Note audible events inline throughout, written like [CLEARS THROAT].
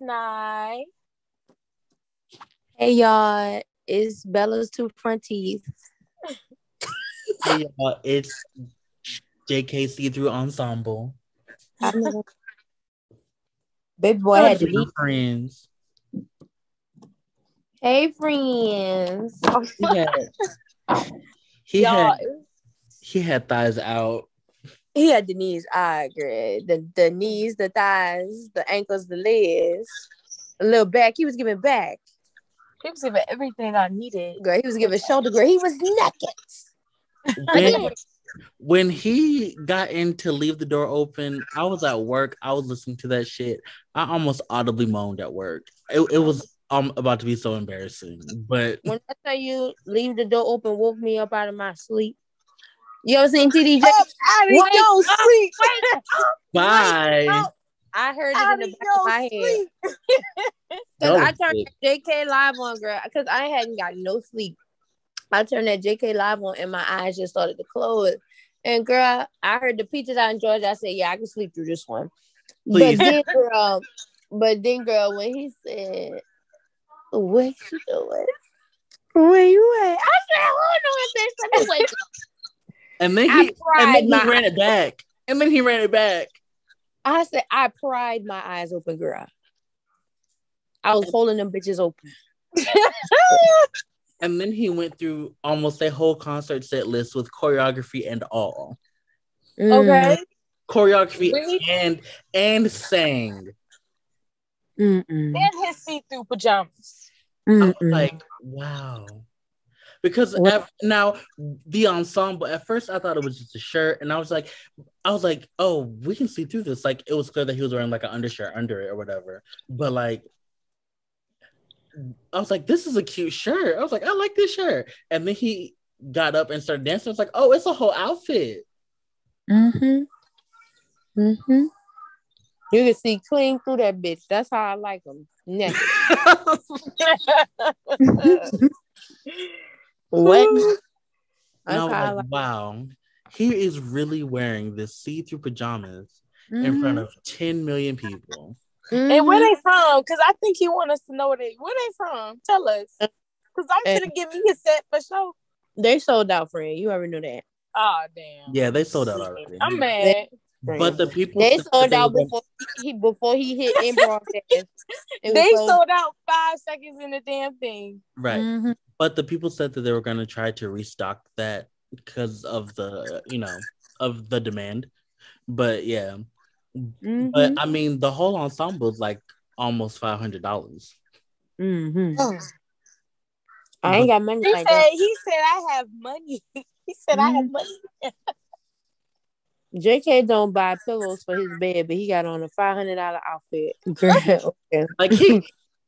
y'all, Nye. Hey y'all, it's Bella's two front teeth. Hey, y'all, it's JK See Through Ensemble. I know. Baby boy had to Hello, leave. friends. Hey friends. He had, he y'all, had he had thighs out. He had the knees, I agree. The the knees, the thighs, the ankles, the legs, a little back. He was giving back. he was giving everything I needed. Girl, he was giving shoulder girl. He was naked. When, [LAUGHS] when he got in to leave the door open, I was at work. I was listening to that shit. I almost audibly moaned at work. It, it was um about to be so embarrassing. But When I tell you leave the door open, woke me up out of my sleep. You ever seen TDJ? out of Wake your up. sleep. [LAUGHS] bye. up. I heard Out it in the back of my your head. [LAUGHS] Cause I turned sick. JK live on, girl. Cause I hadn't got no sleep. I turned that JK live on, and my eyes just started to close. And girl, I heard the peaches out in Georgia. I said, "Yeah, I can sleep through this one." Please. But then, girl, but then, girl, when he said, "What you doing? Where you at?" I said, "Hold on, bitch, let me wake up." And then he and then he my ran it back. And then he ran it back. I said, "I pried my eyes open, girl." I was holding them bitches open. And then he went through almost a whole concert set list with choreography and all. Okay. Choreography Really? and and sang. Mm, mm-mm. And his see-through pajamas. I was like, wow. Because at- now the ensemble, at first I thought it was just a shirt, and I was like, I was like, oh, we can see through this. Like it was clear that he was wearing like an undershirt under it or whatever. But like I was like, this is a cute shirt. I was like, I like this shirt. And then he got up and started dancing. I was like, oh, it's a whole outfit. Mm-hmm. Mm-hmm. You can see clean through that bitch. That's how I like them. Naked. [LAUGHS] [LAUGHS] what? [LAUGHS] and I was like, like wow, he is really wearing this see-through pajamas in front of 10 million people. and where they from? Because I think he want us to know where they where they from. Tell us. Because I'm Eh. gonna give me a set for sure. They sold out, friend. You already know that. Oh damn. Yeah, they sold out already. I'm mad. But the people They sold out were- before he before he hit improv. dance. [LAUGHS] It was They sold- sold out five seconds in the damn thing. right. Mhm. But the people said that they were going to try to restock that because of the, you know, of the demand. But yeah, Mhm. but I mean, the whole ensemble is like almost five hundred dollars. Mhm. I ain't got money He like said that. he said I have money. [LAUGHS] He said I have money. JK don't buy pillows for his bed, but he got on a five hundred dollar outfit. [LAUGHS] Girl, okay. Like he,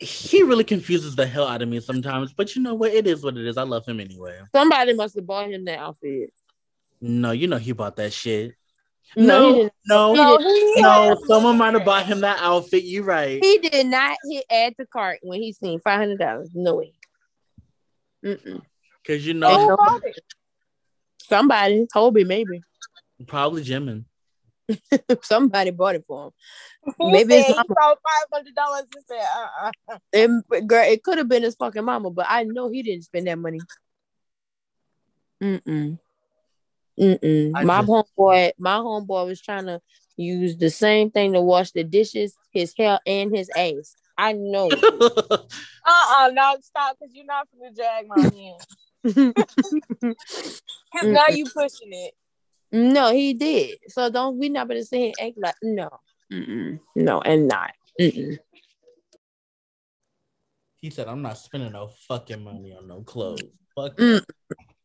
he really confuses the hell out of me sometimes. But you know what? It is what it is. I love him anyway. Somebody must have bought him that outfit. No, you know he bought that shit. No, No, no, No, someone might have bought him that outfit. You right. He did not hit add to cart when he seen five hundred dollars. No way. Mm-mm. Because you know? Somebody, Toby, maybe. probably Jimin. [LAUGHS] Somebody bought it for him. He Maybe said his he mama. saw five hundred dollars. He said, uh, uh It, girl, it could have been his fucking mama, but I know he didn't spend that money. Mm-mm. Mm-mm. I my just- homeboy, my homeboy was trying to use the same thing to wash the dishes, his hair, and his ass. I know. [LAUGHS] uh, uh no, stop, because you're not gonna drag my man. [LAUGHS] Now you pushing it. No, he did. So don't we not gonna say act like no, Mm-mm. no, and not. Mm-mm. he said, "I'm not spending no fucking money on no clothes." Fuck. Mm.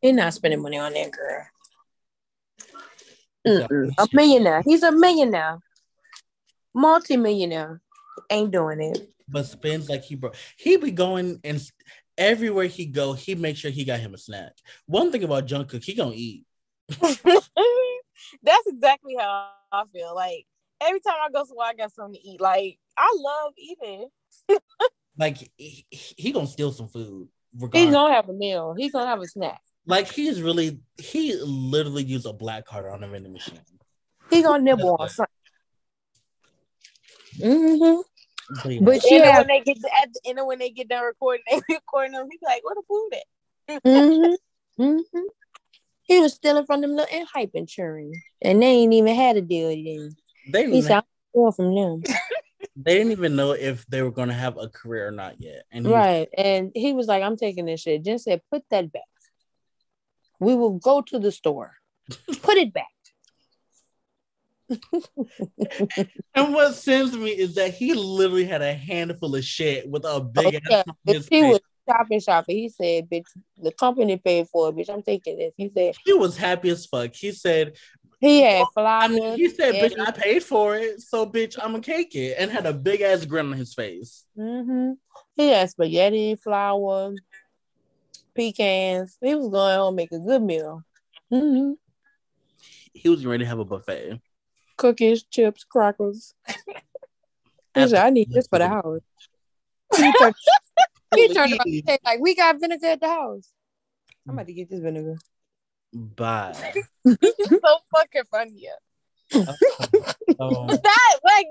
He's not spending money on that girl. Mm-mm. A millionaire. He's a millionaire. Multi-millionaire. Ain't doing it. But spends like he broke. He be going and everywhere he go, he make sure he got him a snack. One thing about Jungkook, he gonna eat. [LAUGHS] That's exactly how I feel. Like every time I go somewhere, I got something to eat. Like I love eating. Like he, he gonna steal some food. He's gonna have a meal. He's gonna have a snack. like he's really he literally used a black card on a vending machine. He gonna nibble on something. Mm-hmm. But And then yeah, when they get to, at the end when they get done recording, they [LAUGHS] recording them. He's like, "What the food at?" mm-hmm, [LAUGHS] mm-hmm. He was stealing from them little hype insurance, and they ain't even had a deal then. they He said, "I'm steal from them." [LAUGHS] they didn't even know if they were going to have a career or not yet. And was- Right. And he was like, I'm taking this shit. Jin said, put that back. We will go to the store. [LAUGHS] Put it back. [LAUGHS] and what sends me is that he literally had a handful of shit with a oh, big Oh, yeah. ass. on his he face. was shopping, shopping. He said, bitch, the company paid for it, bitch. I'm taking this. He said, He was happy as fuck. He said, he had I mean, he said, bitch. I paid for it, so bitch, I'm gonna cake it, and had a big ass grin on his face. Mm-hmm. He had spaghetti, flour, pecans. He was going home make a good meal. Mm-hmm. He was ready to have a buffet. Cookies, chips, crackers. [LAUGHS] He said, I need this for the house. [LAUGHS] He turned, he turned around and said, like, we got vinegar at the house. I'm about to get this vinegar. Bye. [LAUGHS] It's so fucking funny. Yeah. [LAUGHS] So, [LAUGHS] That like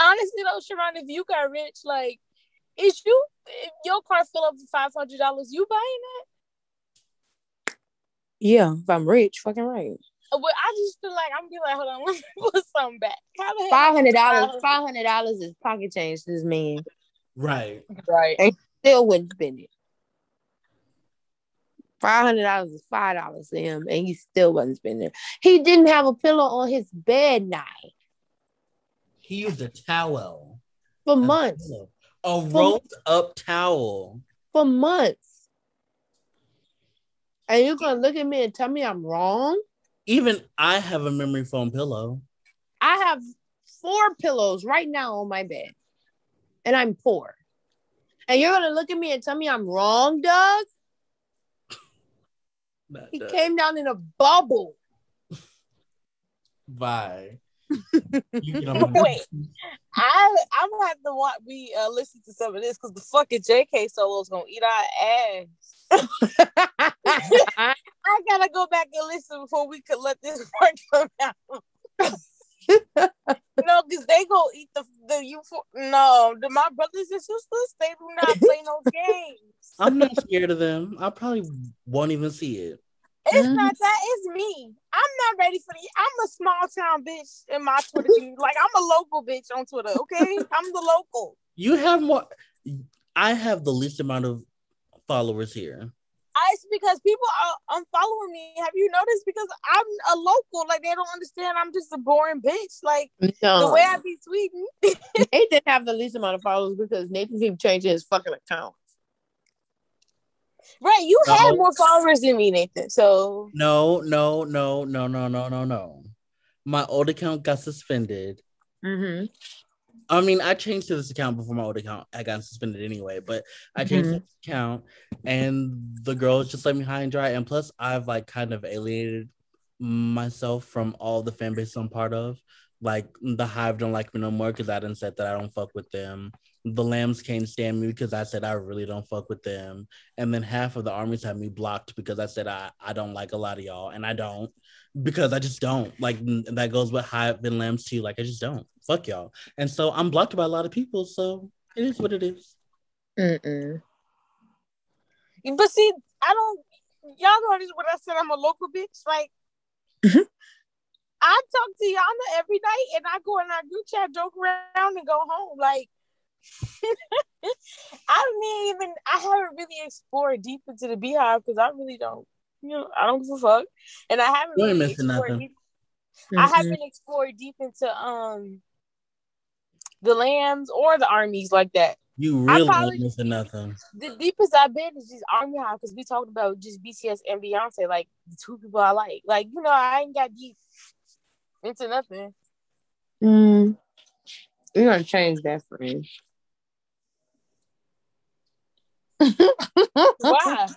honestly though, Sharon, if you got rich, like, is you if your car fill up for five hundred dollars, you buying that? Yeah, if I'm rich, fucking right. Uh, But I just feel like I'm be like, hold on, let me put something back. How the hell? Five hundred dollars. Five hundred dollars is pocket change. to This man right. Right. Still wouldn't spend it. Five hundred dollars is five dollars to him, and he still wasn't spending it. He didn't have a pillow on his bed night He used a towel. for months. A rolled up towel. For months. And you're gonna look at me and tell me I'm wrong? Even I have a memory foam pillow. I have four pillows right now on my bed, and I'm poor. And you're gonna look at me and tell me I'm wrong, Doug? [LAUGHS] Not He that. came down in a bubble. [LAUGHS] Bye. [LAUGHS] You get Wait. I I'm gonna have to watch we uh listen to some of this because the fucking JK solo's gonna eat our ass. I gotta go back and listen before we could let this part come out. No, because they go eat the the you no the my brothers and sisters they do not play no [LAUGHS] games. I'm not scared of them. I probably won't even see it. It's Mhm. not that. It's me. I'm not ready for the. I'm a small town bitch in my Twitter. [LAUGHS] community. like I'm a local bitch on Twitter. Okay, I'm the local. You have more. I have the least amount of followers here. I, it's because people are unfollowing me. Have you noticed? Because I'm a local. Like they don't understand. I'm just a boring bitch. Like the way I be tweeting. [LAUGHS] Nathan have the least amount of followers because Nathan keep changing his fucking account. Right, you No. have more followers than me, Nathan. So No, no, no, no, no, no, no, no. My old account got suspended. Mm-hmm. I mean, I changed to this account before my old account I got suspended anyway, but I changed Mhm. this account and the girls just let me high and dry. And plus, I've like kind of alienated myself from all the fan base I'm part of. Like the Hive don't like me no more because I didn't said that I don't fuck with them. The Lambs can't stand me because I said I really don't fuck with them. And then half of the armies have me blocked because I said I, I don't like a lot of y'all, and I don't because I just don't. Like that goes with Hive and Lambs too. Like I just don't. Fuck y'all. And so I'm blocked by a lot of people. So it is what it is. Mm-mm. but see, I don't y'all know this when I said I'm a local bitch. Like Mhm. I talk to Yana every night and I go in our group chat, joke around and go home. Like [LAUGHS] I didn't even I haven't really explored deep into the beehive because I really don't you know, I don't give a fuck. And I haven't You really missing explored nothing. deep I haven't explored deep into um the lambs or the armies like that. You really probably- ain't missing nothing. The deepest I've been is just army hive because we talked about just BTS and Beyonce, like the two people I like. Like you know, I ain't got deep into nothing. Mm. We're gonna change that for you. Why? [LAUGHS]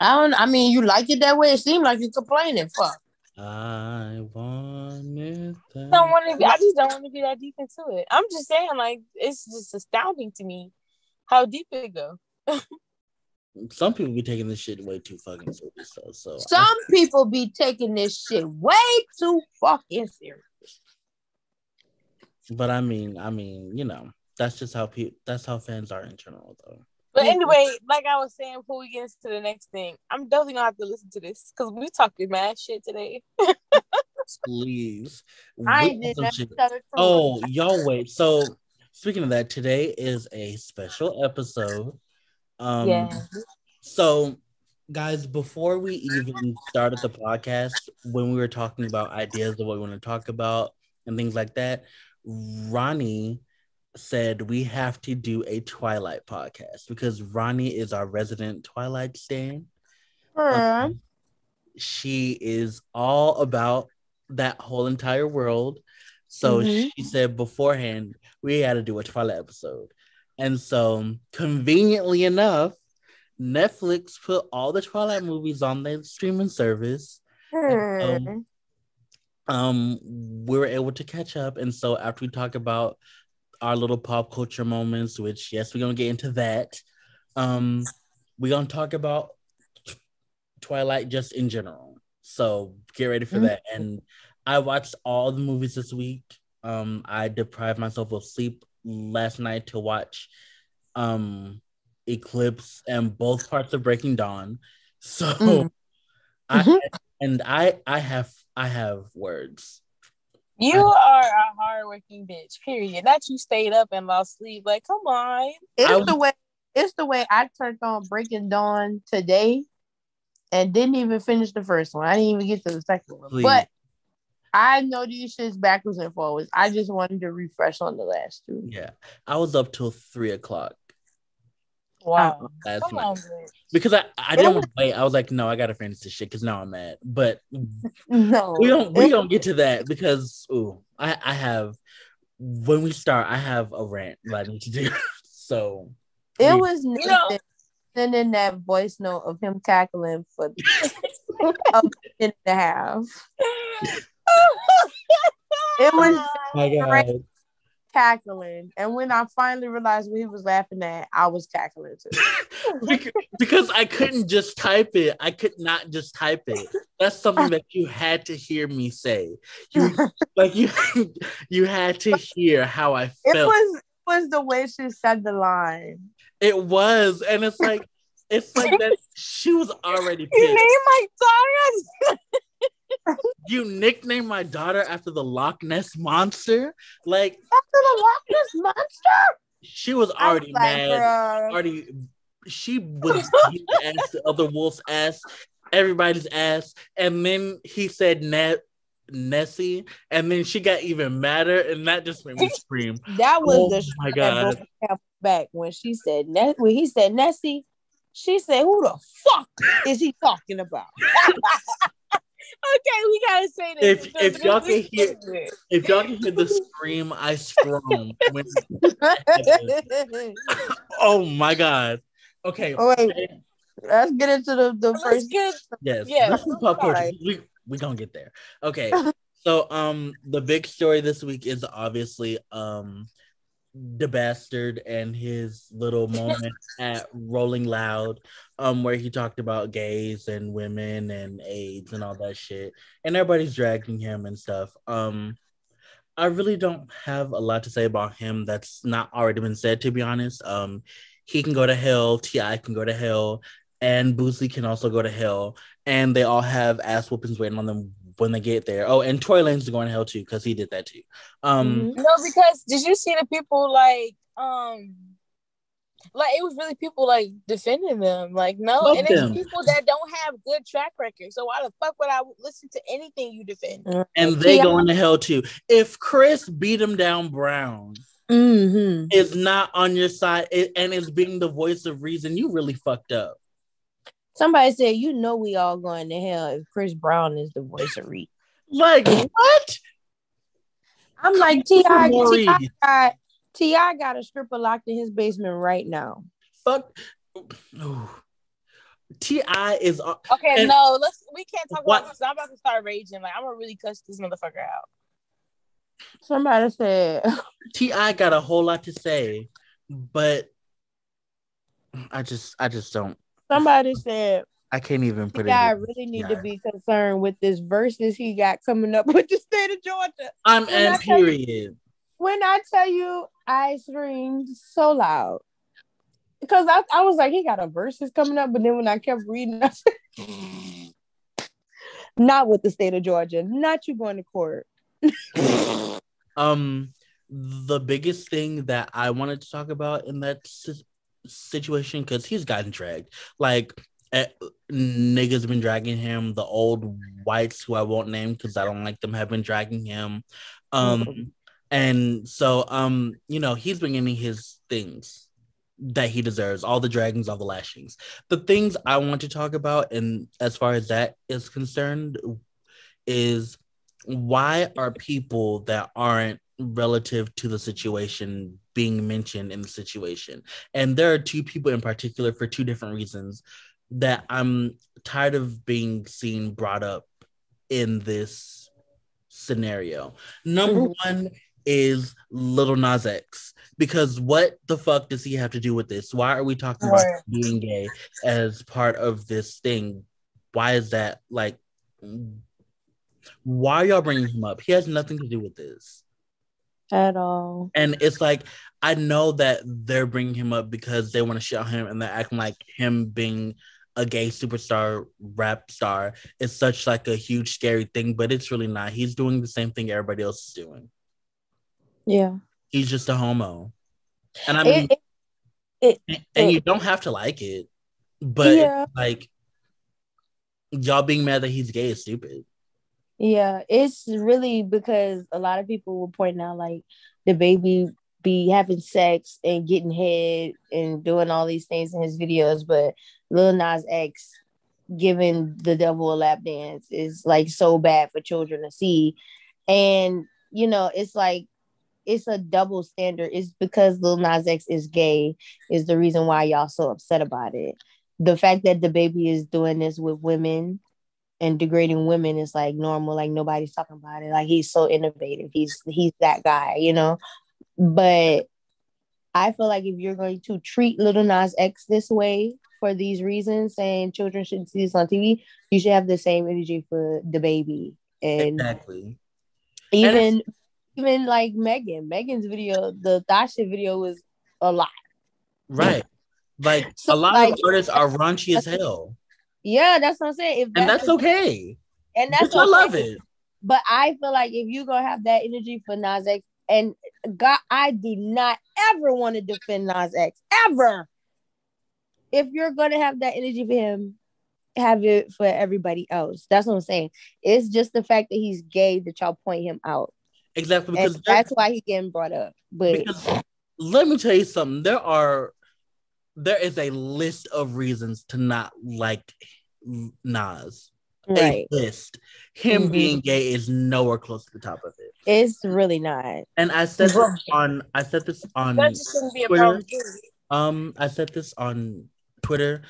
I don't. I mean, you like it that way. It seemed like you're complaining. Fuck. I want it. I don't want to. be I just don't want to be that deep into it. I'm just saying, like it's just astounding to me how deep it go. Some people be taking this shit way too fucking serious. So, so Some people be taking this shit way too fucking serious. but I mean, I mean, you know, that's just how people. That's how fans are in general, though. But anyway, like I was saying before we get into the next thing, I'm definitely gonna have to listen to this because we talking mad shit today. Please. [LAUGHS] I did some not shit. tell the truth. Oh, [LAUGHS] y'all wait. So speaking of that, today is a special episode. Um yeah. so guys, before we even started the podcast, when we were talking about ideas of what we want to talk about and things like that, Ronnie said we have to do a Twilight podcast because Ronnie is our resident Twilight stan. Um, she is all about that whole entire world. So Mhm. she said beforehand we had to do a Twilight episode. And so conveniently enough, Netflix put all the Twilight movies on their streaming service. Hmm. Um, um we were able to catch up. And so after we talk about our little pop culture moments, which yes, we're gonna get into that. Um, we're gonna talk about Twilight just in general. So get ready for Mhm. that. And I watched all the movies this week. Um, I deprived myself of sleep last night to watch um Eclipse and both parts of Breaking Dawn. [LAUGHS] So Mm. I Mhm. and I I have I have words. You are a hardworking bitch, period. Not you stayed up and lost sleep. Like, come on. It's I- the way it's the way I turned on Breaking Dawn today and didn't even finish the first one. I didn't even get to the second one. Please. But I know these shits backwards and forwards. I just wanted to refresh on the last two. Yeah. I was up till three o'clock Wow. last Come night. on. Because I, I didn't want to wait. I was like, no, I gotta finish this shit because now I'm mad. But No. we don't we don't get to that because ooh, I, I have when we start, I have a rant that I need to do. [LAUGHS] so It we- was know- sending that voice note of him cackling for [LAUGHS] a minute and a half. [LAUGHS] Oh it was my God. Cackling. And when I finally realized what he was laughing at, I was cackling too. [LAUGHS] Bec- because I couldn't just type it. I could not just type it. That's something that you had to hear me say. You [LAUGHS] like you you had to hear how I It felt. was it was the way she said the line. It was, and it's like it's like that. [LAUGHS] She was already pissed. You name my daughter. [LAUGHS] You nicknamed my daughter after the Loch Ness monster. Like After the Loch Ness monster, she was I was already like, mad. Already, she was ass the other wolf's ass, everybody's ass, and then he said Net. Nessie, and then she got even madder, and that just made me [LAUGHS] scream. That was Oh the my God. back when she said when he said Nessie. She said, "Who the fuck is he talking about?" [LAUGHS] Okay, we gotta say this. If- if y'all can hear- Listen. If y'all can hear the scream I scream when [LAUGHS] oh my god. Okay. oh wait, let's get into the the Let's first. get Yes. Yeah, Let's do pop culture. alright. We we gonna get there. Okay. [LAUGHS] so um the big story this week is obviously um the bastard and his little moment [LAUGHS] at Rolling Loud, um, where he talked about gays and women and AIDS and all that shit, and everybody's dragging him and stuff. Um, I really don't have a lot to say about him that's not already been said, to be honest. Um, he can go to hell, T.I. can go to hell, and Boosie can also go to hell, and they all have ass whoopings waiting on them when they get there. Oh, and Tory Lanez is going to hell too because he did that too. Um, Mhm. no, because did you see the people like um like it was really people like defending them. Like no, Fuck and it's them. people that don't have good track records. So why the fuck would I listen to anything you defend? and they T.I. going to hell too. If Chris beat him down Brown Mhm. is not on your side i- and is being the voice of reason, you really fucked up. Somebody said, "You know, we all going to hell if Chris Brown is the voice of Reed." Like what? I'm like, T.I. T.I. got T.I. got a stripper locked in his basement right now. Fuck. Ooh. T.I. is on- Okay, And- no, let's we can't talk What? about this. I'm about to start raging. Like I'm gonna really cuss this motherfucker out. Somebody said, [LAUGHS] T.I. got a whole lot to say, but I just I just don't. Somebody said, I can't even put T.I. it. really need T.I. to be concerned with this verses he got coming up [LAUGHS] with the state of Georgia. I'm When and tell you- period. when I tell you, I screamed so loud because I, I was like, he got a verses coming up, but then when I kept reading, I said, [LAUGHS] not with the state of Georgia, not you going to court. [LAUGHS] um, the biggest thing that I wanted to talk about in that si- situation because he's gotten dragged, like. Eh, niggas been dragging him. The old whites who I won't name because I don't like them have been dragging him. Um, mm-hmm. and so um, you know, he's been getting his things that he deserves, all the dragons, all the lashings. The things I want to talk about, and as far as that is concerned, is why are people that aren't relative to the situation being mentioned in the situation? And there are two people in particular for two different reasons that I'm tired of being seen brought up in this scenario. Number mm-hmm. one is Little Nas X because what the fuck does he have to do with this? Why are we talking about being gay as part of this thing? Why is that like? Why are y'all bringing him up? He has nothing to do with this at all. And it's like I know that they're bringing him up because they want to on him and they're acting like him being a gay superstar rap star is such like a huge scary thing, but it's really not. He's doing the same thing everybody else is doing. Yeah. He's just a homo. And I mean it, it, and, and you don't have to like it, but yeah. like y'all being mad that he's gay is stupid. Yeah, it's really because a lot of people were pointing out like the baby be having sex and getting head and doing all these things in his videos, but Lil Nas X giving the devil a lap dance is like so bad for children to see. And you know, it's like it's a double standard. It's because Lil Nas X is gay is the reason why y'all so upset about it. The fact that the baby is doing this with women and degrading women is like normal, like nobody's talking about it. Like he's so innovative. He's he's that guy, you know. But I feel like if you're going to treat Little Nas X this way for these reasons, saying children shouldn't see this on TV, you should have the same energy for the baby And exactly. Even and even like Megan, Megan's video, the Thot Shit video was a lot. Right. Like so, a lot like, of artists are raunchy as [LAUGHS] hell. Yeah, that's what I'm saying. If and that's, that's okay. And that's I love it. But I feel like if you're gonna have that energy for Nas X, and God, I do not ever want to defend Nas X ever. If you're gonna have that energy for him, have it for everybody else. That's what I'm saying. It's just the fact that he's gay that y'all point him out. Exactly because that's why he getting brought up. But let me tell you something. There are there is a list of reasons to not like Nas right. a list. Him mm-hmm. being gay is nowhere close to the top of it. It's really not. And I said this on I said this on Twitter. Um, I said this on Twitter.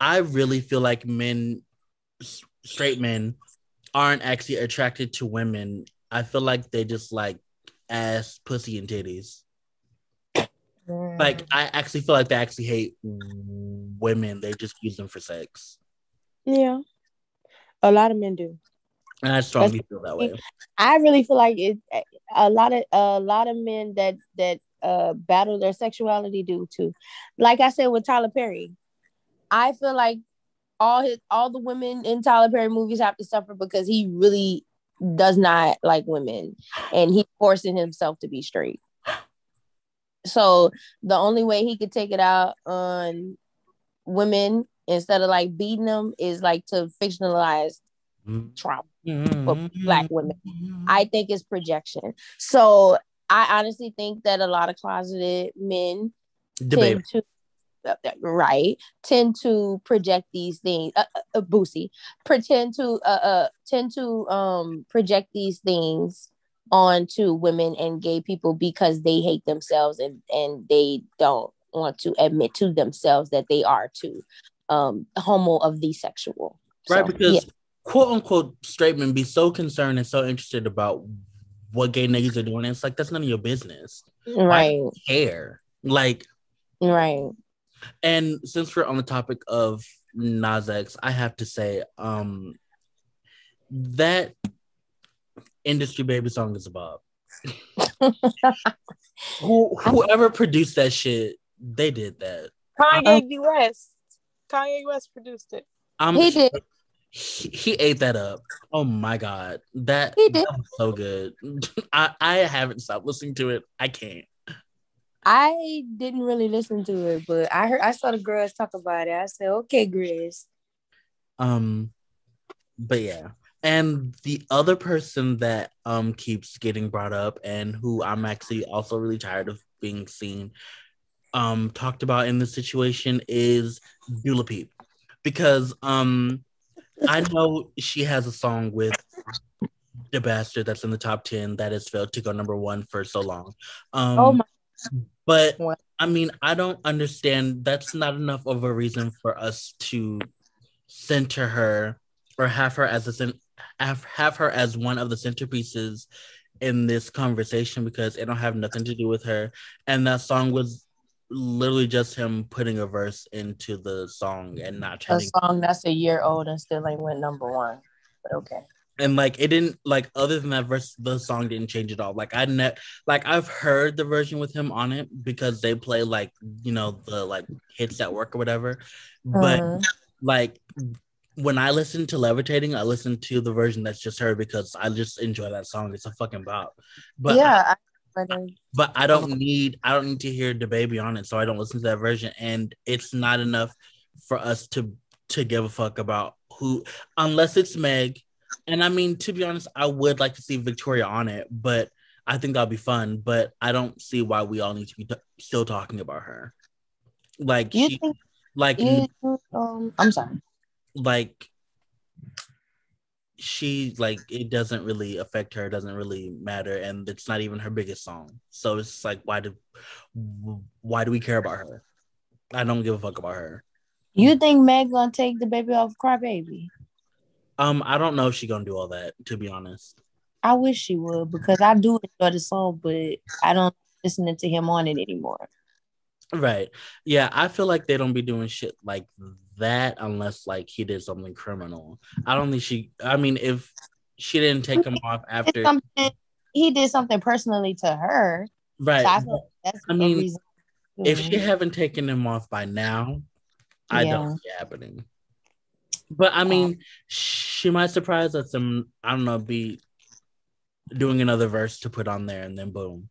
I really feel like men, straight men, aren't actually attracted to women. I feel like they just like ass, pussy, and titties. Mm. Like I actually feel like they actually hate women. They just use them for sex. Yeah. A lot of men do. And I strongly That's, feel that way. I really feel like it. A lot of a lot of men that that uh battle their sexuality do too. Like I said with Tyler Perry, I feel like all his all the women in Tyler Perry movies have to suffer because he really does not like women and he's forcing himself to be straight. So the only way he could take it out on women instead of like beating them is like to fictionalize mm-hmm. trauma mm-hmm. for black women. I think it's projection. So I honestly think that a lot of closeted men tend to right tend to project these things uh, uh, uh boosie pretend to uh, uh tend to um project these things onto women and gay people because they hate themselves and and they don't want to admit to themselves that they are too um homo of the sexual. Right so, because yeah. quote unquote straight men be so concerned and so interested about what gay niggas are doing it's like that's none of your business. Right. care. Like right. and since we're on the topic of Nas X, I have to say um that industry baby song is a bob [LAUGHS] Who, whoever produced that shit, they did that. Kanye West. Kanye West produced it. I'm he sure did. He, he ate that up. Oh my god, that, He did. that was so good. [LAUGHS] I I haven't stopped listening to it. I can't. I didn't really listen to it, but I heard I saw the girls talk about it. I said, "Okay, Grizz." Um, but yeah. And the other person that um keeps getting brought up and who I'm actually also really tired of being seen um talked about in this situation is Dua Lipa. Because um I know she has a song with the bastard that's in the top 10 that has failed to go number one for so long. Um Oh my! but I mean, I don't understand. That's not enough of a reason for us to center her or have her as a have, have her as one of the centerpieces in this conversation because it don't have nothing to do with her. And that song was literally just him putting a verse into the song and not changing. A song that's a year old and still ain't went number one. But okay. and like it didn't like other than that verse the song didn't change at all like i net like i've heard the version with him on it because they play like you know the like hits at work or whatever but Mhm. like when i listen to levitating i listen to the version that's just her because i just enjoy that song it's a fucking bop but yeah, I, but, uh, but I don't need I don't need to hear the baby on it, so I don't listen to that version. And it's not enough for us to to give a fuck about who unless it's Meg. And I mean, to be honest, I would like to see Victoria on it, but I think that'll be fun. But I don't see why we all need to be t- still talking about her. Like you she, think like you, um I'm sorry. Like she like it doesn't really affect her, doesn't really matter, and it's not even her biggest song. So it's like why do why do we care about her? I don't give a fuck about her. You think Meg gonna take the baby off Crybaby? Um, I don't know if she gonna do all that, to be honest. I wish she would because I do enjoy the song, but I don't listening to him on it anymore. Right. Yeah, I feel like they don't be doing shit like that unless like he did something criminal. I don't think she I mean if she didn't take him off [LAUGHS] after something he did something personally to her. right. So I like that's I mean, reason. if she haven't taken him off by now, I Yeah. don't see it happening. But I mean, she might surprise us and I don't know, be doing another verse to put on there and then boom.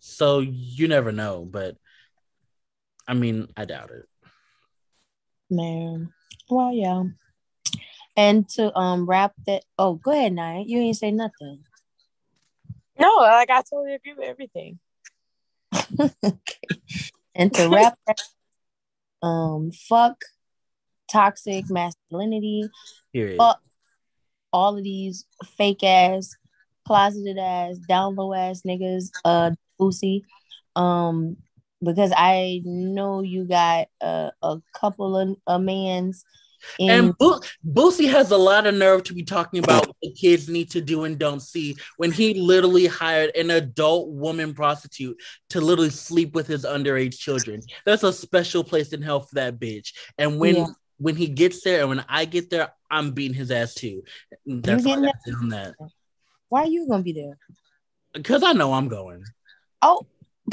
So you never know, but I mean, I doubt it. Man. Well, yeah. And to um wrap that. Oh, go ahead, Nine. You ain't say nothing. No, like I totally agree with everything. [LAUGHS] And to wrap that, um, fuck toxic masculinity. Period. Fuck all of these fake ass, closeted ass, down low ass niggas. Uh, Boosie. Um, because I know you got uh, a couple of uh, mans. In, And Bo- Boosie has a lot of nerve to be talking about what the kids need to do and don't see when he literally hired an adult woman prostitute to literally sleep with his underage children. That's a special place in hell for that bitch. And when Yeah. when he gets there and when I get there, I'm beating his ass too. That's all I getting got on that. why are you gonna be there? Because I know I'm going. Oh, [LAUGHS]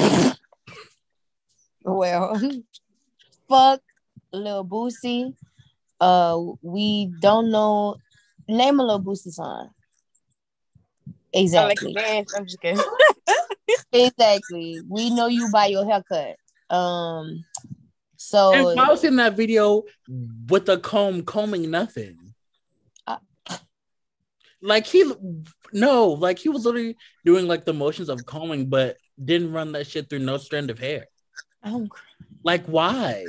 well, [LAUGHS] fuck Lil Boosie. Uh, we don't know. Name a Lil Boosie song. I like Exactly. I'm just kidding. [LAUGHS] exactly. We know you by your haircut. Um. And So I was in that video with the comb combing nothing. Uh. like he no, like he was literally doing like the motions of combing, but didn't run that shit through no strand of hair. Um, Like why?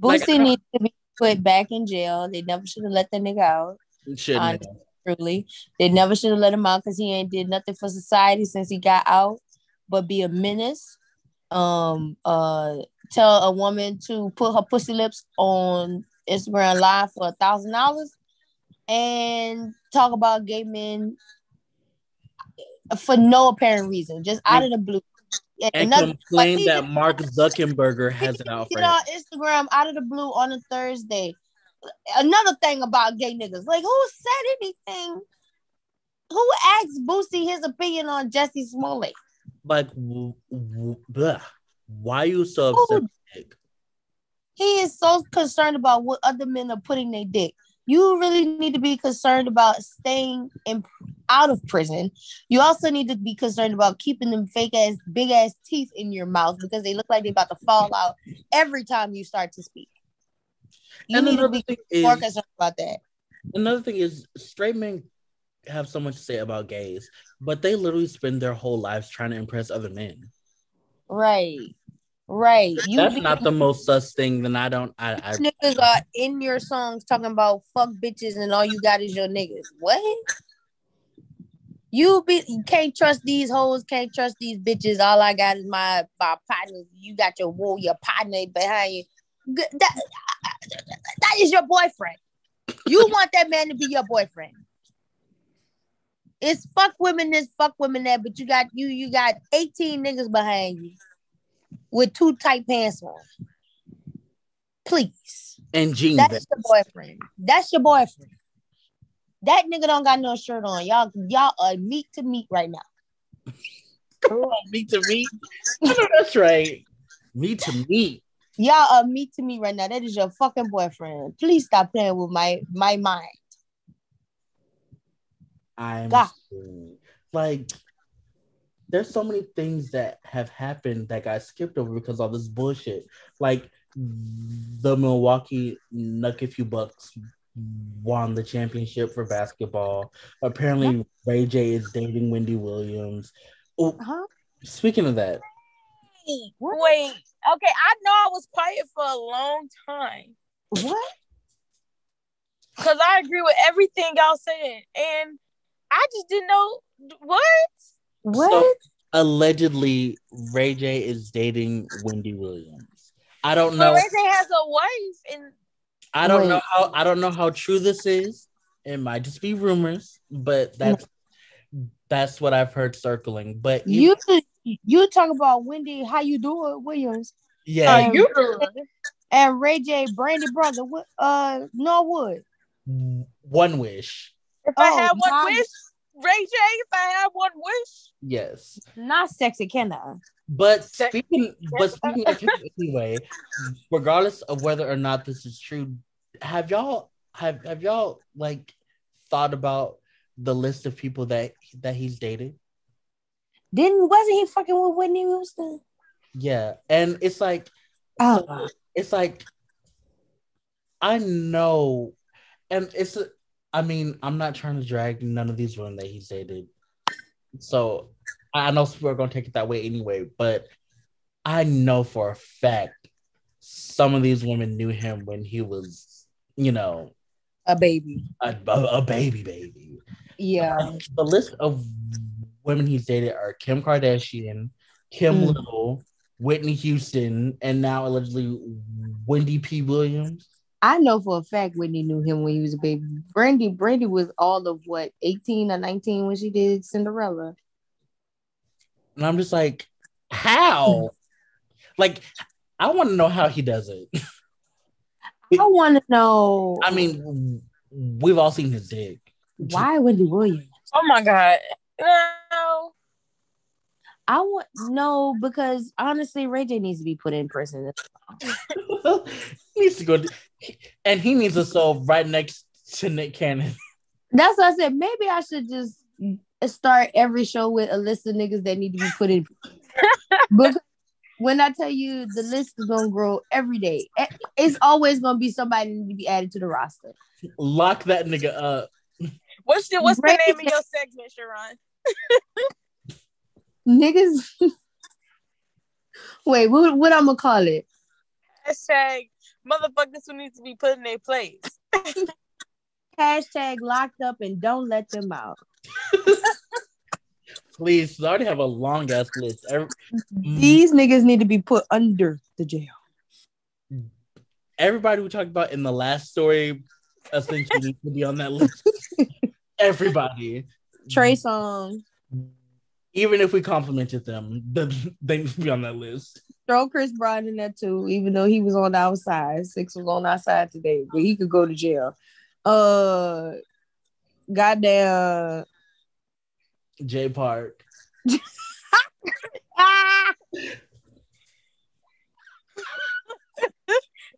Like, Boosie don't- needs to be put back in jail. They never should have let that nigga out. Shouldn't have. Truly, they never should have let him out because he ain't did nothing for society since he got out, but be a menace. Um, uh, tell a woman to put her pussy lips on Instagram Live for a thousand dollars, and talk about gay men for no apparent reason, just out of the blue. And Another- complain that Mark [LAUGHS] Zuckerberg has an out on Instagram out of the blue on a Thursday. Another thing about gay niggas, like who said anything? Who asked Boosie his opinion on Jesse Smollett? Like, w- w- bleh. why are you so upset? He is so concerned about what other men are putting their dick. You really need to be concerned about staying in out of prison. You also need to be concerned about keeping them fake ass, big ass teeth in your mouth because they look like they're about to fall out every time you start to speak. You And need to another be more is- concerned about that. Another thing is straight men have so much to say about gays, but they literally spend their whole lives trying to impress other men. Right. Right. You That's be- not the most sus thing. Then I don't. I, I niggas are in your songs talking about fuck bitches and all you got is your niggas. What? You be you can't trust these hoes, can't trust these bitches. All I got is my my partner. You got your woo, your partner behind you. That, that is your boyfriend. You want that man to be your boyfriend. It's fuck women this, fuck women that, but you got you you got 18 niggas behind you with two tight pants on. Please. and jeans. That's your boyfriend. That's your boyfriend. That nigga don't got no shirt on. Y'all, y'all are meat to meat right now. meat to meat. That's right. Meat to meat. Y'all are meat to meat right now. That is your fucking boyfriend. Please stop playing with my my mind. I'm God. screwed. like. There's so many things that have happened that got skipped over because of this bullshit. Like the Milwaukee Nuggets Bucks won the championship for basketball. Apparently, Ray J is dating Wendy Williams. Oh, Huh? speaking of that, Wait, wait. Okay, I know I was quiet for a long time What? because I agree with everything y'all said, and I just didn't know what. What? allegedly Ray J is dating Wendy Williams. I don't But know. Ray J has a wife, and I don't know how. I don't know how true this is. It might just be rumors, but that's that's what I've heard circling. But You you talk about Wendy, how you doing, Williams, yeah, Um, you and Ray J, Brandy brother, what uh Norwood. one wish. If I Oh, had one my- wish, Ray J, if I had one wish, Yes, Not sexy Kenna. but That- speaking, but speaking of him anyway, regardless of whether or not this is true, have y'all have have y'all like thought about the list of people that that he's dated? Didn't wasn't he fucking with Whitney Houston? Yeah, and it's like Oh, so it's like I know, and it's I mean I'm not trying to drag none of these women that he's dated, so I know people are gonna take it that way anyway. But I know for a fact some of these women knew him when he was, you know, a baby. a, a, a baby baby. Yeah. The list of women he's dated are Kim Kardashian, Kim Mm. Little, Whitney Houston, and now allegedly Wendy P. Williams. I know for a fact Whitney knew him when he was a baby. Brandy, Brandy was all of what, 18 or 19 when she did Cinderella. And I'm just like, how? [LAUGHS] like, I want to know how he does it. I want to know I mean, we've all seen his dick. why Wendy Williams. oh my god, no. I want no because honestly, Ray J needs to be put in prison. he [LAUGHS] needs to go, and he needs to solve right next to Nick Cannon. [LAUGHS] That's what I said. Maybe I should just start every show with a list of niggas that need to be put in. [LAUGHS] because when I tell you the list is gonna grow every day, it's always gonna be somebody that need to be added to the roster. Lock that nigga up. What's the what's the Ray name of your segment, Sharon? Niggas. [LAUGHS] Wait, what, what I'm gonna call it? Hashtag motherfuckers who need to be put in their place. [LAUGHS] Hashtag locked up and don't let them out. [LAUGHS] Please, I already have a long ass list. Every- mm. These niggas need to be put under the jail. everybody we talked about in the last story essentially needs to be on that list. Everybody. Trey Song, Even if we complimented them, [LAUGHS] then they need to be on that list. throw Chris Brown in there too, even though he was on the outside. Six was on our side today, but he could go to jail. Uh, goddamn, Jay Park. Ah! [LAUGHS]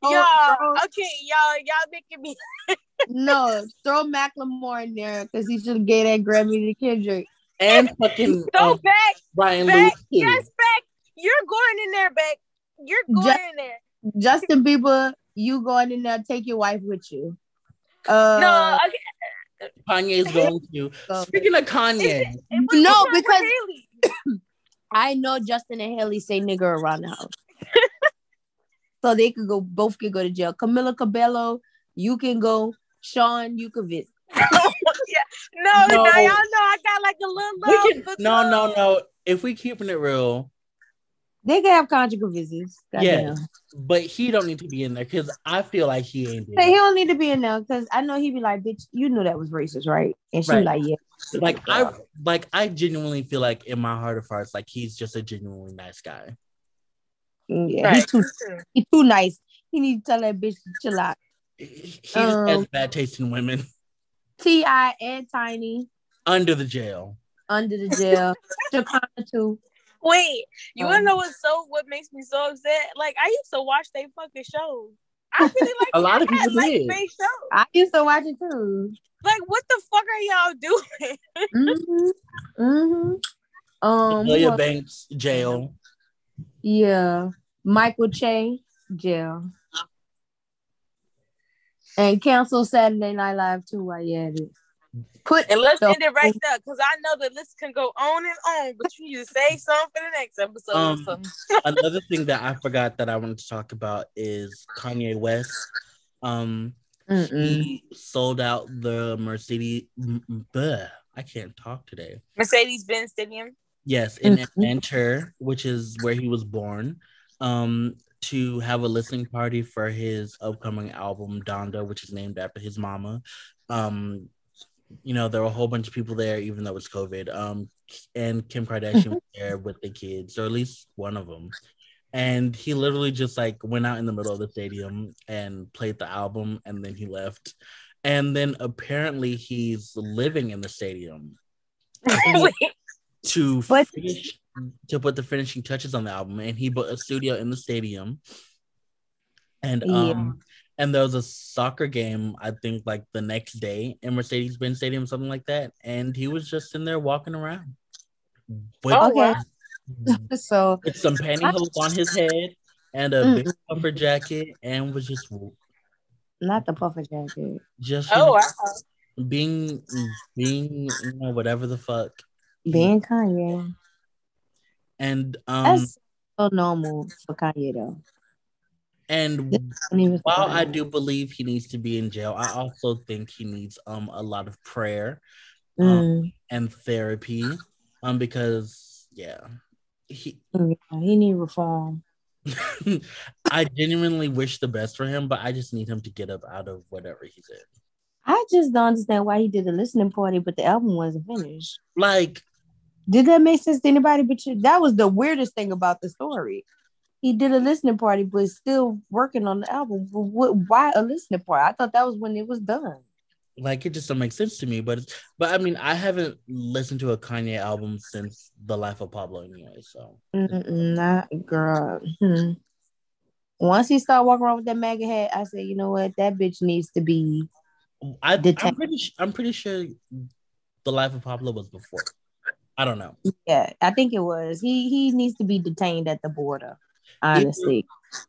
y'all, okay, y'all, y'all making me. [LAUGHS] no, throw Macklemore in there because he should have gave that Grammy to Kendrick. And fucking Go um, back, Brian back, Lewis too. yes, back. You're going in there, back. You're going Just- in there. Justin Bieber, you going in there? Take your wife with you. Uh, no, okay. Kanye's going to. so- Speaking of Kanye, It was No, because- [COUGHS] I know Justin and Hailey say nigger around the house. [LAUGHS] so they could go, both could go to jail. Camila Cabello, you can go. Shawn, you can visit. Yeah. No, No. no, y'all know I got like a little we love. can, for no, no, no. If we keeping it real, They can have conjugal visits. Yeah, Goddamn. but he don't need to be in there because I feel like he ain't Hey, he don't need to be in there because I know he'd be like, bitch, you knew that was racist, right? And she Right. like, yeah. Like I, like I genuinely feel like in my heart of hearts, like he's just a genuinely nice guy. Yeah, Right. he's too he's too nice. He need to tell that bitch to chill out. He he just has Um, bad taste in women T.I. and Tiny under the jail. under the jail. [LAUGHS] Chakana too. Wait, you Um, wanna know what so what makes me so upset? Like I used to watch they fucking shows. I really [LAUGHS] like A lot of they had, people like did. they shows. I used to watch it too. Like what the fuck are y'all doing? Mm-hmm. Mm-hmm. Um, who Banks jail. yeah, Michael Che jail, and cancel Saturday Night Live too. While you at it, put And let's the- end it right there because I know the list can go on and on, but you need to say something for the next episode. Um. [LAUGHS] Another thing that I forgot that I wanted to talk about is Kanye West. Um, Mm-mm. he sold out the Mercedes. m- m- bleh, I can't talk today. Mercedes Benz Stadium. Yes, in Mhm. Atlanta, which is where he was born, um, to have a listening party for his upcoming album Donda, which is named after his mama. Um, you know, there were a whole bunch of people there, even though it's COVID. Um, and Kim Kardashian was [LAUGHS] there with the kids, or at least one of them. And he literally just like went out in the middle of the stadium and played the album, and then he left. And then apparently he's living in the stadium [LAUGHS] to finish, to put the finishing touches on the album, and he built a studio in the stadium. And Yeah. um, and there was a soccer game, I think, like the next day in Mercedes Benz Stadium, something like that, and he was just in there walking around with, Oh, Okay. [LAUGHS] So with some pantyhose on his head and a big puffer jacket, and was just not the puffer jacket. just oh know, wow. being being you know whatever the fuck. Being Kanye. And um, That's so normal for Kanye though. and When he was while I do believe he needs to be in jail, I also think he needs um a lot of prayer Mm, and therapy. Um, because yeah, he yeah, he need reform. [LAUGHS] I genuinely wish the best for him, but I just need him to get up out of whatever he's in. I just don't understand why he did a listening party, but the album wasn't finished. Like, Did that make sense to anybody but you? That was the weirdest thing about the story. He did a listening party, but still working on the album. What, why a listening party? I thought that was when it was done. like it just don't make sense to me. But but I mean, I haven't listened to a Kanye album since The Life of Pablo anyway. So not girl. Hmm. Once he started walking around with that MAGA hat, I said, you know what? That bitch needs to be. I, I'm pretty I'm pretty sure The Life of Pablo was before. I don't know. Yeah, I think it was. He he needs to be detained at the border. Honestly,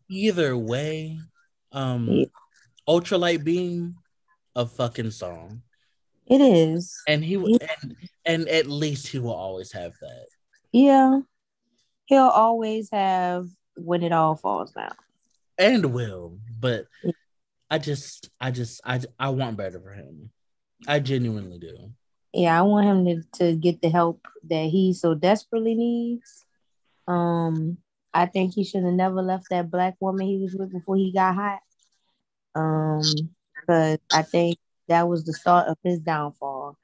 Either way, um, Yeah. Ultralight Beam, a fucking song. it is. and he Yeah. and, and at least he will always have that Yeah, he'll always have when it all falls down. and will but i just i just i i want better for him i genuinely do Yeah, I want him to, to get the help that he so desperately needs. Um, I think he should have never left that black woman he was with before he got hot. Um, because I think that was the start of his downfall.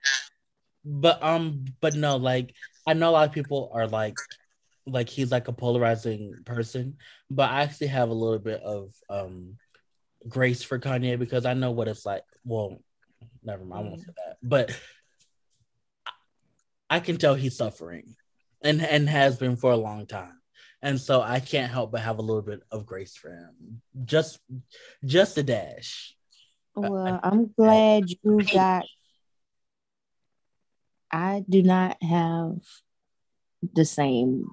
but um but no like i know a lot of people are like like he's like a polarizing person but i actually have a little bit of um grace for kanye because i know what it's like well never mind i won't say that but I- i can tell he's suffering and and has been for a long time. And so I can't help but have a little bit of grace for him. Just just a dash. Well, I'm glad you got I do not have the same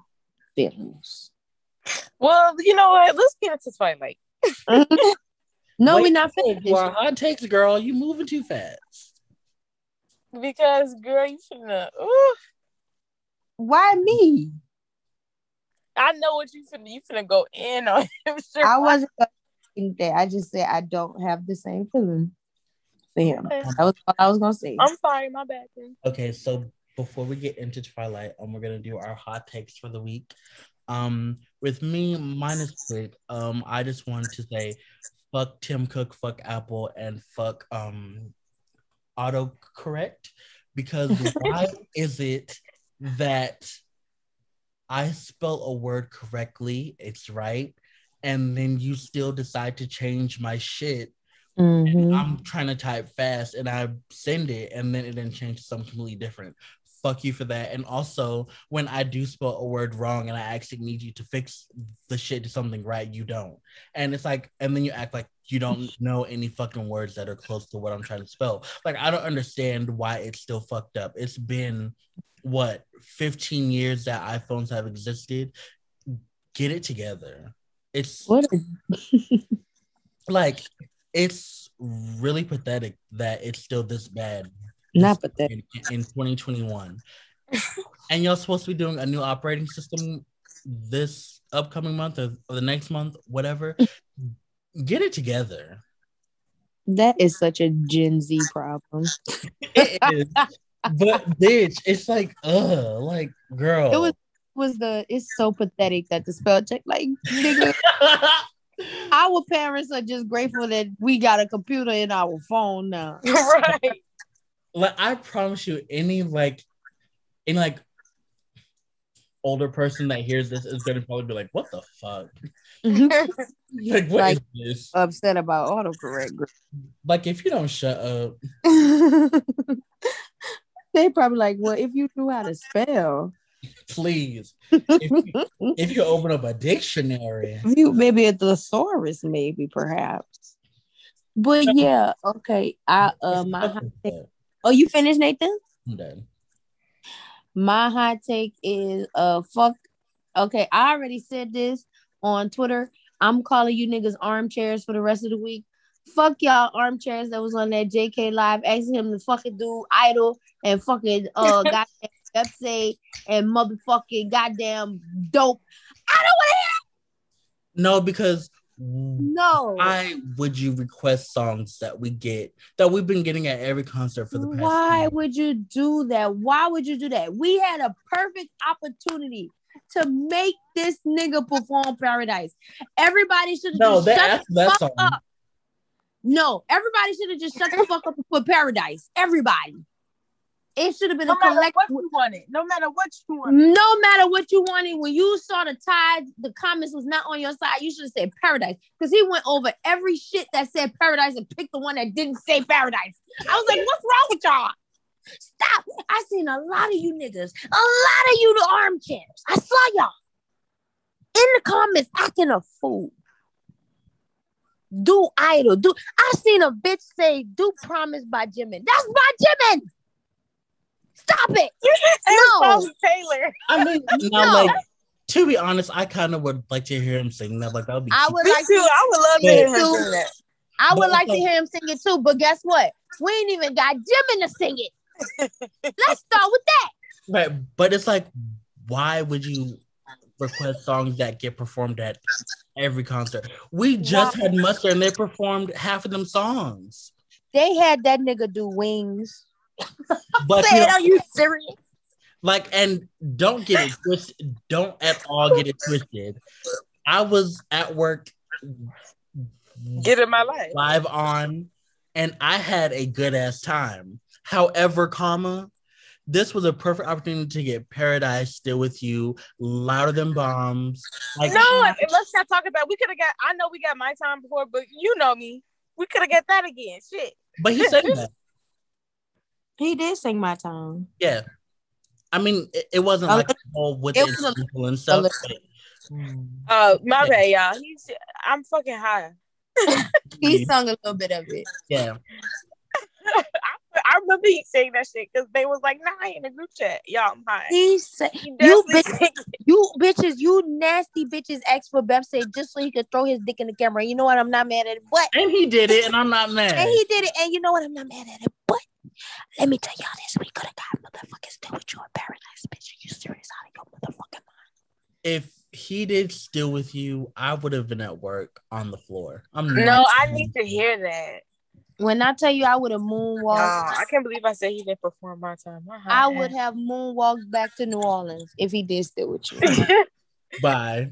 feelings. Well, you know what? Let's get into Twilight. [LAUGHS] no, Wait, we're not finished. Well, hot takes, girl. You moving too fast. Because girl, you finna ooh, Why me? I know what you finna you finna go in on [LAUGHS] him. Sure. I wasn't gonna think that. I just said I don't have the same feeling for him. Okay. That was what I was gonna say. I'm sorry, my bad then. Okay, so before we get into Twilight, um, we're gonna do our hot takes for the week. Um, with me, mine is quick. Um, I just wanted to say, fuck Tim Cook, fuck Apple, and fuck um, autocorrect, because [LAUGHS] why is it that I spell a word correctly, it's right, and then you still decide to change my shit Mhm. I'm trying to type fast and I send it and then it then changes to something completely different. Fuck you for that. And also, when I do spell a word wrong and I actually need you to fix the shit to something right, you don't. And it's like, and then you act like you don't know any fucking words that are close to what I'm trying to spell. Like, I don't understand why it's still fucked up. It's been what 15 years that iPhones have existed. Get it together. It's What [LAUGHS] like it's really pathetic that it's still this bad not pathetic. in, in 2021 and y'all supposed to be doing a new operating system this upcoming month or, or the next month whatever get it together That is such a Gen Z problem. [LAUGHS] it is but bitch it's like uh, like girl It was was the it's so pathetic that the spell check like nigga [LAUGHS] our parents are just grateful that we got a computer in our phone now. [LAUGHS] right. like I promise you, any like, any like older person that hears this is gonna probably be like, "What the fuck? [LAUGHS] Like, what is Like- this? Upset about autocorrect. Like, if you don't shut up, [LAUGHS] they probably like, well, if you knew how to spell, please. [LAUGHS] If you, if you open up a dictionary, you maybe a thesaurus, maybe perhaps. But yeah, okay. I uh my hot take. Oh, you finished, Nathan? I'm done. My hot take is uh fuck. Okay, I already said this on Twitter. I'm calling you niggas armchairs for the rest of the week. Fuck y'all armchairs that was on that JK live asking him to fucking do idol and fucking uh [LAUGHS] goddamn website and motherfucking goddamn dope. I don't want to No, because no. to why would you request songs that we get that we've been getting at every concert for the past? Why year? would you do that? Why would you do that? We had a perfect opportunity to make this nigga perform Paradise. Everybody should have No, just they shut asked the that fuck song. up. No, everybody should have just shut the fuck up and put Paradise. Everybody. It should have been No a matter collective. what you wanted. No matter what you wanted. No matter what you wanted, when you saw the tide, the comments was not on your side. You should have said Paradise because he went over every shit that said Paradise and picked the one that didn't say Paradise. I was like, what's wrong with y'all? Stop. I seen a lot of you niggas, a lot of you the armchairs. I saw y'all in the comments acting a fool. Do idol. Do I seen a bitch say do promise by Jimin. That's by Jimin. Stop it. [LAUGHS] And No. no. Taylor. I mean, [LAUGHS] now, No. like to be honest, I kind of would like to hear him sing that. Like that would be. I would Me like too. to I would love to hear him Too. sing that. I would But like to hear him sing it too, but guess what? We ain't even got Jimin to sing it. Let's start with that. Right, but it's like, why would you request songs that get performed at every concert? We just had Muster and they performed half of them songs. They had that nigga do wings. But Say you it, know, are you serious? like, and don't get it twisted. Don't at all get it twisted. I was at work Get in my life. live on, and I had a good ass time. However, comma, this was a perfect opportunity to get Paradise Still with You, louder than bombs. Like No, and let's not talk about. We could have got. I know we got my time before, but you know me. We could have got that again. Shit. but he said that. [LAUGHS] He did sing my time. Yeah. I mean, it, it wasn't like all with it the was a- instrumental and stuff. but- Uh, my Yeah. bad, y'all. He's I'm fucking high. [LAUGHS] He sung a little bit of it. yeah. [LAUGHS] I, I remember he saying that shit because they was like, nah, in the group chat. Y'all, I'm high. He said, He You definitely bitch- "You bitches, you nasty bitches, asked for Beyonce just so he could throw his dick in the camera." You know what? I'm not mad at it, but And he did it, and I'm not mad. and he did it, and you know what? I'm not mad at it, but let me tell y'all this: we could have got motherfuckers still with you in paradise, bitch. Are you serious out of your motherfucking mind? if he did still with you, I would have been at work on the floor. I'm no, I need to hear that. When I tell you, I would have moonwalked. Nah, I can't believe I said he didn't perform my time. My I high would have moonwalked back to New Orleans if he did still with you, [LAUGHS] Bye.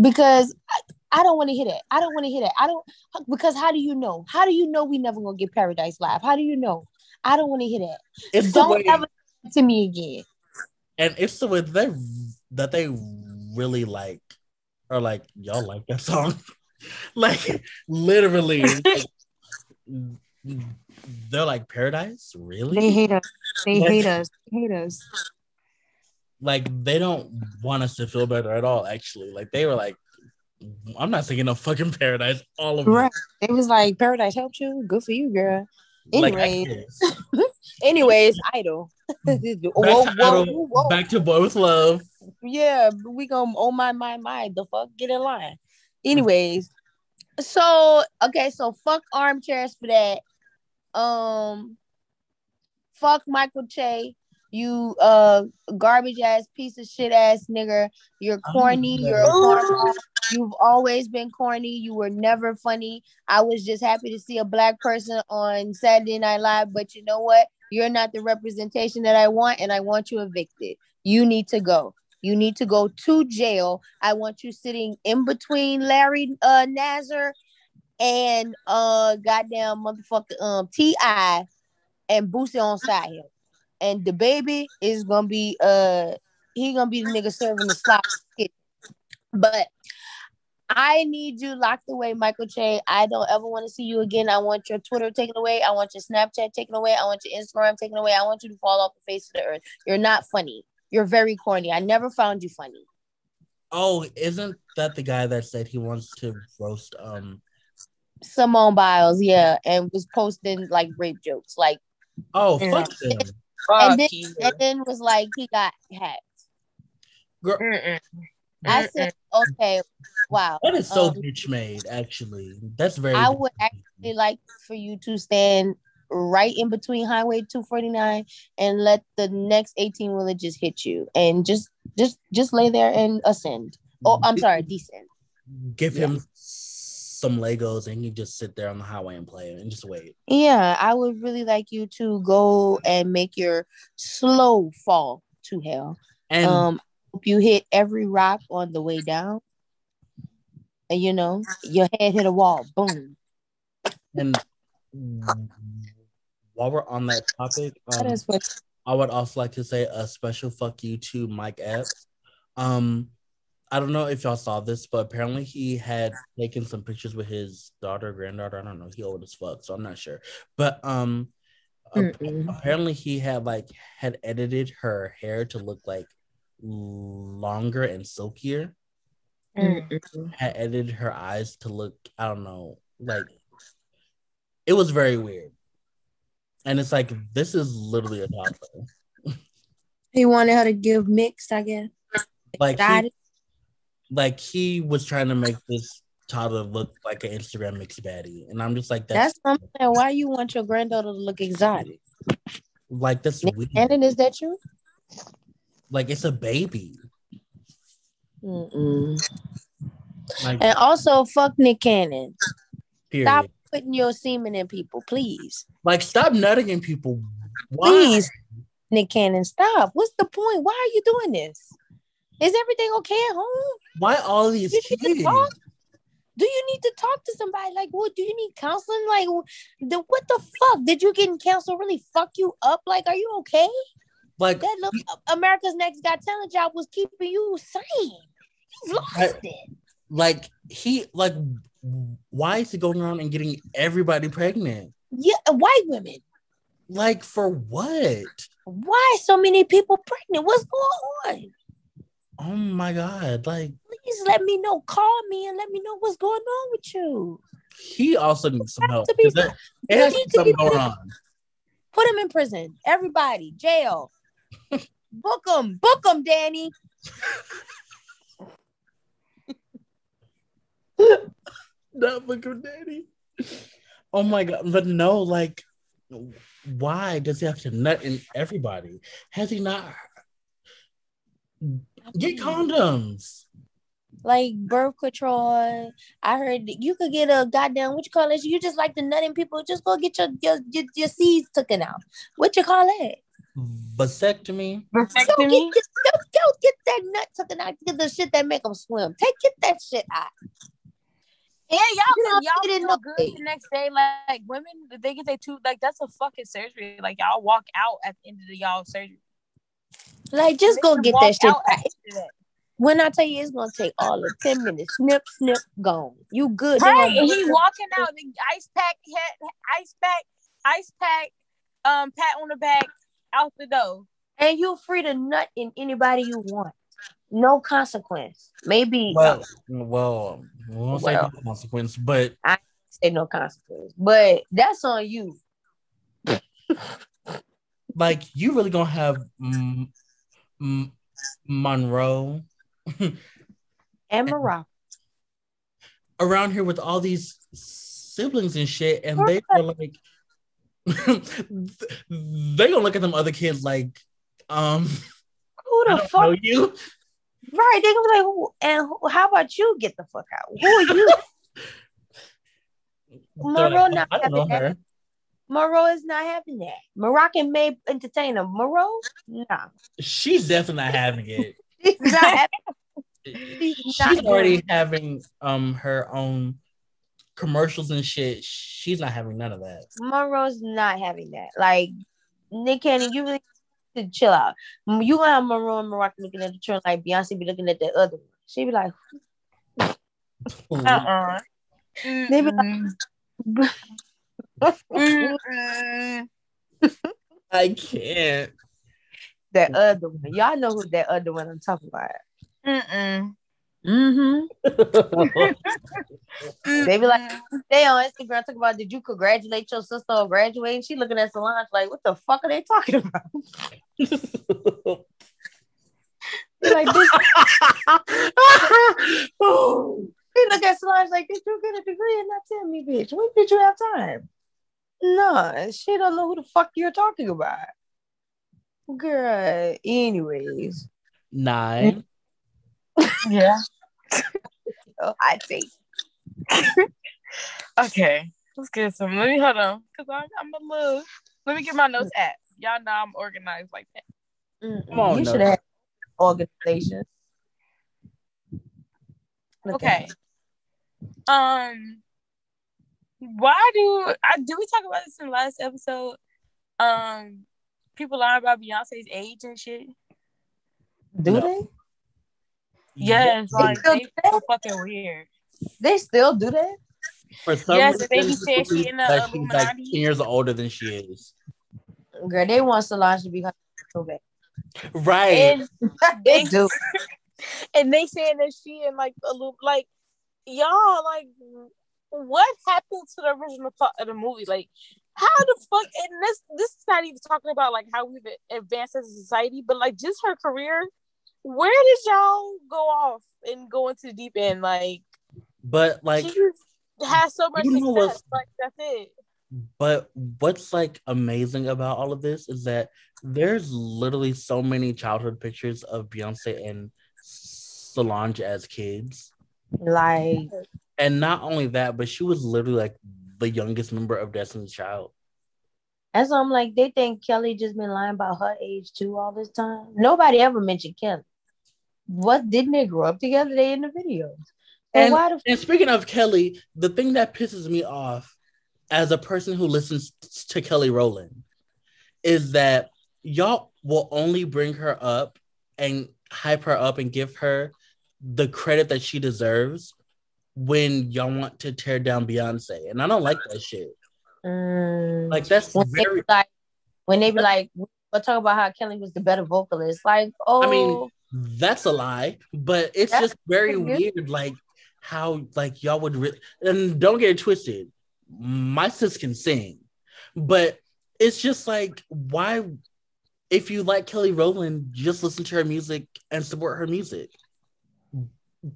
because I, I don't want to hear that. I don't want to hear that. I don't because how do you know? How do you know we never gonna get Paradise Live? How do you know? I don't want to hear that. It's the Don't way, ever to me again. and it's the way that they that they really like, or like y'all like that song, [LAUGHS] like literally. [LAUGHS] they're like paradise, really? They hate us. They Like- hate us. They hate us. like they don't want us to feel better at all. Actually, like they were like, I'm not singing no fucking paradise. All of Right. It was like Paradise helped you. Good for you, girl. it. Like, Anyways, [LAUGHS] anyways, idol. whoa, back, [LAUGHS] to whoa, Idol, whoa, whoa. back to both love. Yeah, we gonna oh my my my the fuck get in line. Anyways, so okay, so fuck armchairs for that. Um, fuck Michael Che. You uh garbage ass piece of shit ass nigga. You're corny. You're a cornball. You've always been corny. You were never funny. I was just happy to see a black person on Saturday Night Live, but you know what? You're not the representation that I want, and I want you evicted. You need to go. You need to go to jail. I want you sitting in between Larry uh Nassar and uh goddamn motherfucker um T.I. and Boosie on side here. And the baby is gonna be uh he gonna be the nigga serving the slot. But I need you locked away, Michael Che. I don't ever want to see you again. I want your Twitter taken away. I want your Snapchat taken away. I want your Instagram taken away. I want you to fall off the face of the earth. You're not funny. You're very corny. I never found you funny. Oh, isn't that the guy that said he wants to roast? Um. Simone Biles, yeah, and was posting like rape jokes, like, Oh, Yeah. fuck them. Fuck and then and then was like he got hacked. Girl, Mm-mm. I said, okay, wow. that is so Um, bitch made. Actually, that's very. I would actually like for you to stand right in between Highway 249 and let the next 18 wheeler just hit you and just just just lay there and ascend. Oh, I'm sorry, descend. Give Yeah. him some Legos and you just sit there on the highway and play and just wait. Yeah, I would really like you to go and make your slow fall to hell. And um hope you hit every rock on the way down. And you know, your head hit a wall. Boom. and while we're on that topic, um, what I would also like to say a special fuck you to Mike Epps. Um, I don't know if y'all saw this, but apparently he had taken some pictures with his daughter, granddaughter. I don't know. He old as fuck, so I'm not sure. But um, Mm-mm. apparently he had like had edited her hair to look like longer and silkier. Mm-mm. Had edited her eyes to look, I don't know, like it was very weird. And it's like this is literally a toddler. he wanted her to give mixed, I guess. Like he, like he was trying to make this toddler look like an Instagram mix baddie, and I'm just like that's, That's saying. Why you want your granddaughter to look exotic? like that's weird. Shannon, is that you? Like it's a baby. Mm-mm. Like And also, fuck Nick Cannon. period. Stop putting your semen in people, please. Like stop nutting in people. Why? Please, Nick Cannon, stop. What's the point? Why are you doing this? Is everything okay at home? Why all these You need to kids? Do you need to talk to somebody? Like, what? Do you need counseling? Like, the, what the fuck? Did you getting counsel really fuck you up? Like, are you okay? Like That look, America's Next Got Talent job was keeping you sane. You lost I- it. like he like why is he going around and getting everybody pregnant? Yeah, uh, white women. Like for what? Why so many people pregnant? What's going on? Oh my god! Like Please let me know. Call me and let me know what's going on with you. he also needs some help. be there- it has you need to something going on. Put him in prison. Everybody, jail. [LAUGHS] book him. Book him, Danny. [LAUGHS] Not look at daddy. Oh my god! But no, like, why does he have to nut in everybody? Has he not? Get mm-hmm. condoms. Like birth control. I heard you could get a goddamn what you call it? You just like the nutting people. Just go get your your, your, your seeds taken out. What you call it? Vasectomy. Go get, Vasectomy? this, go, go get that nut taken out. Get the shit that make them swim. Take get that shit out. Yeah, You y'all y'all didn't feel know good it. the next day. Like, like women, they get their two like that's a fucking surgery. Like y'all walk out at the end of the y'all surgery. Like just They go get that shit. out at out. the end of that. When I tell you it's gonna take all of 10 minutes, snip, snip, gone. You good. They Right, gonna and he walking out, the ice pack, hat, ice pack, ice pack, um, pat on the back, out the door. and you free to nut in anybody you want. No consequence. Maybe Well, well, we won't say no consequence, but I say no consequence, but that's on you. like, you really gonna have mm, mm, Monroe And Morocco. around here with all these siblings and shit, and they were like, [LAUGHS] they gonna look at them other kids like, um, Who the fuck? know you. Right? They gonna be like, who, and who, how about you get the fuck out? Who are you? [LAUGHS] They're Monroe not I don't know having that. her. Moreau is not having that. Moroccan may entertain him. Moreau, nah. She's definitely not having it. [LAUGHS] He's not having She's not already having um her own commercials and shit. She's not having none of that. Monroe's not having that. Like Nick Cannon, you really need to chill out. You gonna have Monroe and Morocco looking at the trend like Beyonce be looking at the other one. She be like, Uh-uh. They be like- [LAUGHS] I can't. that other one. Y'all know who that other one I'm talking about. Mm-mm. [LAUGHS] Mm-hmm. They be like, they on Instagram talking about did you congratulate your sister on graduating? She looking at Solange like, what the fuck are they talking about? [LAUGHS] like this, [LAUGHS] she look at Solange like, did you get a degree and not tell me, bitch? When did you have time? No, she don't know who the fuck you're talking about. Girl, anyways. Nine. Yeah. Oh, [LAUGHS] I think. [LAUGHS] Okay. Let's get some. Let me hold on. Cause I'm I'm a little let me get my notes at. Y'all know I'm organized like that. Mm-mm. on, you no. should have organization. Look Okay. Um why do I do we talk about this in the last episode? Um people lying about Beyonce's age and shit. Do No. they? Yes, They like still they so fucking weird. They still do that? For some Yes, they be reason, saying she in the that she's like 10 years older than she is. Girl, they want Solange to be her so bad. Right. And [LAUGHS] they do. [LAUGHS] and they saying that she in like a little like y'all like what happened to the original plot of the movie like how the fuck and this this is not even talking about like how we've advanced as a society but like just her career where did y'all go off and go into the deep end like, but like she has so much success like that's it But what's like amazing about all of this is that there's literally so many childhood pictures of Beyonce and Solange as kids. Like, And not only that, but she was literally like the youngest member of Destiny's Child. that's why I'm like, they think Kelly just been lying about her age too all this time. Nobody ever mentioned Kelly. What didn't they grow up together? They in the videos. And And- why the And speaking of Kelly, the thing that pisses me off as a person who listens to Kelly Rowland is that y'all will only bring her up and hype her up and give her the credit that she deserves when y'all want to tear down Beyonce. And I don't like that shit. Mm. Like that's when they very like when they be like, we'll talk about how Kelly was the better vocalist. Like, oh, I mean, that's a lie, but it's That's just very weird, like how like y'all would re- and don't get it twisted. My sis can sing, but it's just like why if you like Kelly Rowland, just listen to her music and support her music.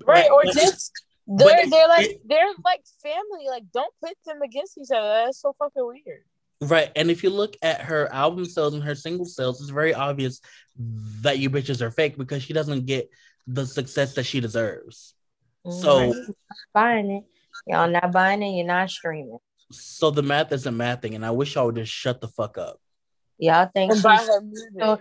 Right, or just they're they're like it- they're like family. Like don't pit them against each other. That's so fucking weird. Right. And if you look at her album sales and her single sales, it's very obvious that you bitches are fake because she doesn't get the success that she deserves. So Right. buying it. Y'all not buying it. You're not streaming. so the math isn't mathing, and I wish y'all would just shut the fuck up. Y'all think And she's so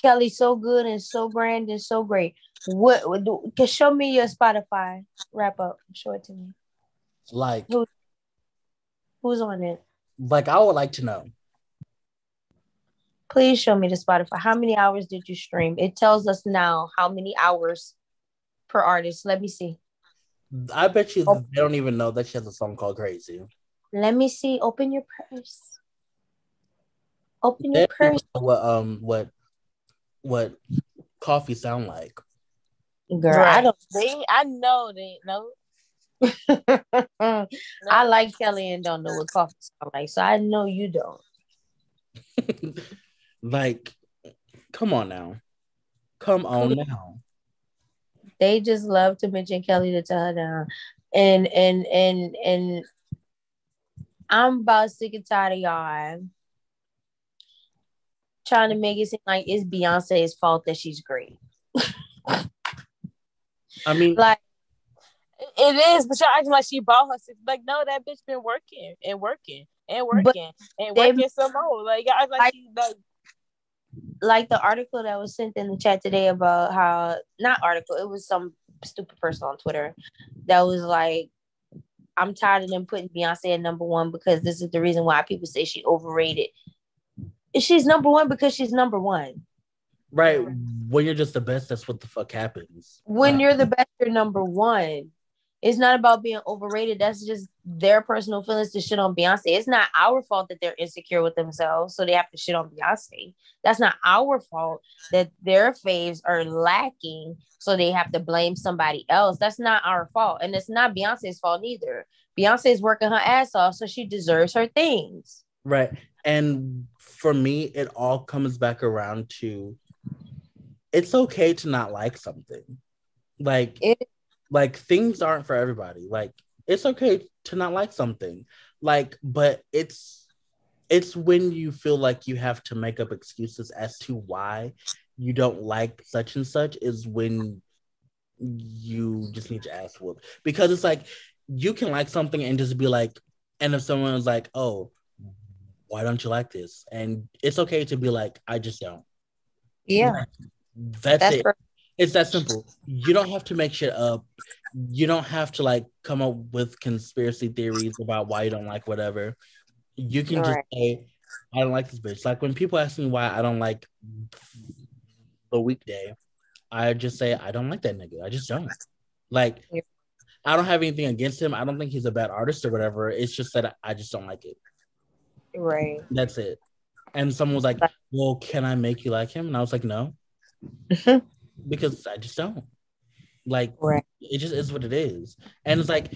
Kelly's so good and so grand and so great. What would do? Can show me your Spotify wrap up? Show it to me. Like, Who, Who's on it? Like I would like to know. Please show me the Spotify. How many hours did you stream? It tells us now how many hours per artist. Let me see. I bet you Oh. they don't even know that she has a song called Crazy. Let me see. Open your purse. Open They your purse, know what um what what coffee sound like. girl. I don't. They, I know they know. I like Kelly and don't know what coffee sound like, so I know you don't. [LAUGHS] like, come on now. Come on [LAUGHS] now. They just love to mention Kelly to tell her down, and and and and I'm about sick and tired of y'all trying to make it seem like it's Beyonce's fault that she's great. I mean, Like It is, but y'all acting like she bought her six. Like, no, that bitch been working and working and But working and they- working some more. Like, y'all like Like- she like like the article that was sent in the chat today about how not article it was some stupid person on twitter that was like i'm tired of them putting beyonce at number one because this is the reason why people say she overrated she's number one because she's number one right when you're just the best, that's what the fuck happens. when Like, you're the best you're number one it's not about being overrated. That's just their personal feelings to shit on beyonce. It's not our fault that they're insecure with themselves so they have to shit on beyonce. That's not our fault that their faves are lacking so they have to blame somebody else. That's not our fault and it's not beyonce's fault either Beyonce is working her ass off so she deserves her things. Right. And for me, it all comes back around to it's okay to not like something. Like It- like things aren't for everybody. Like it's okay to not like something. Like but it's it's when you feel like you have to make up excuses as to why you don't like such and such is when you just need your ass whooped because it's like you can like something and just be like and if someone is like oh why don't you like this? And it's okay to be like, I just don't. yeah That's, that's it. It's that simple. You don't have to make shit up. You don't have to like come up with conspiracy theories about why you don't like whatever. You can just Right. say, I don't like this bitch. Like when people ask me why I don't like the Weeknd, I just say I don't like that nigga. I just don't. Like. I don't have anything against him. I don't think he's a bad artist or whatever. It's just that I just don't like it. right That's it. And someone was like, Well, can I make you like him? And I was like, No, [LAUGHS] because I just don't. Like, right it just is what it is. And it's like,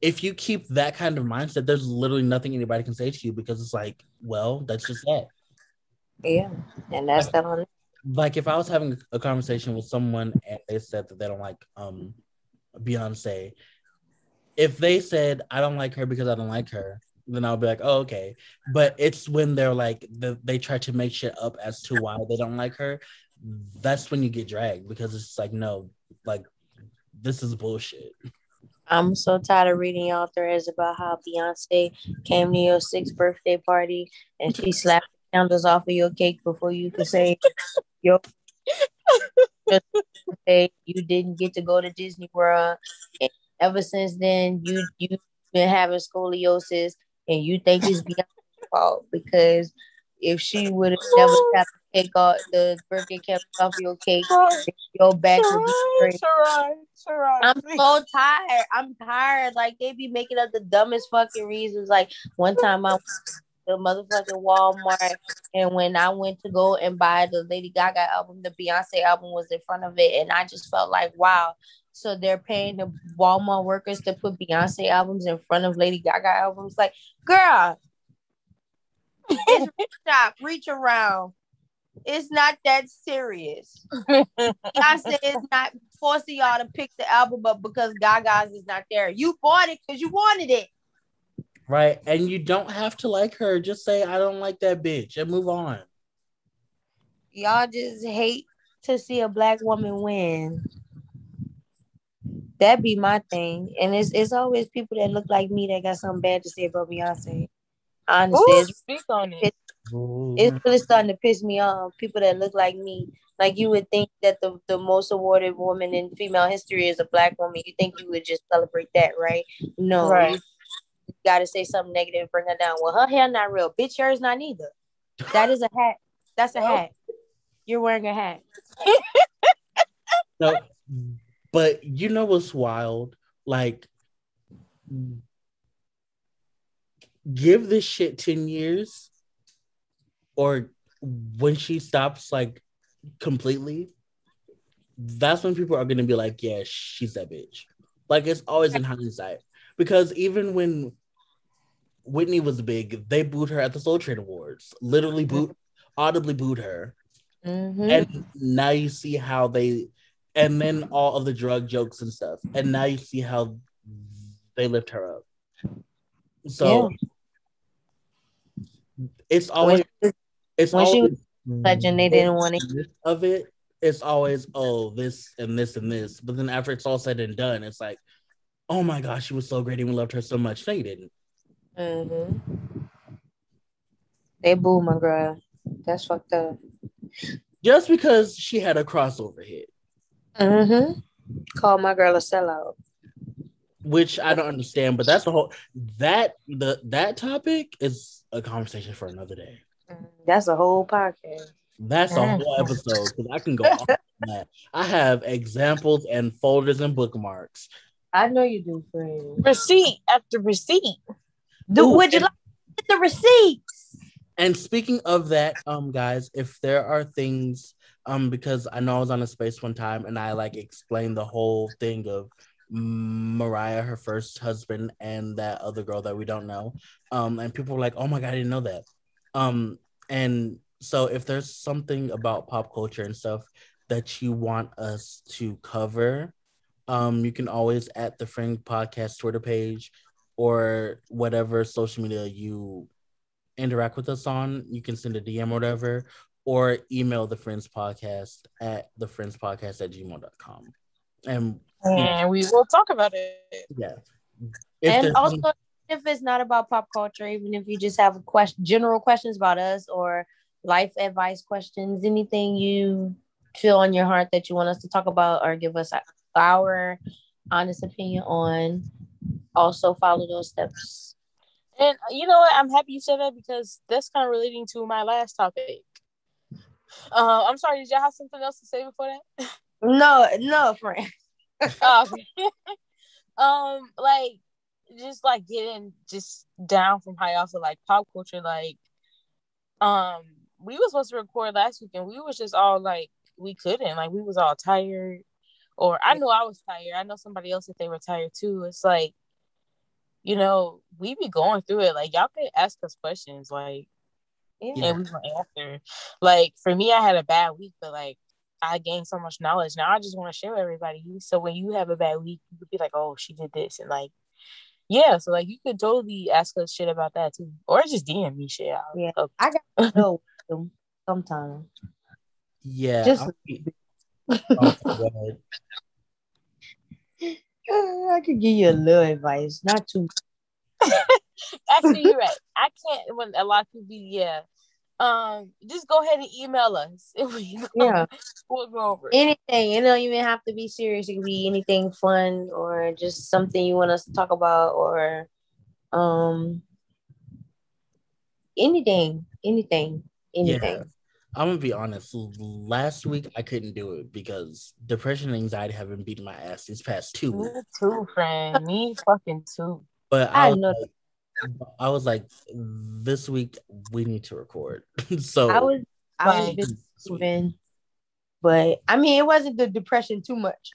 if you keep that kind of mindset, there's literally nothing anybody can say to you because it's like, well, that's just that. yeah and that's that on Like, if I was having a conversation with someone and they said that they don't like um Beyonce, if they said, I don't like her because I don't like her, then I'll be like, oh, okay. But it's when they're like, the, they try to make shit up as to why they don't like her. That's when you get dragged because it's like, no, like, this is bullshit. I'm so tired of reading y'all threads about how Beyonce came to your sixth birthday party and she slapped the candles off of your cake before you could say birthday. You didn't get to go to Disney World. And ever since then, you you've been having scoliosis, and you think it's Beyonce's fault because if she would have never got the cake off the birthday cake off your cake, your back would be straight. I'm so tired. I'm tired. Like they be making up the dumbest fucking reasons. Like one time I was the motherfucking Walmart, and when I went to go and buy the Lady Gaga album, the Beyonce album was in front of it, and I just felt like, wow. So they're paying the Walmart workers to put Beyonce albums in front of Lady Gaga albums. Like, girl, stop, [LAUGHS] reach around. It's not that serious. [LAUGHS] Beyonce is not forcing y'all to pick the album up because Gaga's is not there. You bought it because you wanted it. Right. And you don't have to like her. Just say, I don't like that bitch and move on. Y'all just hate to see a black woman win. That'd be my thing. And it's it's always people that look like me that got something bad to say about Beyonce. Honestly, Ooh, speak on it. It's mm-hmm. really starting to piss me off. People that look like me. Like you would think that the, the most awarded woman in female history is a black woman. You think you would just celebrate that, right? No. Right. You, you gotta say something negative and bring her down. Well, her hair not real. Bitch, yours not either. That is a hat. That's a hat. You're wearing a hat. No, but you know what's wild? Like, give this shit 10 years, or when she stops, like, completely, that's when people are going to be like, yeah, she's that bitch. Like, it's always in hindsight. Because even when Whitney was big, they booed her at the Soul Train Awards, literally boot, audibly booed her. Mhm. and now you see how they and then all of the drug jokes and stuff and now you see how they lift her up so it's always it's when she always was legend, they didn't want it of it it's always oh this and this and this but then after it's all said and done it's like oh my gosh she was so great and we loved her so much They didn't Mhm. They boo my girl. That's fucked up. just because she had a crossover hit Mm-hmm. Call my girl a sellout. which I don't understand, but that's the whole that the that topic is a conversation for another day. That's a whole podcast. That's a whole episode because I can go on [LAUGHS] that. I have examples and folders and bookmarks. I know you do, friend. Receipt after receipt. Do Ooh, would you and- like to get the receipts? And speaking of that, um, guys, if there are things, um, because I know I was on a space one time and I like explained the whole thing of Mariah, her first husband, and that other girl that we don't know. Um, and people were like, "Oh my god, I didn't know that." Um, and so if there's something about pop culture and stuff that you want us to cover, um, you can always at the Fringe Podcast Twitter page or whatever social media you interact with us on. You can send a DM or whatever, or email the Friends Podcast at the Friends Podcast at gmail.com. And And we will talk about it. yeah. If and also, if it's not about pop culture, even if you just have question, general questions about us or life advice questions, anything you feel on your heart that you want us to talk about or give us our honest opinion on, also follow those steps. And you know what? I'm happy you said that because that's kind of relating to my last topic. Uh, I'm sorry. Did y'all have something else to say before that? No, no, friend. [LAUGHS] Oh, [LAUGHS] um, like just like getting just down from high off of like pop culture. Like, um, we was supposed to record last week and we was just all like we couldn't. Like we was all tired, or I know I was tired. I know somebody else if they were tired too. It's like, you know, we be going through it. Like y'all could ask us questions. Like Yeah. and we gonna answer. Like for me, I had a bad week, but like I gained so much knowledge. Now I just want to share with everybody. So when you have a bad week, you could be like, "Oh, she did this," and like, yeah. So like, you could totally ask us shit about that too, or just DM me shit. I'll- Yeah. I'll- I got to know [LAUGHS] them sometimes. yeah, just- I'll [LAUGHS] oh, [LAUGHS] I could give you a little advice, not too. Actually, you're right. I can't. When a lot of people, be, yeah. Um, just go ahead and email us. [LAUGHS] If we go, Yeah. we'll go over. It. Anything. It don't even have to be serious. It could be anything fun or just something you want us to talk about or um anything. Anything. Anything. Yeah. I'm gonna be honest. Last week I couldn't do it because depression and anxiety have been beating my ass these past two Me weeks. too, friend. Me fucking too. But I, I know. like, I was like, this week we need to record. [LAUGHS] so I was I was Right. just moving, but I mean, it wasn't the depression too much.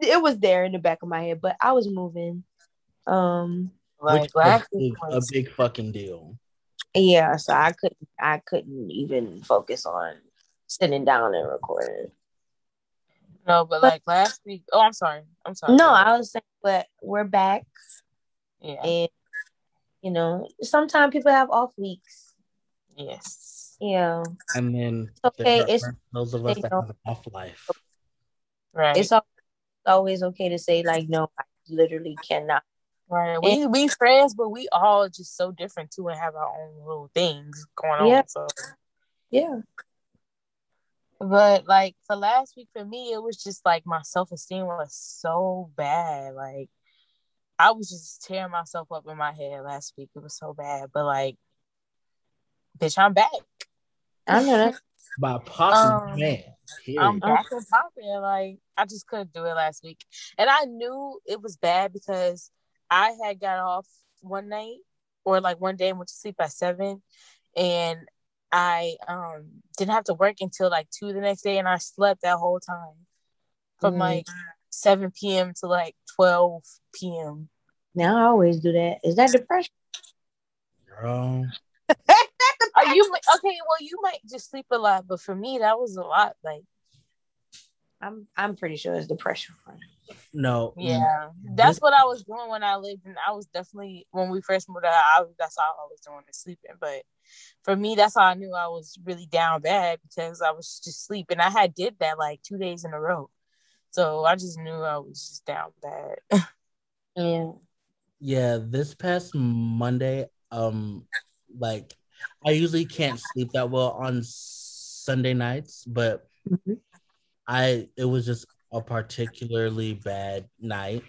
It was there in the back of my head, but I was moving. Um, Like which last a big, a big fucking deal. yeah, so I couldn't I couldn't even focus on sitting down and recording. no, but like last week. Oh, I'm sorry. I'm sorry. No, I was saying, but we're back, yeah. and you know, sometimes people have off weeks. Yes. Yeah, And then okay, it's- those of us that don't- have an off life. Right. it's always okay to say like, no, I literally cannot. right. We we friends, but we all just so different too, and have our own little things going on. So, Yeah, but like for last week for me, it was just like my self esteem was so bad. Like I was just tearing myself up in my head last week. It was so bad, but like, bitch, I'm back. I know that. [LAUGHS] By popping Um, man. period. I'm back and popping. Like I just couldn't do it last week, and I knew it was bad because I had got off one night or like one day and went to sleep at seven, and I um didn't have to work until like two the next day, and I slept that whole time from Mm. like seven p.m. to like twelve p.m. Now I always do that. Is that depression? Girl. [LAUGHS] Oh, you [LAUGHS] okay? Well, you might just sleep a lot, but for me, that was a lot. Like, I'm I'm pretty sure it's depression. No. yeah, mm. that's what I was doing when I lived, and I was definitely when we first moved out. I, that's all I was doing is sleeping. But for me, that's how I knew I was really down bad because I was just sleeping. I had did that like two days in a row, so I just knew I was just down bad. [LAUGHS] Yeah. Yeah, this past Monday, um, like I usually can't sleep that well on Sunday nights, but Mhm. I it was just a particularly bad night,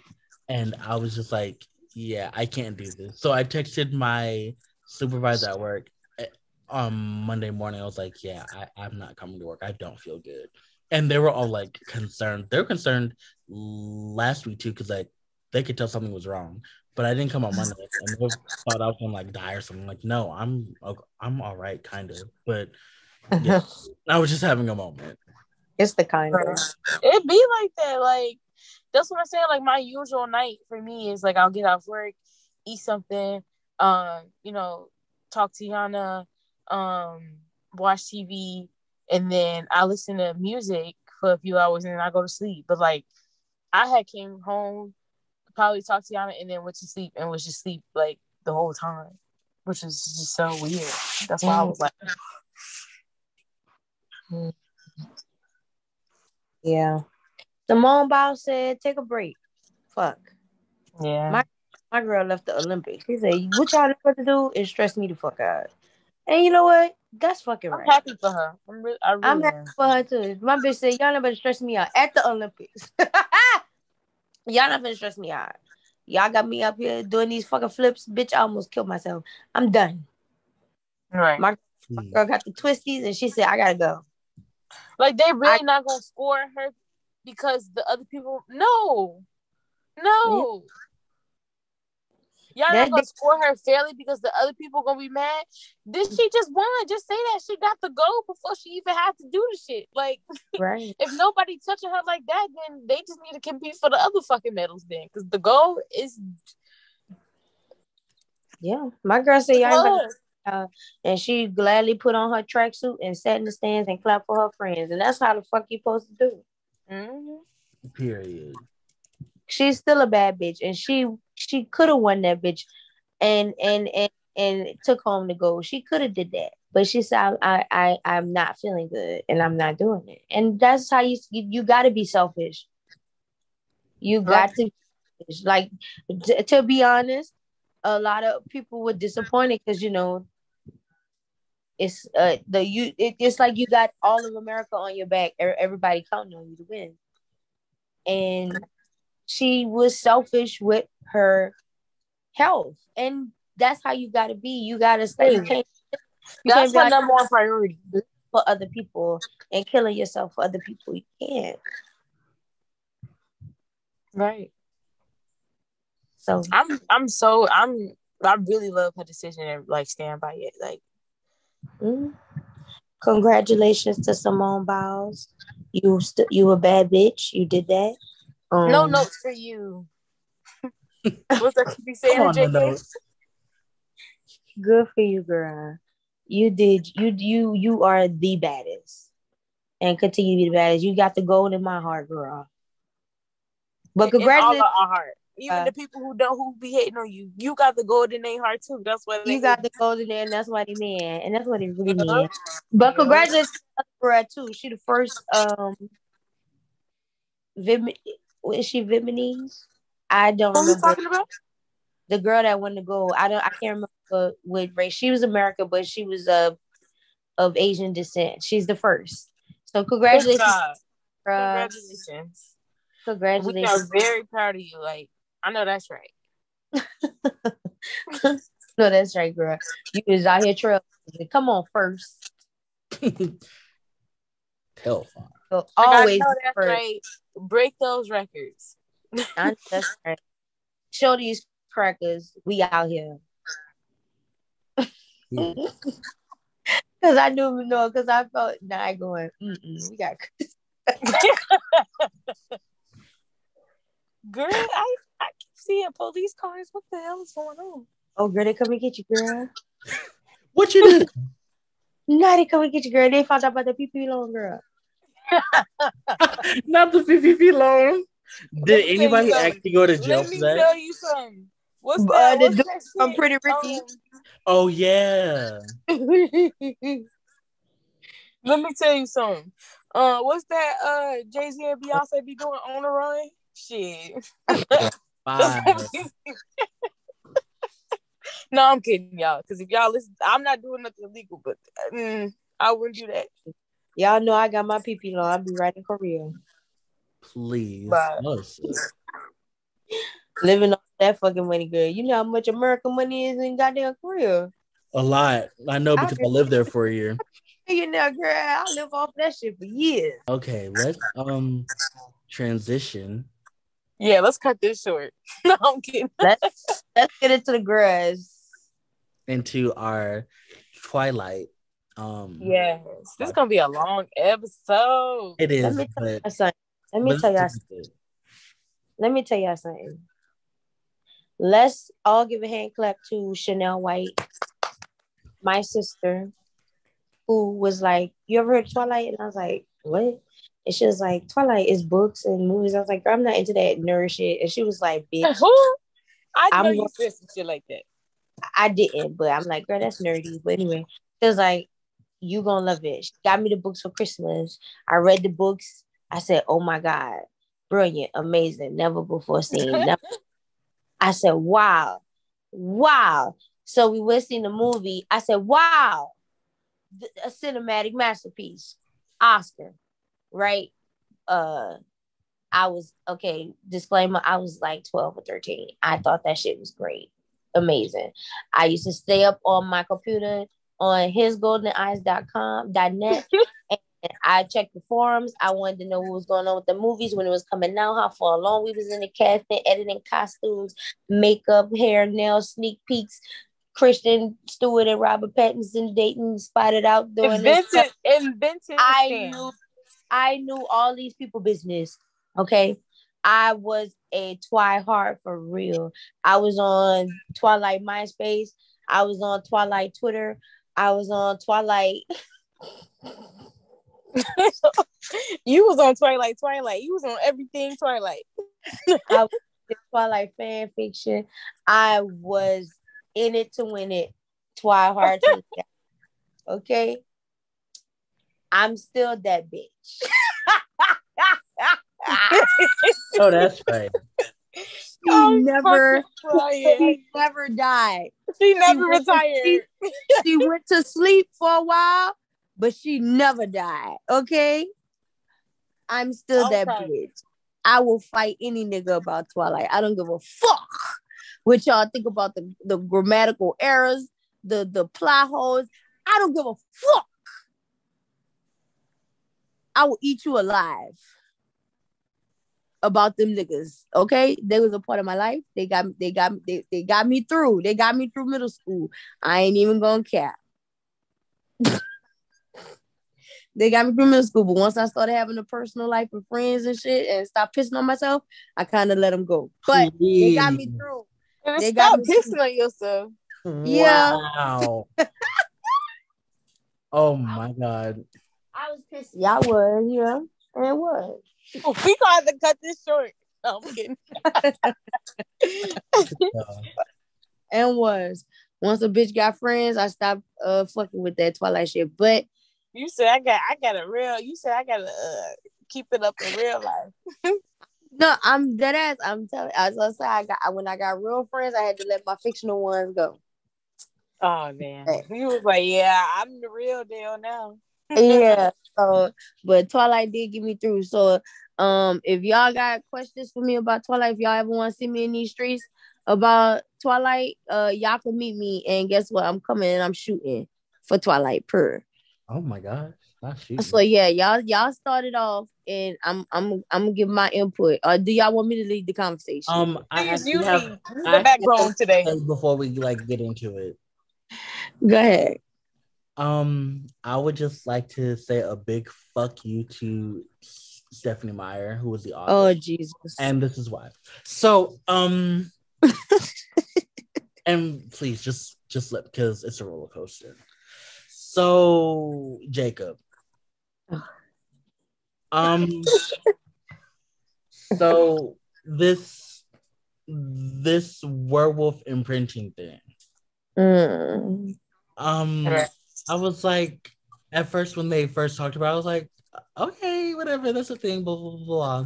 and I was just like, yeah, I can't do this. So I texted my supervisor at work eh, on Monday morning. I was like, yeah, I, I'm not coming to work. I don't feel good. And they were all like concerned. They were concerned last week too, because like they could tell something was wrong. But I didn't come on Monday, and they thought I was gonna like die or something. Like, no, I'm I'm all right, kind of. But yeah, I was just having a moment. it's the kind of it be like that. Like that's what I'm saying. Like my usual night for me is like I'll get off work, eat something, um, you know, talk to Yana, um, watch TV, and then I listen to music for a few hours and then I go to sleep. But like I had came home, probably talked to Yana and then went to sleep and was just sleep like the whole time. Which is just so weird. That's why I was like, [SIGHS] yeah. Simone Biles said, "Take a break." Fuck. yeah. My- My girl left the Olympics. She said, "What y'all know what to do is stress me the fuck out." And you know what? That's fucking right. I'm happy for her. I'm really, I really I'm happy for her too. My bitch said, "Y'all never stress me out at the Olympics." [LAUGHS] y'all not gonna stress me out. Y'all got me up here doing these fucking flips. Bitch, I almost killed myself. I'm done. Right. My Hmm. girl got the twisties, and she said, "I gotta go." Like they really I- not gonna score her because the other people no. No. Y'all That not gonna score her fairly because the other people gonna be mad. Did she just won? Just say that she got the goal before she even had to do the shit. Like [LAUGHS] Right. if nobody touching her like that, then they just need to compete for the other fucking medals then. Because the goal is Yeah. My girl said, "Y'all." ain't hers. about and she gladly put on her tracksuit and sat in the stands and clapped for her friends. And that's how the fuck you supposed to do. Mhm. Period. She's still a bad bitch, and she she could have won that bitch, and and and and took home the gold. She could have did that, but she said, I I I'm not feeling good, and I'm not doing it. And that's how you you, you got to be selfish. You got to be like t- to be honest. A lot of people were disappointed because you know it's uh the you it, it's like you got all of America on your back. Everybody counting on you to win, and she was selfish with her health, and that's how you got to be. You got to stay. You can't. You That's can't be my like, number one priority. for other people and killing yourself for other people. You can't. Right. So I'm I'm so I'm I really love her decision and like stand by it. Like, mm. congratulations to Simone Biles. You st- you a bad bitch. You did that. Um, no notes for you. [LAUGHS] What's that could be saying, on, JK? Good for you, girl. You did. You you you are the baddest, and continue to be the baddest. You got the gold in my heart, girl. But congratulations, our heart. Even uh, the people who don't who be hating on you, you got the gold in their heart too. That's what you got the gold in there, and that's what he mean, and that's what he really mean. But congratulations, girl, too. She the first um, Vim, is she Vietnamese? I don't Who remember. talking about? The girl that won the gold. I don't. I can't remember what race. She was American, but she was of of Asian descent. She's the first. So congratulations. Congratulations. Congratulations. We are very proud of you. Like I know that's right. [LAUGHS] no, that's right, girl. You was out here trail. Come on, first. [LAUGHS] Hellfire. So always that's first. right. Break those records. [LAUGHS] that's right. Show these crackers we out here. Hmm. [LAUGHS] Because I knew no, because I felt not going. we got. [LAUGHS] Girl, I I keep seeing police cars. What the hell is going on? Oh, girl, they come and get you, girl. what you do? no, they come and get you, girl. They found out about the PP loan, girl. [LAUGHS] Not the PPP loan. Did anybody actually go to jail for that? Let me tell you something. What's that? Uh, What's that I'm pretty Ricky. Um, oh yeah. [LAUGHS] Let me tell you something. Uh, what's that? Uh, Jay Z and Beyonce be doing on the run? Shit. [LAUGHS] no, I'm kidding, y'all. Because if y'all listen, I'm not doing nothing illegal, but mm, I wouldn't do that. Y'all know I got my PP loan. I'll be right in Korea. Please. Living on that fucking money, girl. You know how much American money is in goddamn Korea. A lot. I know because I, I lived there for a year. [LAUGHS] You know, girl, I live off that shit for years. Okay, let's um transition. Yeah, let's cut this short. [LAUGHS] no, I'm kidding. let's let's get into the grass. Into our Twilight. Um Yes, this is gonna be a long episode. It is. Let me tell you something. Let me tell y'all something. Let me tell y'all something. Let's all give a hand clap to Chanel White, my sister, who was like, You ever heard Twilight? And I was like, What? And she was like, Twilight is books and movies. I was like, I'm not into that nerd shit. And she was like, [LAUGHS] Bitch. Who? I know I'm you said some shit like that. I didn't, but I'm like, girl, that's nerdy. But anyway, she was like, you gonna love it. She got me the books for Christmas. I read the books. I said, oh my God, brilliant, amazing, never before seen. [LAUGHS] Never. I said, wow, wow. So we went seeing the movie. I said, wow, a cinematic masterpiece, Oscar, right? Uh, I was okay. Disclaimer: I was like twelve or thirteen. I thought that shit was great, amazing. I used to stay up on my computer on hisgoldeneyes.com .net [LAUGHS] and I checked the forums. I wanted to know what was going on with the movies when it was coming out, how far along we was in the casting, editing costumes, makeup, hair, nails, sneak peeks. Kristen Stewart and Robert Pattinson dating, spotted out doing invented, invented. I knew, I knew all these people business. Okay, I was a Twihard for real. I was on Twilight MySpace. I was on Twilight Twitter. I was on Twilight. [LAUGHS] you was on Twilight, Twilight. You was on everything Twilight. I was Twilight fan fiction. I was in it to win it. Twilight. [LAUGHS] okay. I'm still that bitch. [LAUGHS] oh, that's right. [LAUGHS] She never, she never died. She never she retired. She, she went to sleep for a while, but she never died. Okay, I'm still okay. that bitch. I will fight any nigga about Twilight. I don't give a fuck what y'all think about the, the grammatical errors, the the plot holes. I don't give a fuck. I will eat you alive. About them niggas. Okay, they was a part of my life. They got they got they, they got me through. They got me through middle school. I ain't even gonna cap. [LAUGHS] they got me through middle school, but once I started having a personal life with friends and shit, and stop pissing on myself, I kind of let them go. But they got me through. And They stop got me- pissing on yourself. Yeah. Wow. [LAUGHS] oh my god. I was pissed. Yeah, I was. Yeah, and it was. [LAUGHS] We gonna have to cut this short. No, I'm kidding. [LAUGHS] and was. Once a bitch got friends, I stopped uh fucking with that Twilight shit. But You said I got I got a real. You said I gotta uh, keep it up in real life. [LAUGHS] no, I'm dead ass. I'm telling. As I said, I got when I got real friends, I had to let my fictional ones go. Oh man, he was like, "Yeah, I'm the real deal now." Yeah. So, but Twilight did get me through. So, um, if y'all got questions for me about Twilight, if y'all ever want to see me in these streets about Twilight, uh, y'all can meet me. And guess what? I'm coming and I'm shooting for Twilight per. Oh my gosh. Not shooting. So yeah, y'all y'all started off, and I'm I'm I'm gonna give my input. Uh, do y'all want me to lead the conversation? um I Things actually you have need I the backbone today. before we like get into it. Go ahead. Um, I would just like to say a big fuck you to Stephenie Meyer, who was the author. Oh Jesus. and this is why. So, um, [LAUGHS] and please just just let because it's a roller coaster. So, Jacob. [SIGHS] Um. So this this werewolf imprinting thing. Mm. Um, Right. I was like, at first when they first talked about, it, I was like, okay, whatever, that's a thing, blah blah blah. blah.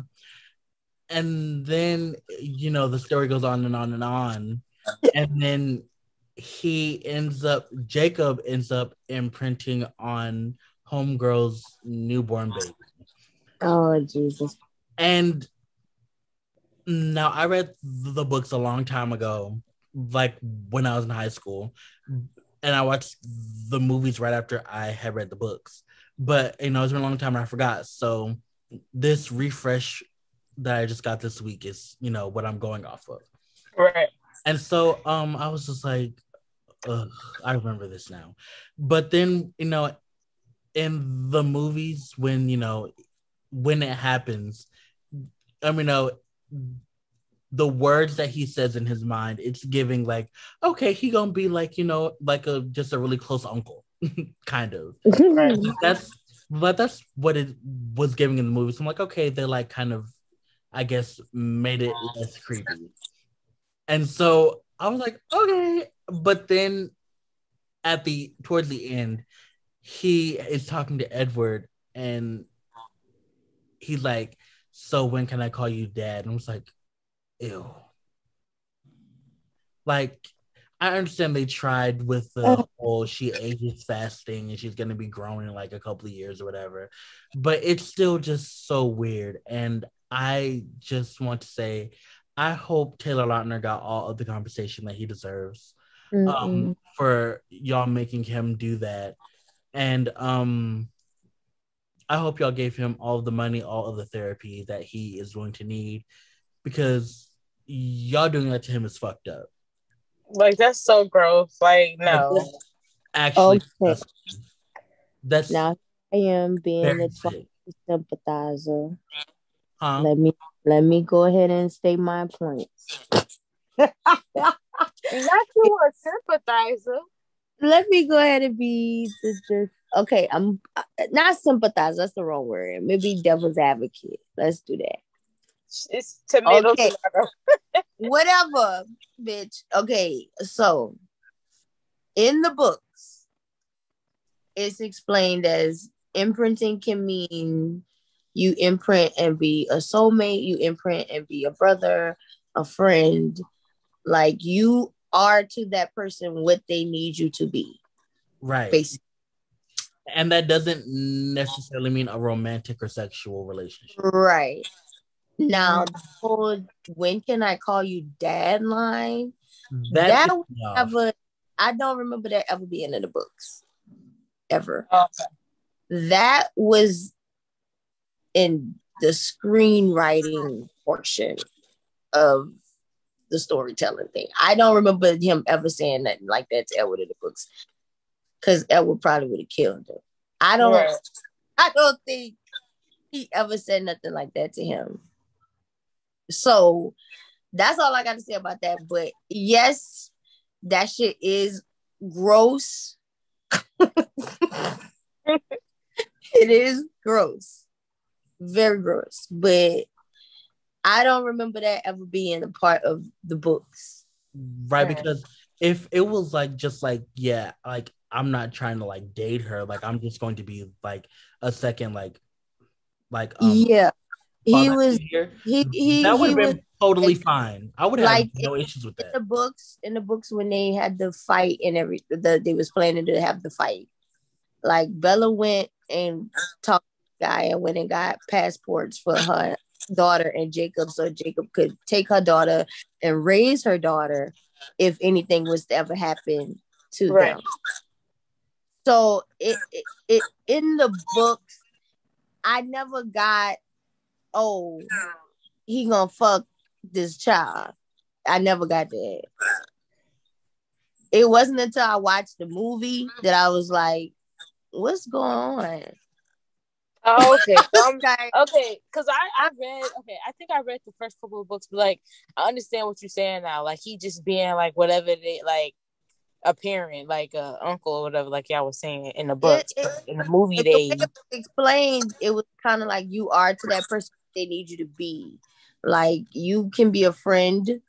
And then you know the story goes on and on and on, [LAUGHS] and then he ends up, Jacob ends up imprinting on Homegirl's newborn baby, Oh Jesus. and now I read the books a long time ago, like when I was in high school, and I watched the movies right after I had read the books. But you know, it's been a long time and I forgot. So this refresh that I just got this week is, you know, what I'm going off of. Right. And so um I was just like, Ugh, I remember this now. But then, you know, in the movies when, you know, when it happens, I mean, you know, the words that he says in his mind, it's giving like, okay, he gonna be like, you know, like a just a really close uncle, [LAUGHS] kind of. Right. That's but that's what it was giving in the movie. So I'm like, okay, they like kind of, I guess, made it less creepy. And so I was like, okay. But then at the towards the end, he is talking to Edward and he's like, So when can I call you dad? And I was like, ew. Like, I understand they tried with the whole she ages fasting and she's gonna be growing in like a couple of years or whatever, but it's still just so weird. And I just want to say, I hope Taylor Lautner got all of the compensation that he deserves Mm-mm. um, for y'all making him do that. And um, I hope y'all gave him all of the money, all of the therapy that he is going to need because y'all doing that to him is fucked up. Like that's so gross. Like no. That's Actually, Okay. that's now I am being a sympathizer. Huh? Let me let me go ahead and state my point. Not you a sympathizer. let me go ahead and be the just okay. I'm uh, not sympathize. That's the wrong word. Maybe devil's advocate. Let's do that. It's tomato Okay. tomato. [LAUGHS] Whatever, bitch. Okay, so in the books, it's explained as imprinting can mean you imprint and be a soulmate. You imprint and be a brother, a friend. Like you are to that person what they need you to be. Right. Basically. And that doesn't necessarily mean a romantic or sexual relationship. Right. Now, the whole when can I call you dad line? That, That pissed me off. Ever, I don't remember that ever being in the books. Ever. Okay. That was in the screenwriting portion of the storytelling thing. I don't remember him ever saying nothing like that to Edward in the books, because Edward probably would have killed him. I don't. Right. [LAUGHS] I don't think he ever said nothing like that to him. So that's all I got to say about that. But yes, that shit is gross. [LAUGHS] it is gross. Very gross. But I don't remember that ever being a part of the books. Right, because if it was like just like, yeah, like I'm not trying to like date her, like I'm just going to be like a second like like um, yeah he was he, mm-hmm. he that would have been was, totally fine. I would have like no issues with that. In the books, in the books when they had the fight and every the they was planning to have the fight. Like Bella went and talked to the guy and went and got passports for her daughter and Jacob so Jacob could take her daughter and raise her daughter if anything was to ever happen to right. them. So it, it, it in the books, I never got oh, he gonna fuck this child. I never got that. It wasn't until I watched the movie that I was like, what's going on? Oh, okay. [LAUGHS] Um, okay, because I, I read, okay, I think I read the first couple of books, but like, I understand what you're saying now. Like, he just being like whatever they like, a parent, like a uncle or whatever, like y'all was saying in the book, It, it, in the movie, they explained it was kind of like you are to that person they need you to be. Like you can be a friend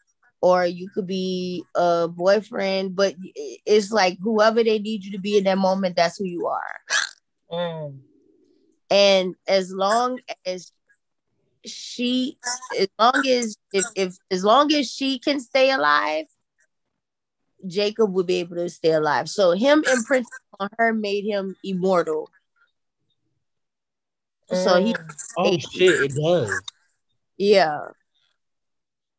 or you could be a boyfriend, but it's like whoever they need you to be in that moment, that's who you are. Mm. And as long as she, as long as if, if as long as she can stay alive, Jacob would be able to stay alive. So him imprinting on her made him immortal. So he. Mm. Oh shit! It does. Yeah.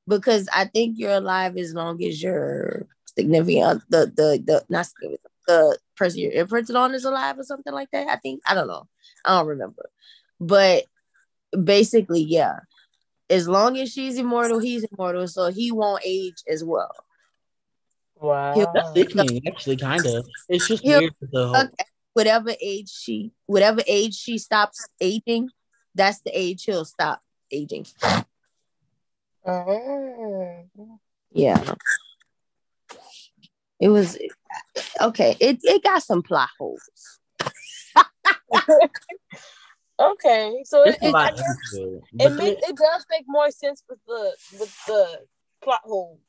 Because I think you're alive as long as your significant the the the not significant the person you're imprinted on is alive or something like that. I think I don't know. I don't remember. But basically, yeah. As long as she's immortal, he's immortal, so he won't age as well. Wow, He'll, that's sickening. Actually, kind of. It's just weird. The whole whatever age she whatever age she stops aging, that's the age he'll stop aging. Uh, yeah. It was okay. It it got some plot holes. [LAUGHS] okay, so it, it, guess, it, make, it does make more sense with the with the plot holes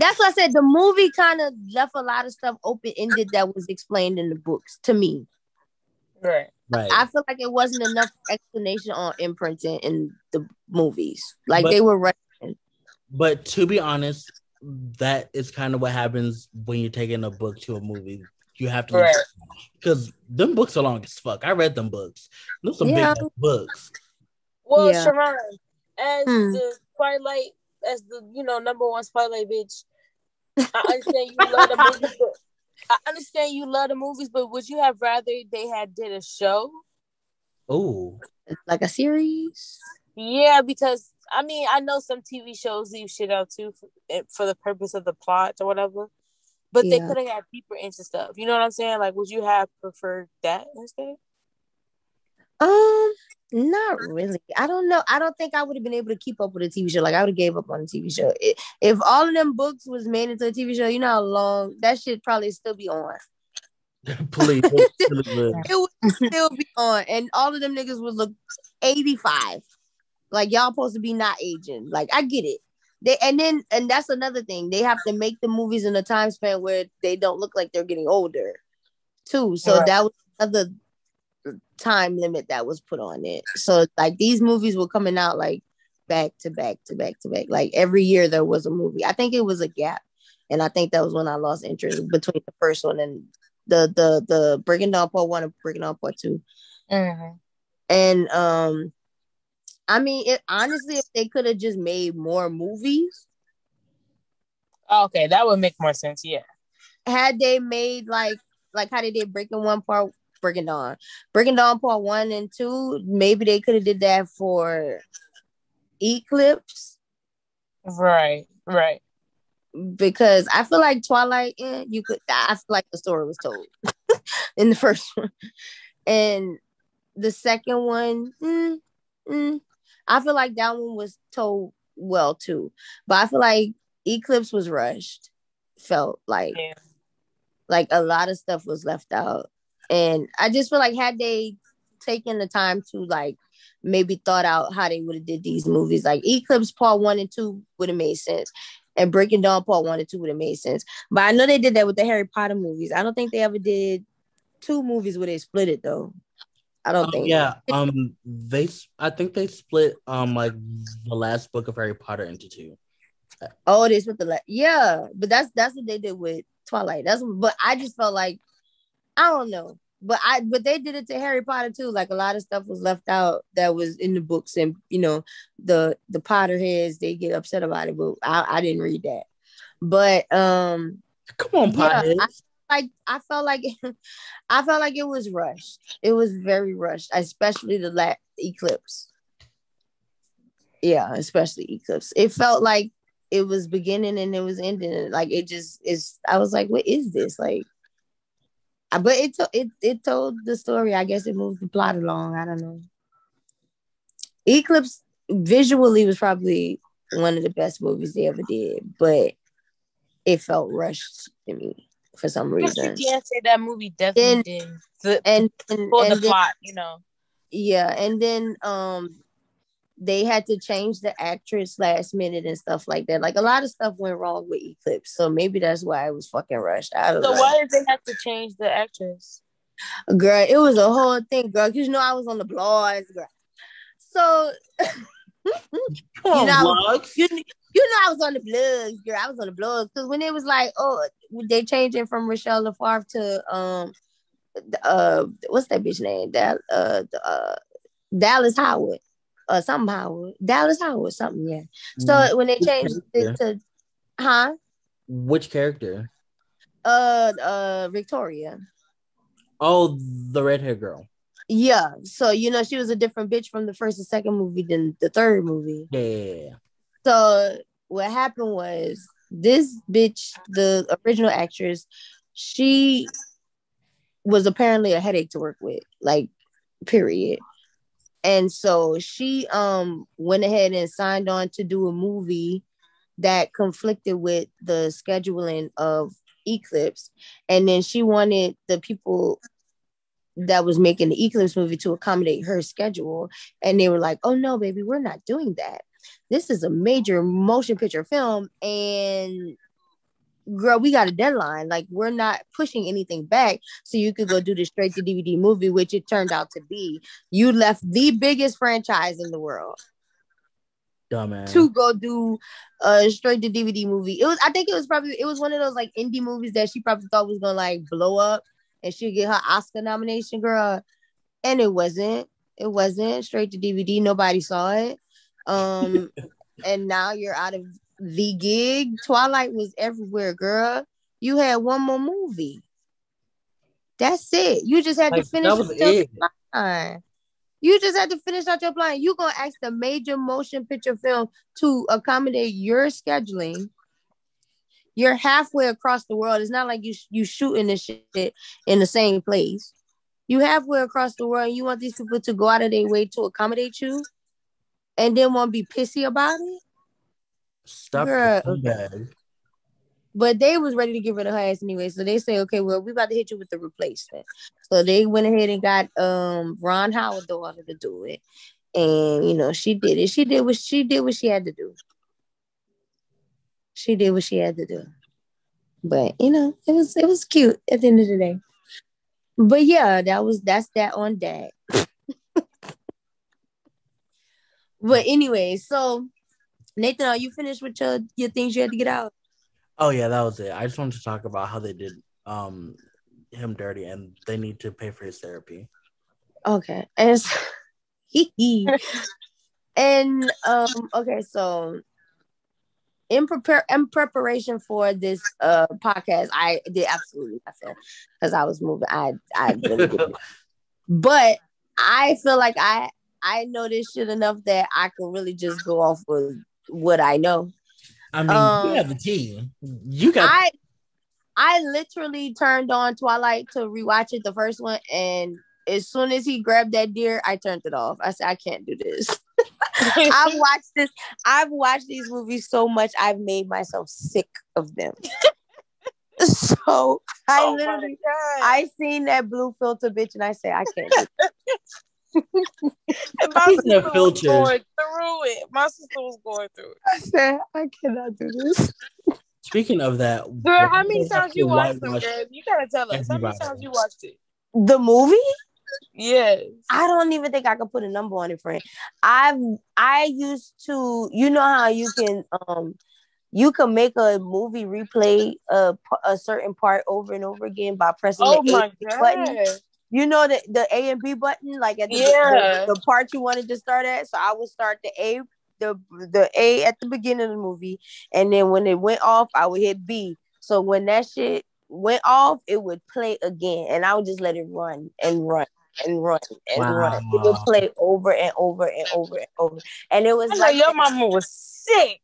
that's why I said the movie kind of left a lot of stuff open ended that was explained in the books to me. Right. Right. I feel like it wasn't enough explanation on imprinting in the movies. Like but, they were rushing. But to be honest, that is kind of what happens when you're taking a book to a movie. You have to right. because them books are long as fuck. I read them books. Those some yeah. big books. Well, yeah. Sharon, as hmm. the Twilight as the you know number one spotlight bitch. I understand you love the movies, [LAUGHS] but I understand you love the movies, but would you have rather they had did a show? Oh, like a series? Yeah, because I mean I know some TV shows leave shit out too for, for the purpose of the plot or whatever, but yeah. they could have had deeper into stuff. You know what I'm saying? Like, would you have preferred that instead? Um, not really. I don't know. I don't think I would have been able to keep up with a TV show. Like I would have gave up on a TV show. If all of them books was made into a TV show, you know how long that should probably still be on. [LAUGHS] Please, [LAUGHS] it would still be on, and all of them niggas would look eighty five. Like y'all supposed to be not aging. Like I get it. They and then and that's another thing. They have to make the movies in a time span where they don't look like they're getting older, too. So right. that was another time limit that was put on it. So like these movies were coming out like back to back to back to back. Like every year there was a movie. I think it was a gap. And I think that was when I lost interest between the first one and the the the Breaking Dawn Part One and Breaking Dawn Part 2 mm-hmm. And um I mean it honestly if they could have just made more movies. Okay, that would make more sense, yeah. Had they made like like how did they did Breaking One Part Breaking Dawn. Breaking Dawn Part One and Two, maybe they could have did that for Eclipse. Right, right. Because I feel like Twilight, eh, you could. I feel like the story was told [LAUGHS] in the first one, and the second one, mm, mm, I feel like that one was told well too. But I feel like Eclipse was rushed. Felt like yeah. like a lot of stuff was left out. And I just feel like had they taken the time to like maybe thought out how they would have did these movies, like Eclipse Part One and Two would have made sense. And Breaking Dawn Part One and Two would have made sense. But I know they did that with the Harry Potter movies. I don't think they ever did two movies where they split it though. I don't um, think. Yeah, um, they. I think they split um like the last book of Harry Potter into two. Oh, it is with the yeah, but that's that's what they did with Twilight. That's but I just felt like I don't know, but I but they did it to Harry Potter too. Like a lot of stuff was left out that was in the books, and you know the the Potterheads they get upset about it, but I I didn't read that. But um, come on, Potterheads. Yeah, like I felt like [LAUGHS] I felt like it was rushed. It was very rushed, especially the last eclipse. Yeah, especially eclipse. It felt like it was beginning and it was ending. Like it just is. I was like, what is this? Like, but it to, it it told the story. I guess it moved the plot along. I don't know. Eclipse visually was probably one of the best movies they ever did, but it felt rushed to me for some reason. You can't say that movie definitely and, did the, and, and, for and the then, plot, you know. Yeah, and then um they had to change the actress last minute and stuff like that. Like a lot of stuff went wrong with Eclipse, so maybe that's why it was fucking rushed. I don't so know. why did they have to change the actress? Girl, it was a whole thing, girl. Cause you know I was on the blogs, girl. So [LAUGHS] you know, you, you know I was on the blogs, girl. I was on the blogs because when it was like, oh, they changing from Rachelle Lefevre to um, uh, what's that bitch name? That uh, uh, Dallas Howard, uh, something Howard, Dallas Howard, something. Yeah. So mm. when they changed it to, huh? Which character? Uh, uh, Victoria. Oh, the red hair girl. Yeah. So you know she was a different bitch from the first and second movie than the third movie. Yeah. So what happened was this bitch, the original actress, she was apparently a headache to work with, like period. And so she um went ahead and signed on to do a movie that conflicted with the scheduling of Eclipse. And then she wanted the people that was making the Eclipse movie to accommodate her schedule. And they were like, oh no, baby, we're not doing that this is a major motion picture film and girl we got a deadline. Like we're not pushing anything back. So you could go do the straight to dvd movie which it turned out to be. You left the biggest franchise in the world Dumbass. to go do a straight to dvd movie. It was i think it was probably it was one of those like indie movies that she probably thought was gonna like blow up and she'd get her oscar nomination girl. And it wasn't. It wasn't straight to dvd nobody saw it. Um, [LAUGHS] and now you're out of the gig. Twilight was everywhere, girl. You had one more movie. That's it. You just had like, to finish your plan. You just had to finish out your plan. You gonna ask the major motion picture film to accommodate your scheduling. You're halfway across the world. It's not like you you shooting this shit in the same place. You halfway across the world. you want these people to go out of their way to accommodate you and then want to be pissy about it. Stop Girl. But they was ready to give her the ass anyway. So they say, okay, well, we about to hit you with the replacement. So they went ahead and got um Ron Howard daughter to do it. And you know, she did it. She did what she did what she had to do. She did what she had to do. But you know, it was it was cute at the end of the day. But yeah, that was that's that on that. [LAUGHS] But anyway, so Nathan, are you finished with your your things you had to get out? Oh yeah, that was it. I just wanted to talk about how they did um him dirty and they need to pay for his therapy. Okay. And [LAUGHS] and um okay, so in prepare in preparation for this uh podcast, I did absolutely nothing because I was moving. I I really but I feel like I I know this shit enough that I can really just go off with what I know. I mean, Um, you have the team. You got I I literally turned on Twilight to rewatch it, the first one, and as soon as he grabbed that deer, I turned it off. I said, I can't do this. [LAUGHS] I've [LAUGHS] watched this. I've watched these movies so much. I've made myself sick of them. [LAUGHS] so I Oh literally, I seen that blue filter bitch, and I said, I can't. Do [LAUGHS] And my Speaking sister was going through it. My sister was going through it. I said, I cannot do this. speaking of that. Girl, how many why do they have times you to watched them, whitewash girl? You gotta tell us. How many times you watched it? The movie? Yes. I don't even think I could put a number on it, friend. I've I used to, you know how you can um you can make a movie replay a a certain part over and over again by pressing Oh the my and B button. God. You know the the A and B button, like at the, Yeah. the, the part you wanted to start at. So I would start the A the the A at the beginning of the movie, and then when it went off, I would hit B. So when that shit went off, it would play again, and I would just let it run and run and run and run. It would play over and over and over and over, and it was I like, your mama was sick.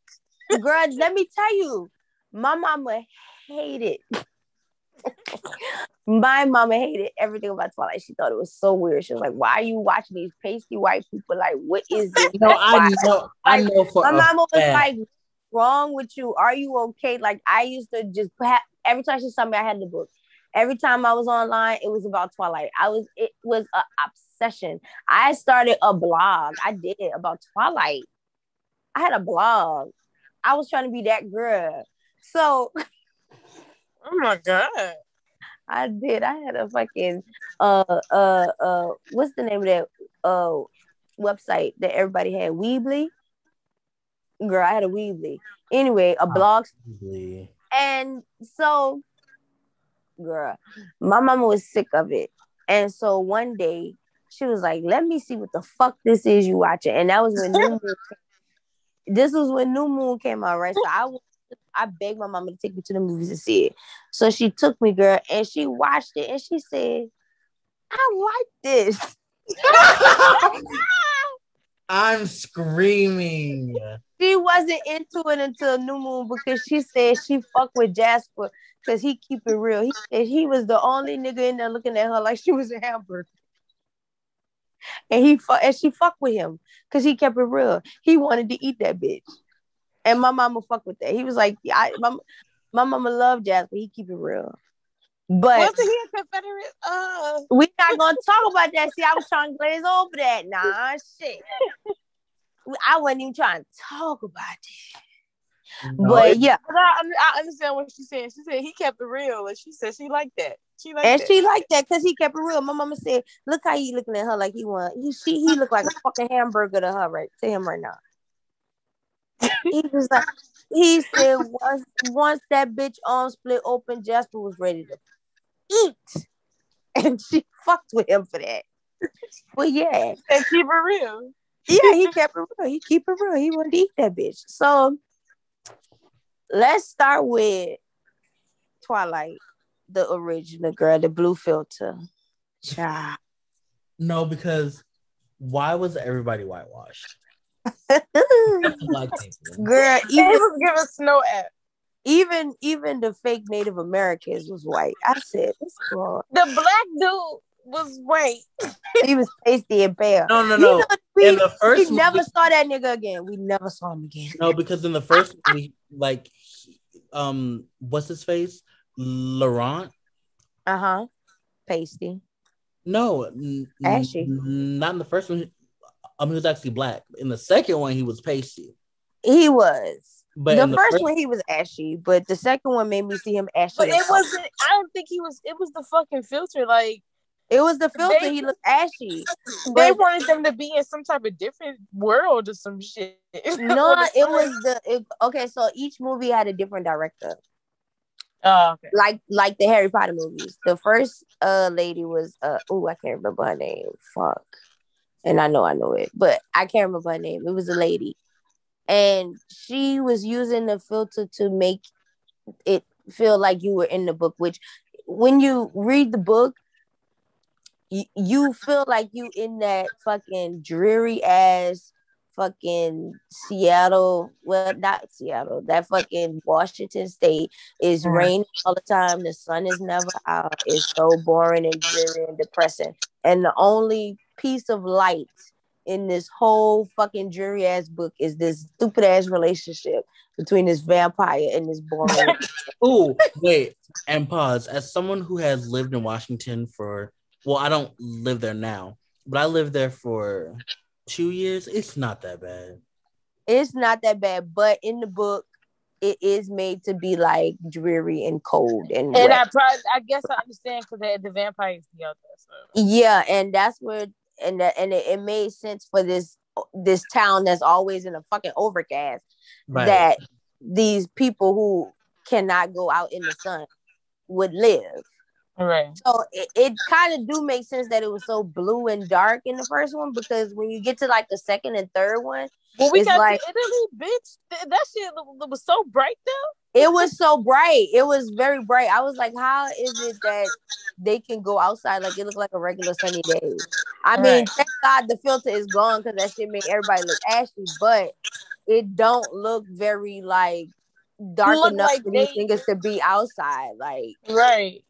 girl, let me tell you, my mama hated. My mama hated everything about Twilight. She thought it was so weird. She was like, "Why are you watching these pasty white people? Like, what is this?" No, I know. I know for My mama was like, "Wrong with you? Are you okay?" Like, I used to just every time she saw me, I had the book. Every time I was online, it was about Twilight. I was it was an obsession. I started a blog. I did about Twilight. I had a blog. I was trying to be that girl. So [LAUGHS] Oh my god. I did. I had a fucking uh uh uh what's the name of that uh website that everybody had? Weebly. Girl, I had a Weebly. Anyway, a blog and so girl, my mama was sick of it. And so one day she was like, Let me see what the fuck this is you watching. And that was when New [LAUGHS] Moon came. This was when New Moon came out, right? So I was [LAUGHS] I begged my mama to take me to the movies to see it. So she took me, girl, and she watched it and she said, I like this. [LAUGHS] I'm screaming. she wasn't into it until New Moon because she said she fucked with Jasper because he keep it real. He said he was the only nigga in there looking at her like she was a hamburger. And he fu- and she fucked with him because he kept it real. He wanted to eat that bitch. And my mama fucked with that. He was like, I my, my mama loved Jasper. He keep it real. But Wasn't he a Confederate? Uh we not gonna talk about that. See, I was trying to glaze over that. Nah, shit. I wasn't even trying to talk about it. No, but yeah, but I, I understand what she's saying. She said he kept it real, and she said she liked that. She liked and that. she liked that because he kept it real. My mama said, "Look how he looking at her like he want. He she he looked like a fucking hamburger to her right to him right now." He was like, he said once once that bitch arm split open, Jasper was ready to eat, and she [LAUGHS] fucked with him for that. But yeah, and keep it real. yeah, he kept it real. He keep it real. He wanted to eat that bitch. So let's start with Twilight, the original girl, the blue filter. Child. no, because why was everybody whitewashed? The black people. girl, He even, was giving snow at even even the fake Native Americans was white. I said, this girl, the black dude was white. [LAUGHS] he was pasty and pale. No, no, You no. know, we, In the first we never movie- saw that nigga again. We never saw him again. No, because in the first movie, like, um, what's his face? Laurent? Uh huh. Pasty. No, n- n- Not in the first one. Um, he was actually black. In the second one, he was pasty. He was. But the in first one he was ashy, but the second one made me see him ashy. But it wasn't. I don't think he was. It was the fucking filter. Like It was the filter. They- he looked ashy. they But- wanted them to be in some type of different world or some shit. [LAUGHS] No, it was the it, okay. So each movie had a different director, Oh, okay. like like the Harry Potter movies. The first uh lady was uh oh I can't remember her name. Fuck, and I know I know it, but I can't remember her name. It was a lady, and she was using the filter to make it feel like you were in the book. Which when you read the book, you, you feel like you in that fucking dreary ass fucking Seattle, well, not Seattle, that fucking Washington State is Mhm. raining all the time. The sun is never out. It's so boring and dreary and depressing. And the only piece of light in this whole fucking dreary ass book is this stupid ass relationship between this vampire and this boy. [LAUGHS] Oh, wait, and pause. As someone who has lived in Washington for, well, I don't live there now, but I lived there for two years. It's not that bad. it's not that bad, but in the book, it is made to be like dreary and cold and, And wet. I probably, I guess I understand because the, the vampires be out there. So. Yeah, and that's where and that, and it, it made sense for this this town that's always in a fucking overcast that these people who cannot go out in the sun would live. Right. So it, it kind of do make sense that it was so blue and dark in the first one because when you get to like the second and third one, Well, we It's got like- the Italy, bitch. That shit was- so bright though. it was so bright. It was very bright. I was like, how is it that they can go outside like it looked like a regular sunny day? I mean, Right. thank God the filter is gone because that shit made everybody look ashy, but it don't look very like dark Look enough like for these niggas to be outside. Like Right.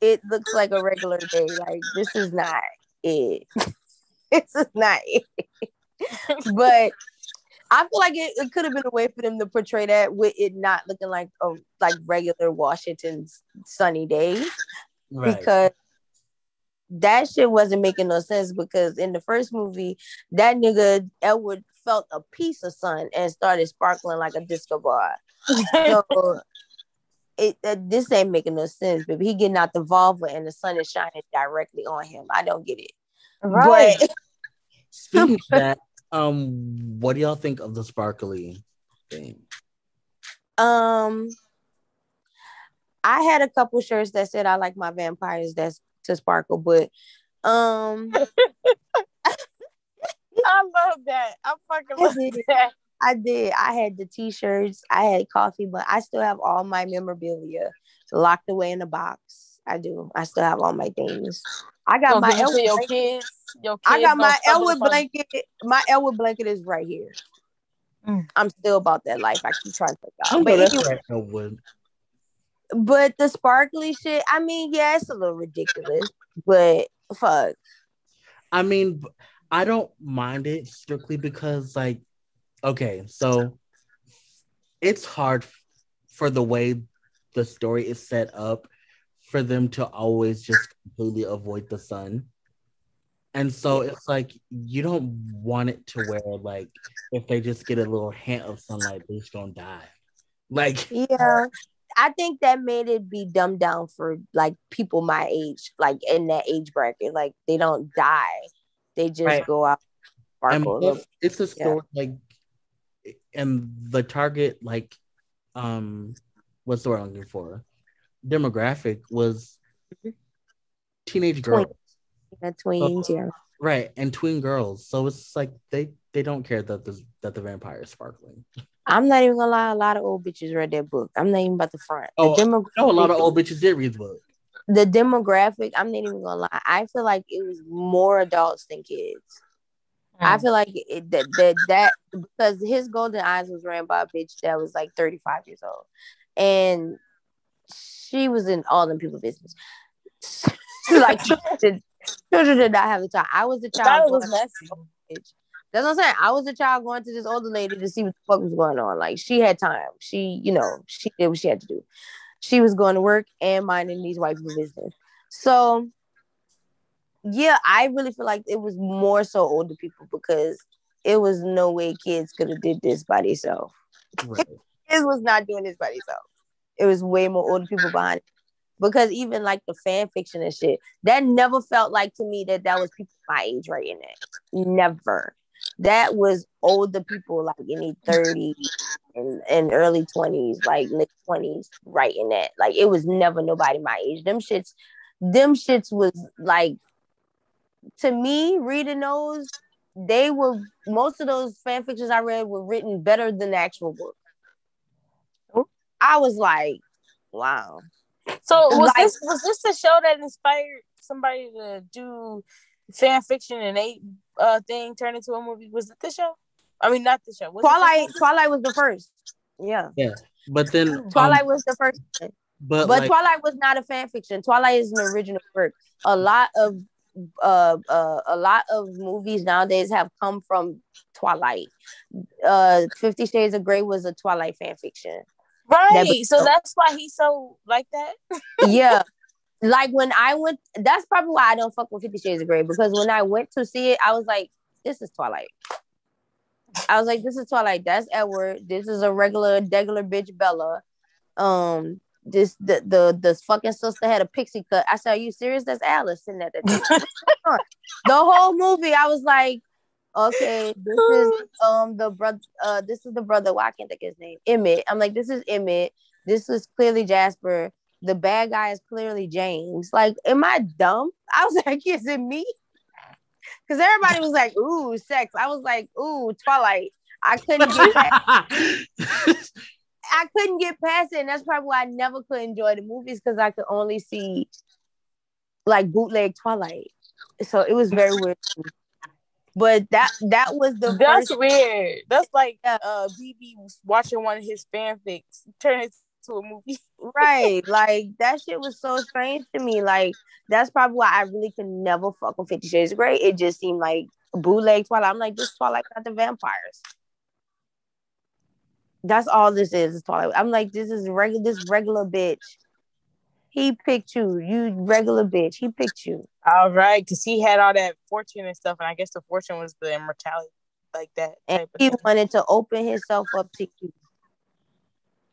it looks like a regular day. Like this is not it. [LAUGHS] this is not it. But I feel like it, it could have been a way for them to portray that with it not looking like a like regular Washington's sunny day Right. because that shit wasn't making no sense because in the first movie that nigga Edward felt a piece of sun and started sparkling like a disco ball. So [LAUGHS] it uh, this ain't making no sense, baby. He getting out the Volvo and the sun is shining directly on him. I don't get it. right. But Speaking of that, um, what do y'all think of the sparkly thing? um I had a couple shirts that said I like my vampires that's to sparkle, but um [LAUGHS] I love that. I fucking I love did. that. I did. I had the t-shirts, I had coffee, but I still have all my memorabilia locked away in a box. I do. I still have all my things. I got Gonna my give it to Edward your kids. Your kids I got my Edward blanket. My Edward blanket is right here. Mm. I'm still about that life. I keep trying to figure I out. But, anyway, right. But the sparkly shit, I mean, yeah, it's a little ridiculous, but fuck. I mean, I don't mind it strictly because, like, okay, so it's hard for the way the story is set up for them to always just completely avoid the sun. And so it's like you don't want it to where like if they just get a little hint of sunlight, they're just gonna die. Like [LAUGHS] Yeah. I think that made it be dumbed down for like people my age, like in that age bracket. Like they don't die. They just Right. go out and plus, it's a Yeah. story like and the target like um what's the word I'm looking for demographic was Mhm. teenage girls Yeah, tweens, yeah. right and tween girls so it's like they they don't care that the that the vampire is sparkling I'm not even gonna lie, a lot of old bitches read that book. I'm not even about the front. The Oh, no a lot of old bitches did read the book the demographic, I'm not even gonna lie. I feel like it was more adults than kids. I Mm. feel like it, that, that that because his golden eyes was ran by a bitch that was like 35 years old, and she was in all them people business. [LAUGHS] like children [LAUGHS] did, [LAUGHS] children did not have the time. I was a I thought child. was messy. That's what I'm saying. I was a child going to this older lady to see what the fuck was going on. Like she had time. She, you know, she did what she had to do. She was going to work and minding these white people business. So yeah, I really feel like it was more so older people because it was no way kids could have did this by themselves. right [LAUGHS] Kids was not doing this by themselves. It was way more older people behind it. Because even like the fan fiction and shit, that never felt like to me that that was people my age writing it. Never. That was older people like in their 30s and, and early 20s, like late 20s, writing that. Like it was never nobody my age. Them shits, them shits was like to me, reading those, they were most of those fan fictions I read were written better than the actual book. Oh. I was like, wow. So was Like- this was this the show that inspired somebody to do fan fiction and a uh thing turned into a movie? Was it the show? I mean, not the show. Was it the Twilight. show? Twilight was the first. Yeah, Yeah, But then [CLEARS THROAT] um, Twilight was the first. but, But like, Twilight was not a fan fiction. Twilight is an original work. A lot of uh, uh a lot of movies nowadays have come from Twilight. Uh Fifty Shades of Grey was a Twilight fan fiction. Right. So that's why he's so like that. yeah. [LAUGHS] Like when I went that's probably why I don't fuck with Fifty Shades of Grey because when I went to see it, I was like, this is Twilight. I was like, this is Twilight. That's Edward. This is a regular, regular bitch Bella. Um, this the the the fucking sister had a pixie cut. I said, Are you serious? That's Alice in that. [LAUGHS] the whole movie, I was like, okay, [LAUGHS] this is um the brother uh this is the brother, why I can't think his name. Emmett. I'm like, this is Emmett. This is clearly Jasper. The bad guy is clearly James. Like, am I dumb? [LAUGHS] I was like, is it me? Because everybody was like, ooh, sex. I was like, ooh, Twilight. I couldn't get past, I couldn't get past it, and that's probably why I never could enjoy the movies because I could only see like bootleg Twilight. So it was very weird. But that that was the That's first weird. That's like uh BB was watching one of his fanfics turn it to a movie. right. [LAUGHS] Like that shit was so strange to me. Like that's probably why I really could never fuck with Fifty Shades of Grey. It just seemed like bootleg Twilight. I'm like, this Twilight got the vampires. That's all this is, is Twilight. I'm like, this is regular this regular bitch. He picked you, you regular bitch. He picked you. All right, because he had all that fortune and stuff, and I guess the fortune was the immortality, like that. and he thing. wanted to open himself up to you.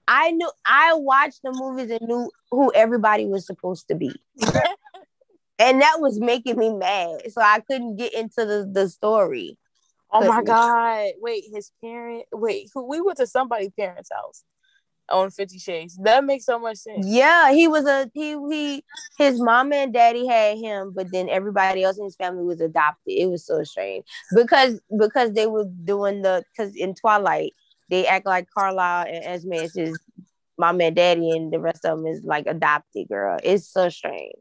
I knew I watched the movies and knew who everybody was supposed to be. [LAUGHS] and that was making me mad. So I couldn't get into the, the story. Oh my god! Wait, his parent. Wait, who? We went to somebody's parents' house on Fifty Shades. That makes so much sense. Yeah, he was a he he his mom and daddy had him, but then everybody else in his family was adopted. It was so strange. Because because they were doing the because in Twilight, they act like Carlisle and Esme is his mom and daddy, and the rest of them is like adopted girl. It's so strange.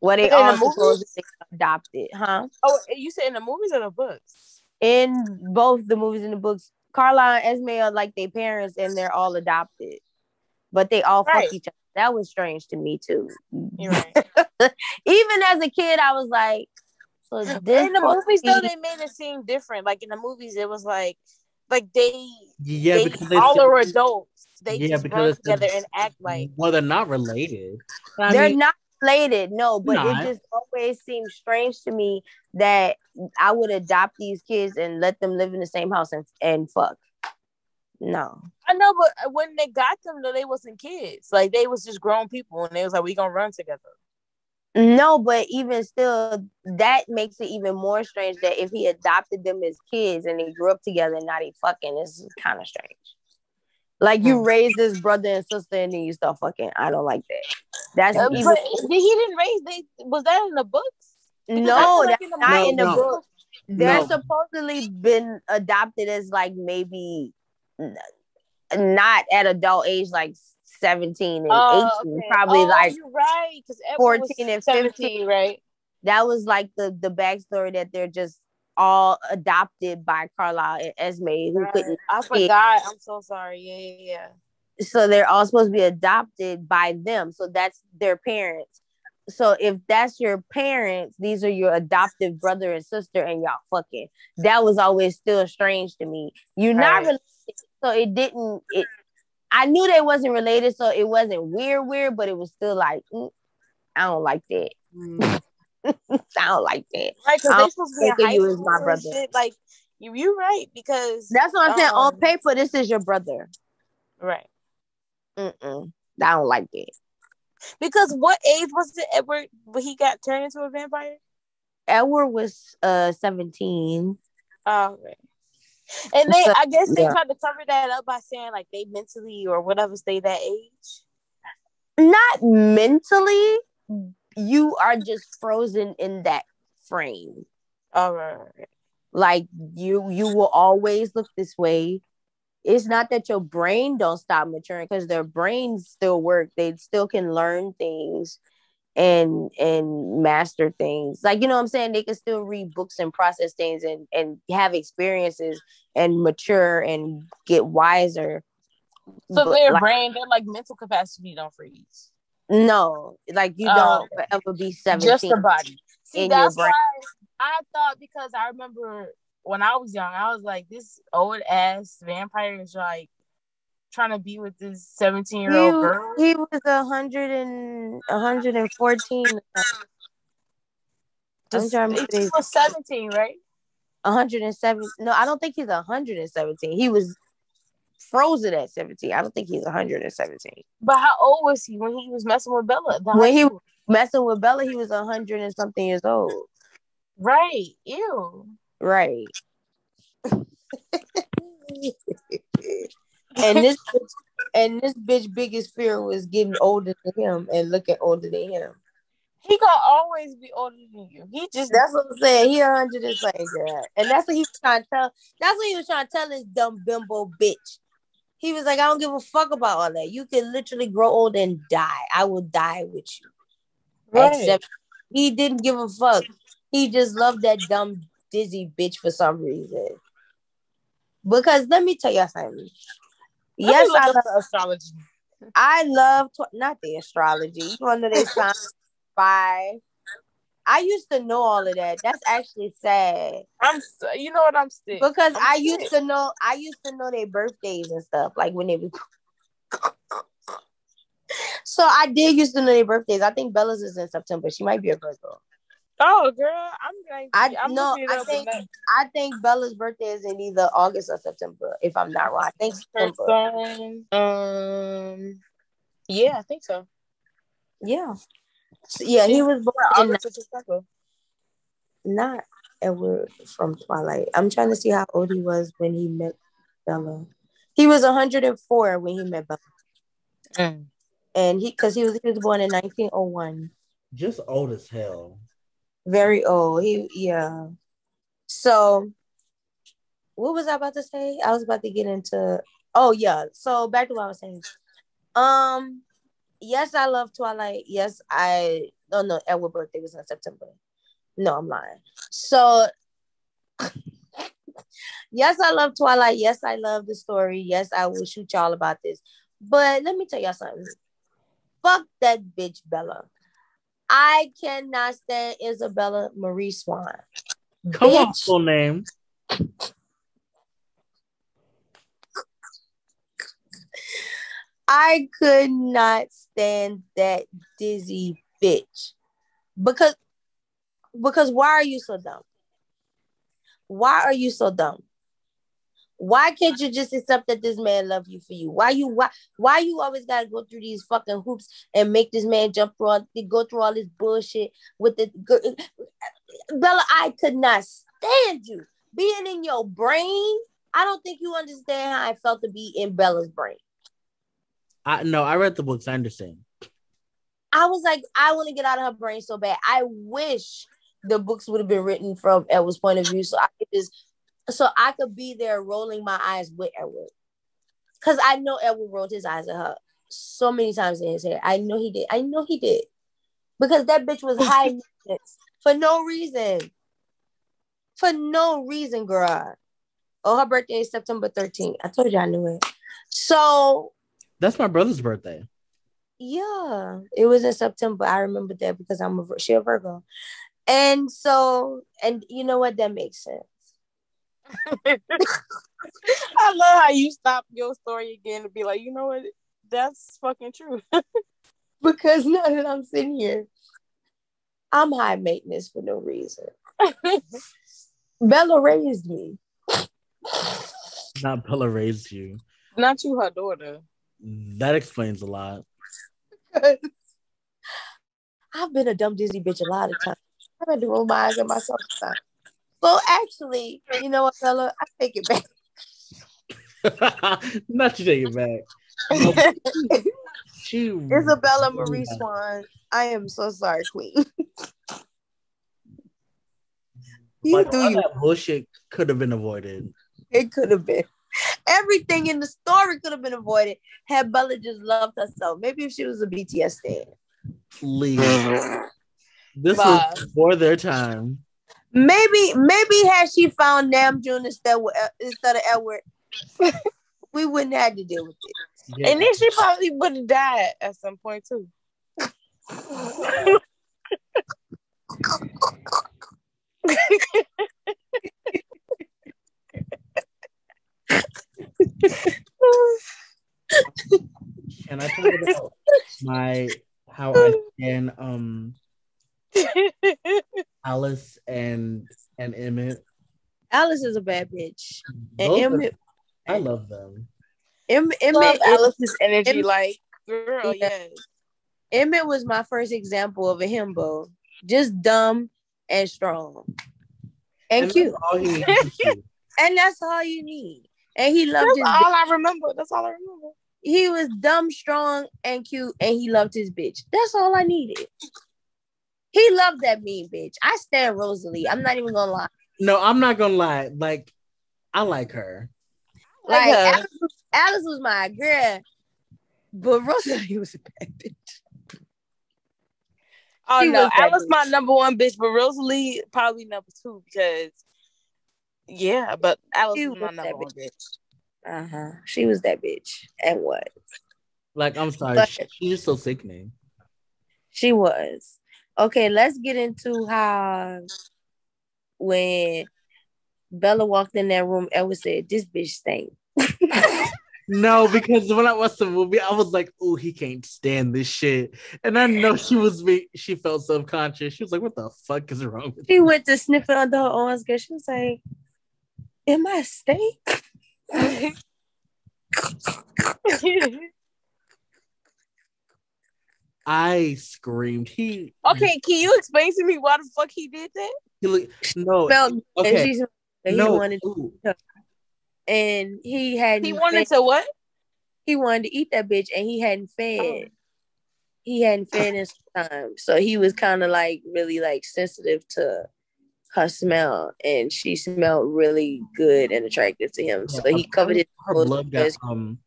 What they the all supposed to adopted, huh? Oh, you said in the movies or the books? In both the movies and the books, Carlisle and Esme are like their parents and they're all adopted. But they all Right. fuck each other. That was strange to me too. Right. [LAUGHS] Even as a kid, I was like, so this in the movies though, they made it seem different. Like in the movies, it was like, like they, yeah, they because they all are adults. They Yeah, just because run together and act like. well, they're not related. I they're mean, not related, no, but Not. it just always seems strange to me that I would adopt these kids and let them live in the same house and, and fuck. No. I know, but when they got them, though, they wasn't kids. Like they was just grown people, and they was like, "We gonna run together." No, but even still, that makes it even more strange that if he adopted them as kids and they grew up together and now they fucking is kind of strange. Like you Hmm. raise this brother and sister and then you start fucking. I don't like that. That's Uh, even but he didn't raise. They was that in the books? Because no, feel like that's in the not No, in the no. book. They're No. supposedly been adopted as like maybe not at adult age, like seventeen and eighteen, okay. probably Oh, like you're right. Because 14 and 17, right? that was like the the backstory that they're just all adopted by Carlisle and Esme who Right. couldn't I forgot. I'm so sorry. Yeah, yeah, yeah. so they're all supposed to be adopted by them so that's their parents so if that's your parents these are your adoptive brother and sister and y'all fucking that was always still strange to me you're not Right. related so it didn't it i knew they wasn't related so it wasn't weird weird but it was still like mm, i don't like that i [LAUGHS] don't like that Right, because they supposed to be in high you as my brother. shit. Like you, you're right because that's what i'm saying on Um, paper this is your brother right. Mm-mm. i don't like that Because what age was it Edward when he got turned into a vampire? edward was uh 17 Oh, right. And they, I guess they yeah. tried to cover that up by saying like they mentally or whatever stay that age. not mentally you are just frozen in that frame Oh, right, like you you will always look this way it's not that your brain don't stop maturing because their brains still work. They still can learn things and and master things. Like you know what I'm saying? They can still read books and process things and and have experiences and mature and get wiser. So But, their like, brain, their like mental capacity don't freeze. No, like you don't okay. forever be 17. Just the body. See, in that's why I thought because I remember when I was young, I was like, this old ass vampire is like trying to be with this 17 year old girl. he was a hundred and a hundred and fourteen. I'm Just, to he was 17, right? a hundred and seven. No, I don't think he's a hundred and seventeen. He was frozen at seventeen. I don't think he's hundred and seventeen. But how old was he when he was messing with Bella? The When he- school? Messing with Bella, he was hundred and something years old. right. Ew. Right. and this [LAUGHS] bitch, and this bitch biggest fear was getting older than him and looking older than him. He gonna always be older than you. He just That's what I'm saying. He a hundred and something. And that's what he was trying to tell. That's what he was trying to tell his dumb bimbo bitch. He was like, I don't give a fuck about all that. You can literally grow old and die. I will die with you. right. Except he didn't give a fuck. He just loved that dumb dizzy bitch for some reason. Because let me tell you something. Let Yes, I love, astrology. I love tw- not the astrology. You want to know they [LAUGHS] sign by. I used to know all of that. That's actually sad I'm you know what I'm sick. because I'm I sick. used to know. I used to know their birthdays and stuff, like when they was. So I did used to know their birthdays. I think Bella's is in September. She might be a Virgo. Oh girl, I'm like I I'm no, I think. I think Bella's birthday is in either August or September, if I'm not wrong. I think September. um, yeah, I think so. Yeah. So, yeah, he was born in August or September. not Edward from Twilight. I'm trying to see how old he was when he met Bella. He was 104 when he met Bella. Mm. And he because he was he was born in 1901. Just old as hell. Very old. He yeah. So what was I about to say? I was about to get into oh yeah. So back to what I was saying. Um yes, I love Twilight. Yes, I no no Edward birthday was in September. No, I'm lying. So [LAUGHS] yes, I love Twilight. Yes, I love the story. Yes, I will shoot y'all about this. But let me tell y'all something. Fuck that bitch Bella. I cannot stand Isabella Marie Swan. Come on, full name. [LAUGHS] I could not stand that dizzy bitch. Because because why are you so dumb? Why are you so dumb? Why can't you just accept that this man love you for you? Why you why why you always gotta go through these fucking hoops and make this man jump through all go through all this bullshit with the Bella? I could not stand you being in your brain. I don't think you understand how I felt to be in Bella's brain. I no, I read the books. I understand. I was like, I want to get out of her brain so bad. I wish the books would have been written from Edward's point of view, so I could just, so I could be there rolling my eyes with Edward, because I know Edward rolled his eyes at her so many times in his head. I know he did. I know he did, because that bitch was high [LAUGHS] for no reason, for no reason, girl. Oh, her birthday is September 13th. I told you I knew it. So That's my brother's birthday. Yeah, it was in September. I remember that because I'm a Vir- she a Virgo, and so and you know what? That makes sense. [LAUGHS] I love how you stop your story again to be like, you know what? That's fucking true. [LAUGHS] Because now that I'm sitting here, I'm high maintenance for no reason. [LAUGHS] Bella raised me. Not Bella raised you. Not you, her daughter. That explains a lot. [LAUGHS] I've been a dumb dizzy bitch a lot of times. I've had to roll my eyes at myself sometimes. So actually, you know what, fella? I take it back. [LAUGHS] Not you take it back. [LAUGHS] She Isabella Marie Swan. I am so sorry, Queen. you like do all you. that bullshit could have been avoided. It could have been. Everything in the story could have been avoided had Bella just loved herself. Maybe if she was a BTS fan. Please. [LAUGHS] This Bye. was for their time. Maybe, maybe had she found Namjoon instead of instead of Edward, [LAUGHS] we wouldn't have to deal with it. Yeah. And then she probably would have died at some point too. [LAUGHS] Can I talk about my how I stand um Alice and and Emmett? Alice is a bad bitch, and Both of- Emmett, I love them. Em, Emmett, is- Alice's energy, Em- like girl, Yeah. yes. Emmett was my first example of a himbo, just dumb and strong and, And cute, that's all he needs [LAUGHS] and that's all you need. And he loved That's his. all bitch. I remember. That's all I remember. He was dumb, strong, and cute, and he loved his bitch. That's all I needed. He loved that mean bitch. I stand Rosalie. I'm not even gonna lie. No, I'm not gonna lie. Like, I like her. Like her. Alice, was- Alice was my girl, but [LAUGHS] Rosalie was a bad bitch. Oh She no, was Alice bitch. my number one bitch, but Rosalie probably number two because yeah, but Alice She is my was number that one bitch. Uh huh. She was that bitch. And what? Like, I'm sorry, But- she- was so sickening. She was. Okay, let's get into how when Bella walked in that room, Edward said, This bitch stink. [LAUGHS] No, because when I watched the movie, I was like, "Oh, he can't stand this shit," and I know she was be- she felt subconscious. She was like, "What the fuck is wrong with?" She went to sniff it under her arms because she was like, Am I a stink? I screamed. He okay, can you explain to me why the fuck he did that? He look, no, Smelled and okay, she smelled he no. wanted ooh, and he hadn't He fed- wanted to what? he wanted to eat that bitch and he hadn't fed. Oh. He hadn't fed in some time. So he was kind of like really like sensitive to her smell and she smelled really good and attractive to him. So he covered his her nose blood got because um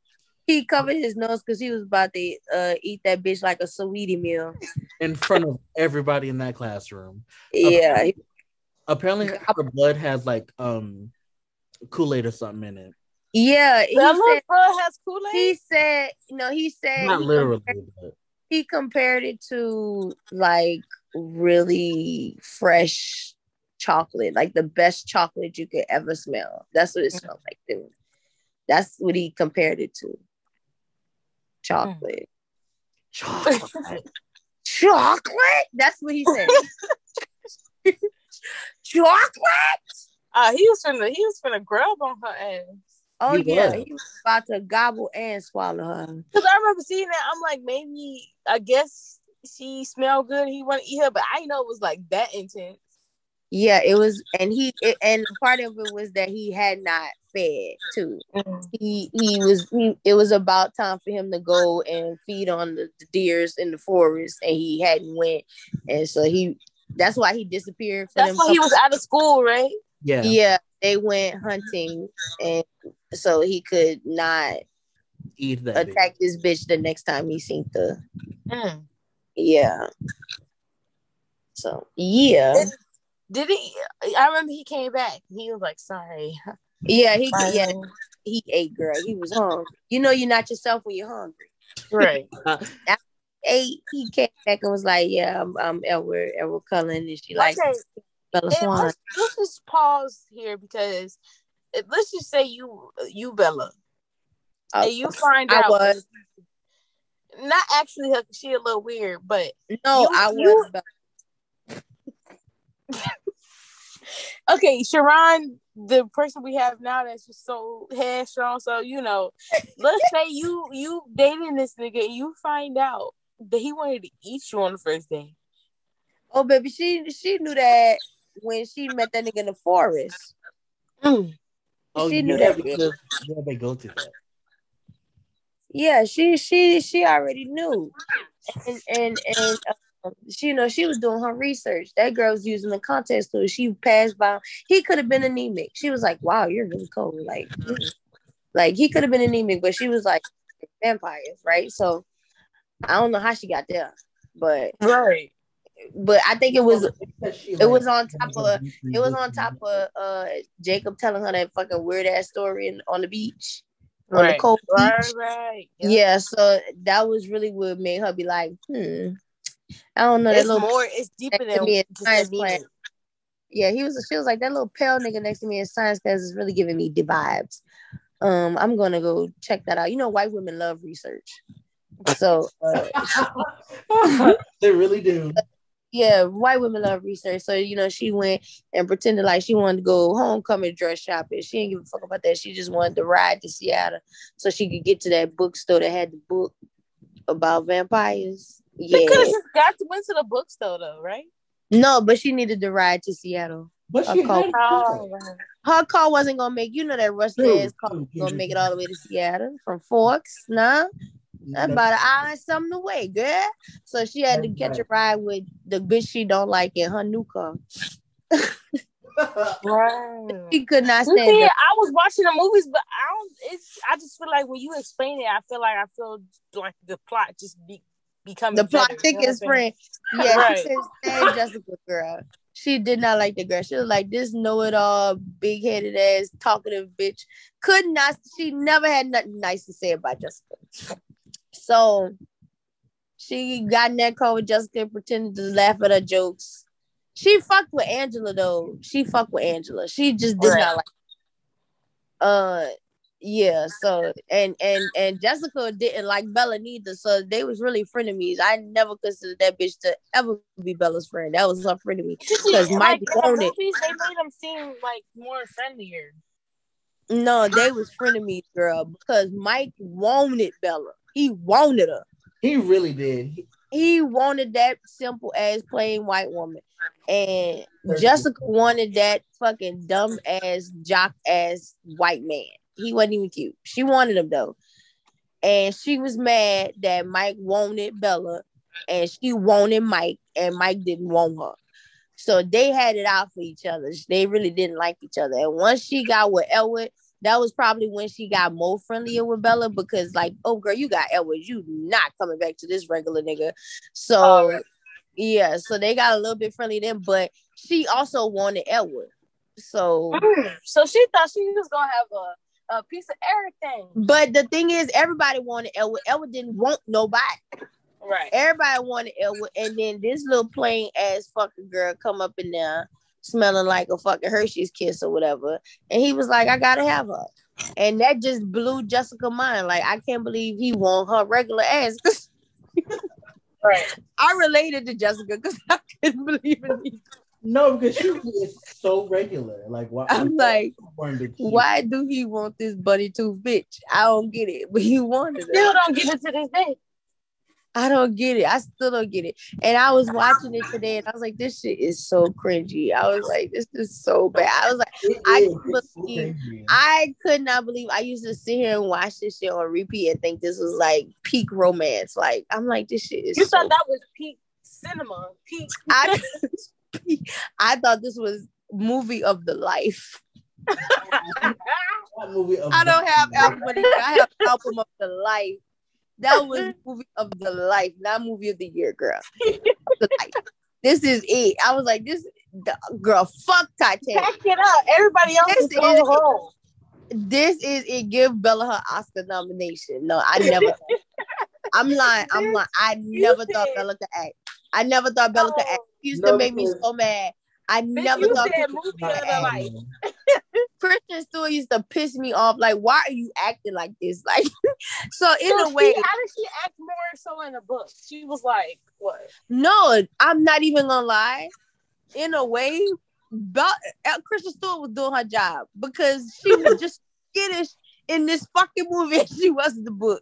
he covered his nose because he was about to uh, eat that bitch like a sweetie meal. in front of everybody in that classroom. Yeah, he- Apparently, her blood has like um Kool Aid or something in it. yeah. He Bella said, bro has Kool Aid. he said, no, he said Not he literally, compared- but he compared it to like really fresh chocolate, like the best chocolate you could ever smell. That's what it smelled like to me. That's what he compared it to. Chocolate. chocolate. [LAUGHS] Chocolate? That's what he said. [LAUGHS] chocolate? Uh, he was finna he was finna grub on her ass. Oh He yeah, was. he was about to gobble and swallow her. Cause I remember seeing that. I'm like, maybe I guess she smelled good. He want to eat her, but I know it was like that intense. Yeah, it was, and he it, and part of it was that he had not fed too. He he was he. It was about time for him to go and feed on the, the deers in the forest, and he hadn't went, and so he. That's why he disappeared. For That's why he was out of school, right? Yeah. Yeah, they went hunting, and so he could not Eat that. bitch. attack this bitch the next time he seen the. Mm. Yeah. So yeah, Did he? I remember he came back. He was like, "Sorry." yeah, he Bye. yeah he ate, girl. He was hungry. You know, you're not yourself when you're hungry. Right. [LAUGHS] Ate. He came back and was like, "Yeah, I'm, I'm Edward, Edward Cullen," and she like okay. Bella Swan. let's, let's just pause here because let's just say you you Bella Uh, and you find I out was. not actually her she a little weird, but no, you- I was. you-. [LAUGHS] okay, Sharon, the person we have now that's just so headstrong. So you know, let's say you you dating this nigga and you find out that he wanted to eat you on the first day. Oh, baby, she she knew that when she met that nigga in the forest. Mm. Oh, she yeah, knew that. because yeah, they go to that. Yeah, she she she already knew, and and and um, she you know she was doing her research. That girl was using the context clues. She passed by. He could have been anemic. She was like, "Wow, you're really cold." Like. Like he could have been anemic, but she was like vampires, right? So I don't know how she got there, but right. But I think it was it was on top of it was on top of uh Jacob telling her that fucking weird ass story in, on the beach. On Right. the cold Right, beach. right. Yeah. so that was really what made her be like, hmm. I don't know that It's little more. It's deeper than me science that class. Yeah, he was. She was like that little pale nigga next to me in science class is really giving me the vibes. Um, I'm gonna go check that out. You know, white women love research, so uh, [LAUGHS] they really do. yeah, white women love research. So you know, she went and pretended like she wanted to go homecoming dress shopping. She didn't give a fuck about that. She just wanted to ride to Seattle so she could get to that bookstore that had the book about vampires. They Yeah, could have just got to went to the bookstore though, right? no, but she needed to ride to Seattle. But A she call. Oh. Her car wasn't gonna make you know that rusty True, ass car was gonna make it all the way to Seattle from Forks, nah. That's No. about an hour and something away, girl. So she had to That's catch a ride with the bitch she don't like in her new car. [LAUGHS] Right. She could not stand see, it. I was watching the movies, but I don't. It's. I just feel like when you explain it, I feel like I feel like the plot just be becoming The plot better, you know what I'm thickest friend. [LAUGHS] Yeah, Right. she said stand Jessica girl. She did not like the girl. She was like this know-it-all, big-headed ass, talkative bitch. Could not. She never had nothing nice to say about Jessica. So she got in that car with Jessica and pretended to laugh at her jokes. She fucked with Angela though. She fucked with Angela. She just did Right. not like. Uh, yeah. So and and and Jessica didn't like Bella neither. So they was really frenemies. I never considered that bitch to ever be Bella's friend. That was her frenemy. Because like, Mike the wanted. movies, they made them seem like more friendlier. No, they was frenemies, girl. Because Mike wanted Bella. He wanted her. He really did. He- he wanted that simple ass plain white woman. And Thirsty. Jessica wanted that fucking dumb ass jock ass white man. He wasn't even cute. She wanted him though. And she was mad that Mike wanted Bella and she wanted Mike and Mike didn't want her. So they had it out for each other. They really didn't like each other. And once she got with Edward, that was probably when she got more friendlier with Bella because, like, oh girl, you got Edward. You not coming back to this regular nigga. So right. yeah, so they got a little bit friendly then, but she also wanted Edward. So mm. So she thought she was gonna have a, a piece of everything. but the thing is everybody wanted Edward. Edward didn't want nobody. Right. Everybody wanted Edward, and then this little plain ass fucking girl come up in there smelling like a fucking Hershey's kiss or whatever. And he was like, I gotta have her. And that just blew Jessica mind. Like, I can't believe he want her regular ass. [LAUGHS] Right. I related to Jessica because I [LAUGHS] couldn't believe it. No, because she is so regular. Like, why? I'm like, why did she- why do he want this bunny tooth bitch? I don't get it. But he wanted her. Still don't get it to this day. I don't get it. I still don't get it. And I was watching it today and I was like, this shit is so cringy. I was like, this is so bad. I was like, I is. so believe- I could not believe I used to sit here and watch this shit on repeat and think this was like peak romance. Like, I'm like, this shit is You so thought that was peak cinema. Peak. I, [LAUGHS] [LAUGHS] I thought this was movie of the life. That movie of I don't have album of the year. I have album of the life. That was movie of the life, not movie of the year, girl. The life. This is it. I was like, this the, girl, fuck Titanic. Pack it up. Everybody else This is going is- home. This is it. Give Bella her Oscar nomination. No, I never. [LAUGHS] I'm lying. I'm lying. I never thought Bella could act. I never thought Bella could act. She used to No, make me so mad. I never you thought said Kristen movie of the life. [LAUGHS] Kristen Stewart used to piss me off. Like, why are you acting like this? [LAUGHS] Like, so in So a way, she, how did she act more so in the book? She was like, what? no, I'm not even gonna lie. In a way, but uh, Kristen Stewart was doing her job because she was just [LAUGHS] skittish in this fucking movie. She was in the book,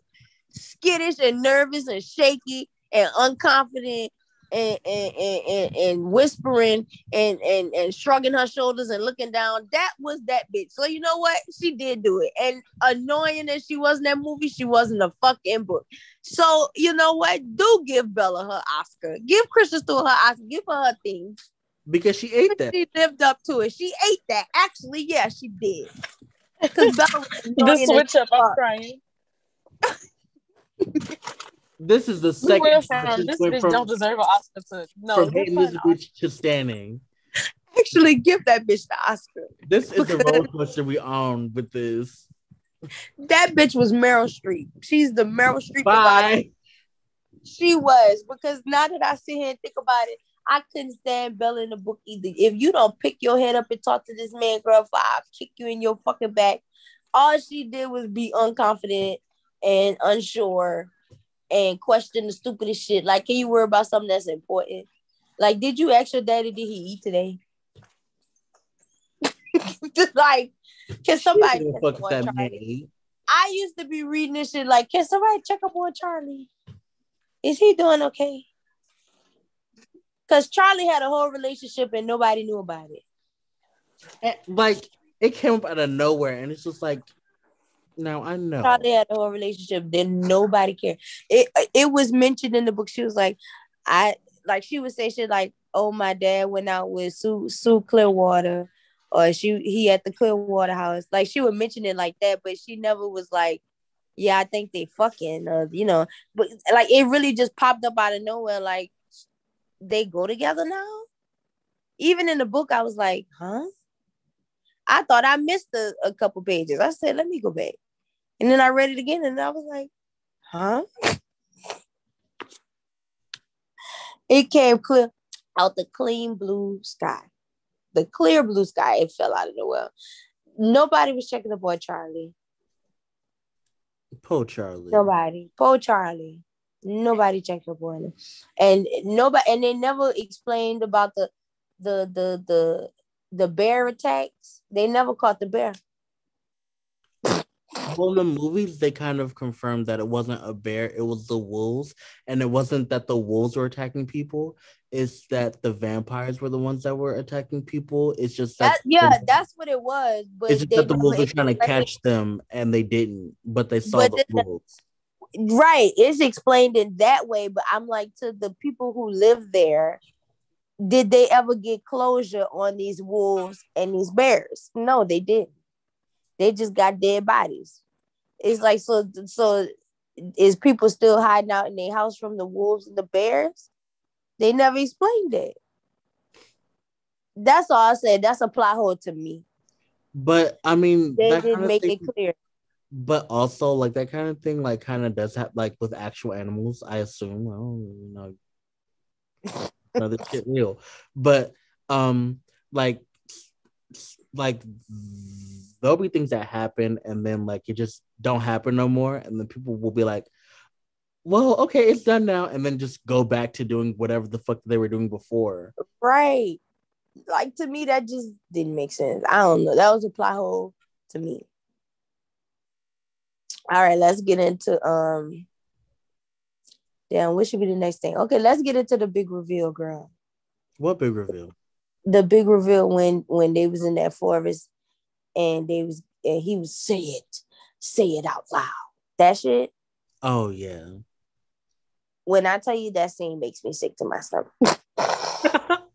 skittish and nervous and shaky and unconfident. And, and, and, and, and whispering and, and and shrugging her shoulders and looking down. That was that bitch. So you know what? She did do it. And annoying as she was in that movie, she wasn't a fucking book. So you know what? Do give Bella her Oscar. Give Kristen Stewart her Oscar. Give her her thing. because she ate that. She lived up to it. She ate that. Actually, yeah, she did. [LAUGHS] Because Bella was The switch up, I'm crying. [LAUGHS] This is the We second time from this bitch from, don't deserve an Oscar to no. from hating this bitch to standing. Actually, give that bitch the Oscar. This is the roller coaster we on with this. That bitch was Meryl Streep. She's the Meryl Streep. Bye. She was because now that I sit here and think about it, I couldn't stand Bella in the book either. If you don't pick your head up and talk to this man, girl, I'll kick you in your fucking back. All she did was be unconfident and unsure and question the stupidest shit. Like, can you worry about something that's important? Like, did you ask your daddy did he eat today? [LAUGHS] Like, can somebody check fuck up on that Charlie? I used to be reading this shit like, can somebody check up on Charlie? Is he doing okay? Because Charlie had a whole relationship and nobody knew about it. And, like it came up out of nowhere, and it's just like, now I know. Charlie had a whole relationship, then nobody cared. It it was mentioned in the book. She was like, I like she would say shit like, oh, my dad went out with Sue Sue Clearwater, or she he at the Clearwater house. Like she would mention it like that, but she never was like, yeah, I think they fucking, you know, but like it really just popped up out of nowhere. Like they go together now. Even in the book, I was like, huh? I thought I missed a, a couple pages. I said, let me go back. And then I read it again and I was like, huh? [LAUGHS] It came clear out the clean blue sky. The clear blue sky, it fell out of the well. Nobody was checking the boy Charlie. Poor Charlie. Nobody. Poor Charlie. Nobody checked up on him. And nobody and they never explained about the the the the the bear attacks. They never caught the bear. Well, in the movies, they kind of confirmed that it wasn't a bear, it was the wolves. And it wasn't that the wolves were attacking people, it's that the vampires were the ones that were attacking people. It's just that, That, yeah, that's what it was. But it's just that the wolves were trying to catch them and they didn't, but they saw But the then- wolves. right it's explained in that way but i'm like to the people who live there did they ever get closure on these wolves and these bears no they didn't they just got dead bodies it's like so so is people still hiding out in their house from the wolves and the bears they never explained it that's all i said that's a plot hole to me But I mean, they didn't make thing, it clear but also like that kind of thing, like kind of does have like with actual animals. I assume. I don't really know. [LAUGHS] know this shit real, but um, like, like there'll be things that happen, and then like it just don't happen no more, and then people will be like, "Well, okay, it's done now," and then just go back to doing whatever the fuck they were doing before. Right. Like to me, that just didn't make sense. I don't know. That was a plot hole to me. All right, let's get into um damn, what should be the next thing? Okay, let's get into the big reveal, girl. What big reveal? The big reveal when when they was in that forest and they was and he was say it, say it out loud. That shit. Oh yeah. When I tell you that scene makes me sick to my stomach. [LAUGHS]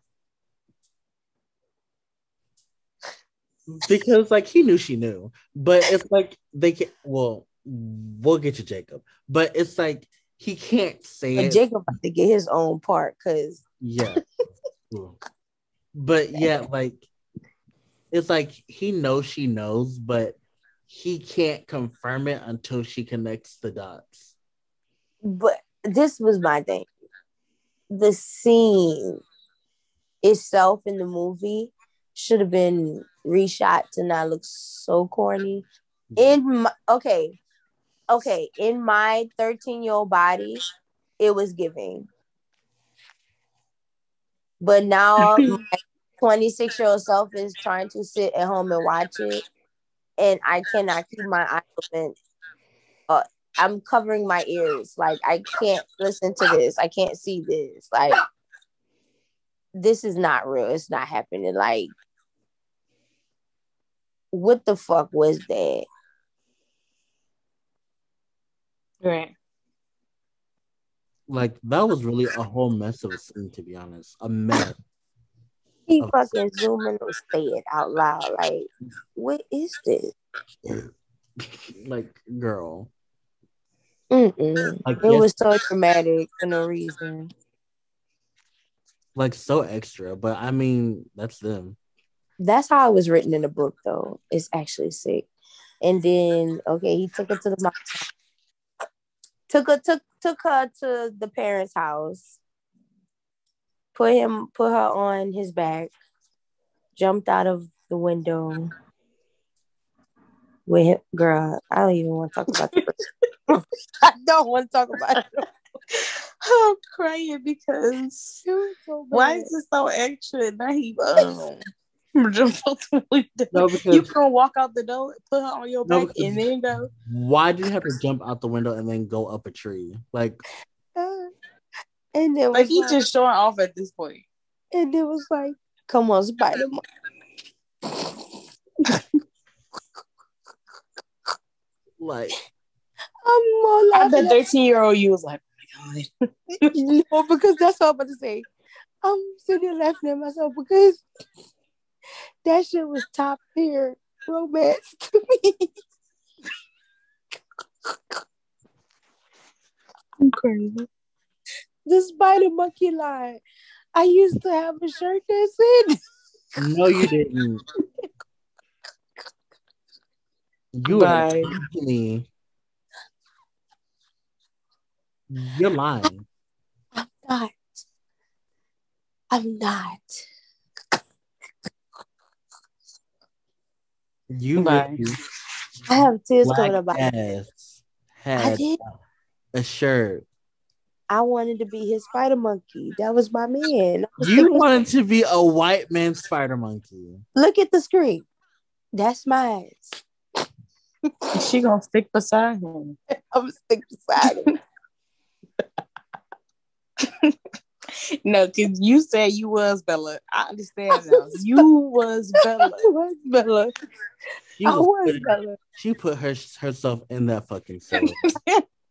because like he knew she knew, but it's like they can. Well, we'll get you Jacob, but it's like he can't say But it. Jacob had to get his own part because yeah, [LAUGHS] but yeah, like it's like he knows she knows, but he can't confirm it until she connects the dots. but this was my thing. The scene itself in the movie should have been reshot to not look so corny. In my okay, okay, in my 13 year old body, it was giving. But now [LAUGHS] my 26 year old self is trying to sit at home and watch it, and I cannot keep my eyes open. Uh, I'm covering my ears. Like I can't listen to this. I can't see this. Like this is not real. It's not happening. Like what the fuck was that? Right. Like that was really a whole mess of a scene, to be honest. A mess. He Oh. fucking zooming or say it out loud. Like, what is this? [LAUGHS] like, girl. Mm-mm. Like, It yes, was so dramatic for no reason. like so extra, but I mean, that's them. That's how it was written in the book, though. It's actually sick. And then, okay, he took her to the mom. Took her took took her to the parents' house. Put him put her on his back. Jumped out of the window. With him, girl, I don't even want to talk about the [LAUGHS] I don't want to talk about it. [LAUGHS] I'm crying because so why is it so extra? Now he [LAUGHS] um jump out the window. No, because You gonna walk out the door, put her on your No, back, because- and then go. why did you have to jump out the window and then go up a tree? Like, And then Like was he like, just showing off at this point. and it was like, come on, Spider Man. like I'm more I laughing. bet thirteen year old you was like, oh my god. [LAUGHS] no, because that's what I'm about to say. I'm sitting there laughing at myself because that shit was top tier romance [LAUGHS] to me. I'm crazy. The spider monkey line. I used to have a shirt that said no, you didn't. You are Bye. me. You're lying. I'm not. I'm not. You Bye. I have tears coming up. my- ass I did. a shirt. I wanted to be his spider monkey. That was my man. I was You thinking- wanted to be a white man spider monkey. Look at the screen. That's mine. She gonna stick beside him. [LAUGHS] I'm stick beside him. [LAUGHS] No, because you said you was Bella. I understand now. You was Bella. [LAUGHS] I was Bella. She, I was was Bella. she put her, herself in that fucking suit.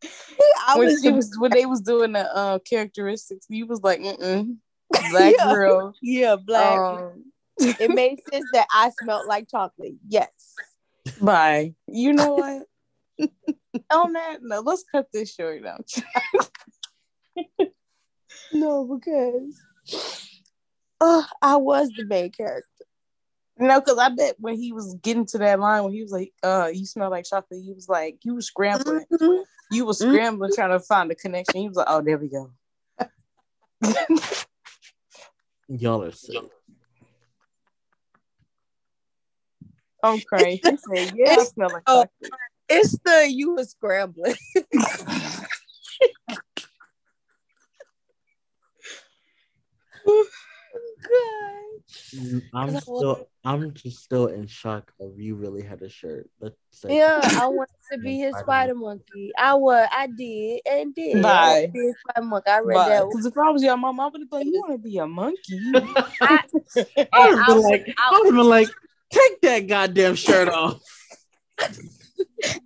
[LAUGHS] I when was she was when they was doing the uh, characteristics, you was like, mm black [LAUGHS] Yeah. girl. yeah, black. Um, it made sense that I smelled like chocolate. Yes. bye. You know what? [LAUGHS] On that, no, let's cut this short now. No, because uh, I was the main character. No, because I bet when he was getting to that line, when he was like, "Uh, you smell like chocolate," he was like, "You was scrambling, Mhm. You was Mhm. scrambling trying to find the connection." He was like, "Oh, there we go." [LAUGHS] Y'all are sick. I'm crying. He said, "Yeah, I smell like Oh. It's the you were scrambling. [LAUGHS] [LAUGHS] God. I'm still, I'm just still in shock of you really had a shirt. Let's say, Yeah, I wanted to be his spider monkey. I was, I did, and did. I Bye. wanted to be his spider monkey. I read that. Because if I was your mom, I would have thought you want to be a monkey. [LAUGHS] I would [LAUGHS] have I been like, I- I would have been like, take that goddamn shirt [LAUGHS] off.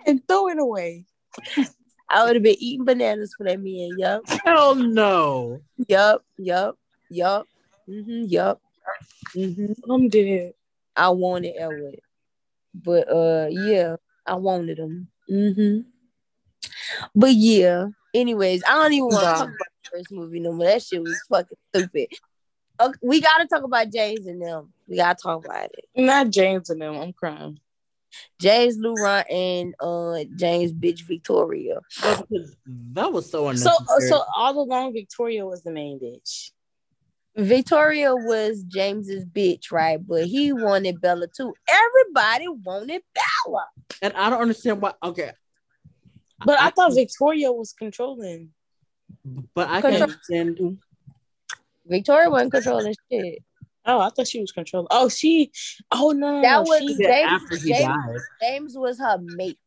and throw it away. I would have been eating bananas for that man. Yup, Hell no. yup, yup, yup, mm-hmm, yup. Mm-hmm. I'm dead. I wanted Elwood, but uh, yeah, I wanted him. Mm-hmm. But yeah. Anyways, I don't even want to Bye. talk about the first movie no more. That shit was fucking stupid. Okay, we gotta talk about James and them. We gotta talk about it. Not James and them. I'm crying. James Laurent and uh James bitch Victoria. No, because that was so So, unnecessary. so all along, Victoria was the main bitch. Victoria was James's bitch, right? But he wanted Bella too. Everybody wanted Bella. and I don't understand why. Okay, But I, thought Victoria was controlling. but I can Control- understand. Victoria wasn't controlling shit. Oh, I thought she was controlling. Oh, she. Oh no, no, That was- she. James- after he James- died. James was her mate.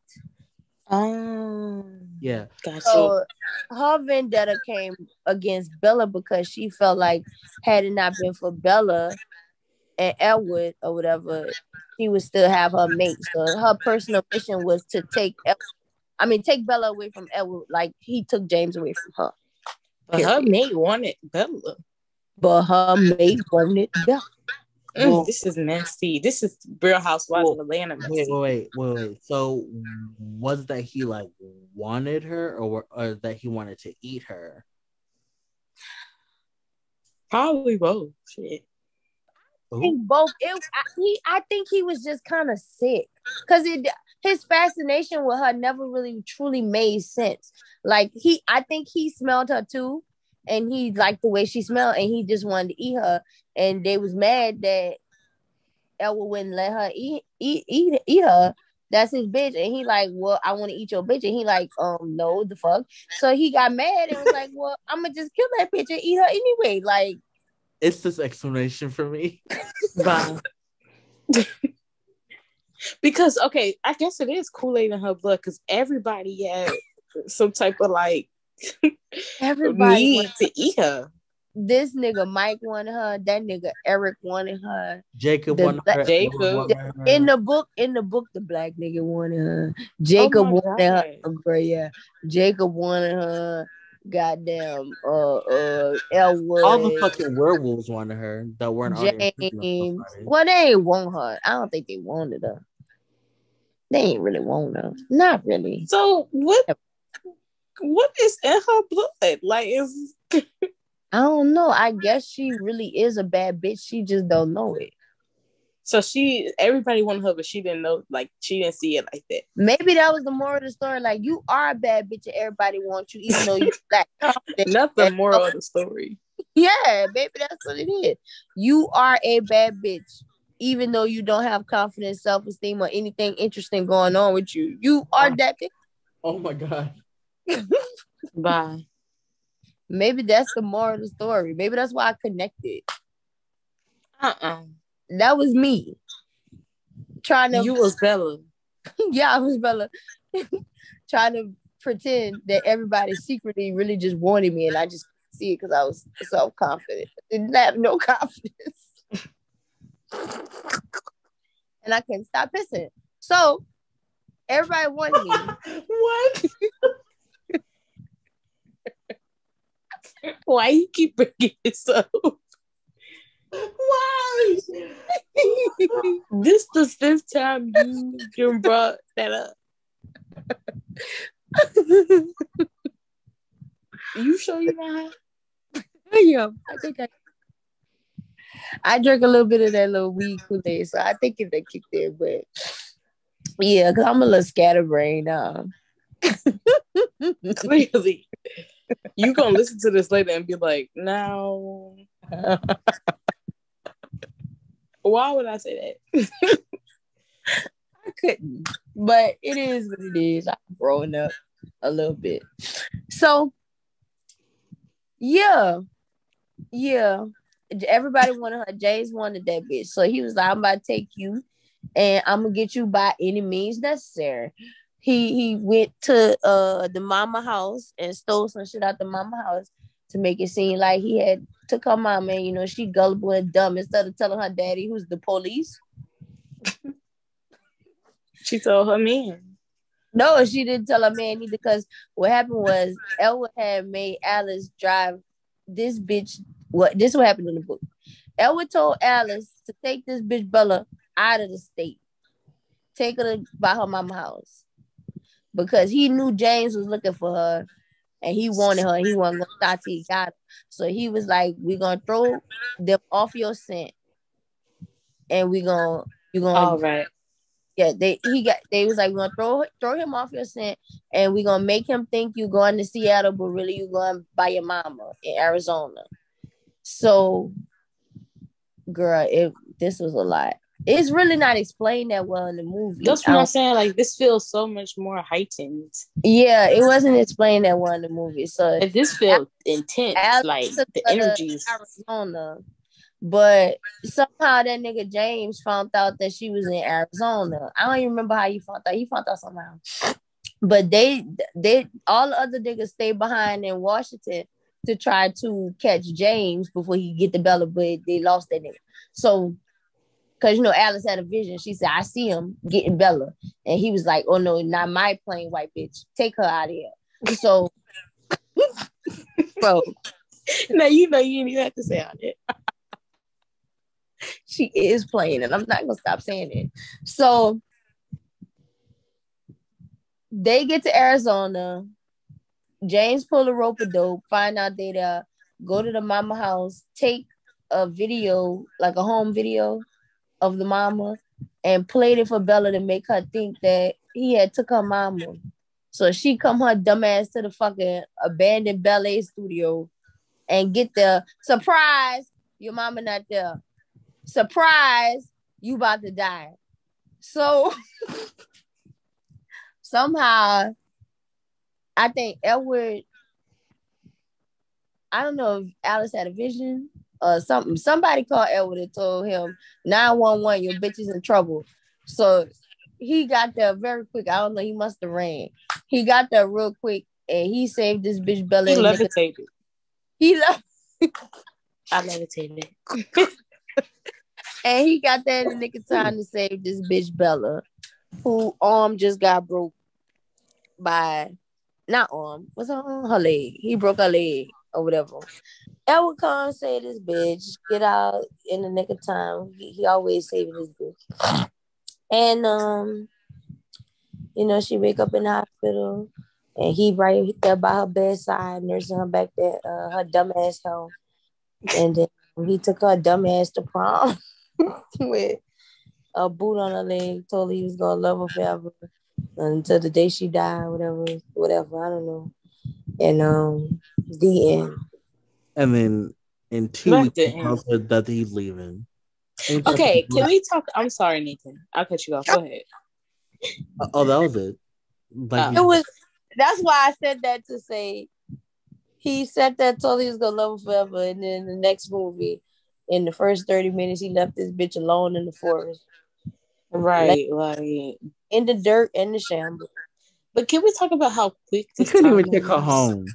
Um, Yeah, gotcha. So her vendetta came against Bella because she felt like had it not been for Bella and Elwood or whatever, she would still have her mate. So her personal mission was to take El- I mean take Bella away from Elwood, like he took James away from her. but her mate wanted Bella. but her mate wanted Bella. Mm, Well- this is nasty. This is Real Housewives Well, of Atlanta. Wait, wait, wait, wait, wait. So was that he like wanted her, or or that he wanted to eat her? Probably both. Shit. I think both. It, I, he, I think he was just kind of sick because it his fascination with her never really truly made sense. Like he, I think he smelled her too, and he liked the way she smelled, and he just wanted to eat her. And they was mad that Elwood wouldn't let her eat eat eat, eat her. That's his bitch, and he like, well, I want to eat your bitch, and he like, um, no, the fuck. So he got mad and was like, well, I'm gonna just kill that bitch and eat her anyway. Like, It's this explanation for me. [LAUGHS] Bye. because okay, I guess it is Kool Aid in her blood because everybody had some type of like [LAUGHS] everybody. need to eat her. this nigga Mike wanted her. That nigga Eric wanted her. Jacob The wanted her. Jacob. Edward. In the book, in the book, the black nigga wanted her. Jacob my wanted her. God. Bro, yeah, Jacob wanted her. Goddamn, uh, uh, Elwood. all the fucking werewolves wanted her that weren't on James. Well, they ain't want her. I don't think they wanted her. They ain't really want her. Not really. So what? What is in her blood? Like is I don't know. I guess she really is a bad bitch. She just don't know it. so she everybody wanted her, but she didn't know. Like she didn't see it like that. Maybe that was the moral of the story. Like you are a bad bitch, and everybody wants you, even though you black. Not the moral of the story. Yeah, maybe that's what it is. You are a bad bitch, even though you don't have confidence, self esteem, or anything interesting going on with you. You are oh. that bitch. Oh my god. Bye. Maybe that's the moral of the story. Maybe that's why I connected. Uh uh That was me trying to. You was Bella. [LAUGHS] yeah, I was Bella [LAUGHS] trying to pretend that everybody secretly really just wanted me, and I just see it because I was self confident. Didn't have no [LAUGHS] confidence, and I couldn't stop pissing. So everybody wanted me. What? Why you keep bringing this up? Why? this the fifth time you you brought that up. You sure you're not? yeah, I think I. I drank a little bit of that little weed Kool Aid, so I think it that kicked in. But yeah, cause I'm a little scatterbrained uh. [LAUGHS] now. Clearly, you gonna listen to this later and be like, no. why would I say that?" [LAUGHS] I couldn't, but it is what it is. I'm growing up a little bit, so yeah, yeah. Everybody wanted her. James wanted that bitch, so he was like, "I'm about to take you, and I'm gonna get you by any means necessary." He he went to uh the mama house and stole some shit out the mama house to make it seem like he had took her mama and you know she gullible and dumb instead of telling her daddy who's the police. [LAUGHS] She told her man. No, she didn't tell her man either because what happened was Elwood had made Alice drive this bitch. What this what happened in the book. Elwood told Alice to take this bitch Bella out of the state, take her to by her mama house, because he knew James was looking for her, and he wanted her. He wasn't gonna stop till he got her. So he was like, We're gonna throw them off your scent, and we're gonna you're gonna All right. yeah, they he got they was like, we're gonna throw throw him off your scent and we're gonna make him think you're going to Seattle, but really you're going by your mama in Arizona. So girl, it this was a lot. It's really not explained that well in the movie. That's what I'm saying. Like this feels so much more heightened. yeah, it wasn't explained that well in the movie. So Like, this feels intense. Alex like the energies. Arizona. But somehow that nigga James found out that she was in Arizona. I don't even remember how he found out. He found out somehow. But they they all the other niggas stayed behind in Washington to try to catch James before he get the Bella, but they lost that nigga. So Cause you know Alice had a vision. She said, "I see him getting Bella," and he was like, "Oh no, not my plain white bitch. Take her out of here." So, [LAUGHS] bro, now you know you didn't even have to say on it. she is playing, and I'm not gonna stop saying it. So they get to Arizona. James pull a rope of dope, find out they uh, go to the mama house, take a video, like a home video of the mama, and played it for Bella to make her think that he had took her mama. So she come her dumb ass to the fucking abandoned ballet studio and get the surprise, your mama not there. Surprise, you about to die. So [LAUGHS] somehow I think Edward, I don't know if Alice had a vision Uh, or something. Somebody called Edward and told him 911, your bitch is in trouble. So he got there very quick. I don't know, he must have ran. He got there real quick and he saved this bitch Bella. He levitated. He left. I levitated. [LAUGHS] and he got there in the nick of time to save this bitch Bella, who arm just got broke by not arm, what's on? Her leg. He broke her leg or whatever. Edward Khan say this bitch get out in the nick of time. He, he always saving this bitch. And um, you know, she wake up in the hospital and he right there by her bedside, nursing her back there, uh, her dumb ass home. And then he took her dumb ass to prom [LAUGHS] with a boot on her leg, told her he was gonna love her forever until the day she died, whatever, whatever. I don't know. And um, the end. And then in two weeks, that he's leaving. Okay, can we talk? I'm sorry, Nathan. I'll cut you off. Go ahead. Uh, oh, that was it. Like it was. That's why I said that to say he said that told he was gonna love her forever, and then the next movie, in the first thirty minutes, he left this bitch alone in the forest. Right, like, like in the dirt in the shambles. But can we talk about how quick he couldn't even take her home?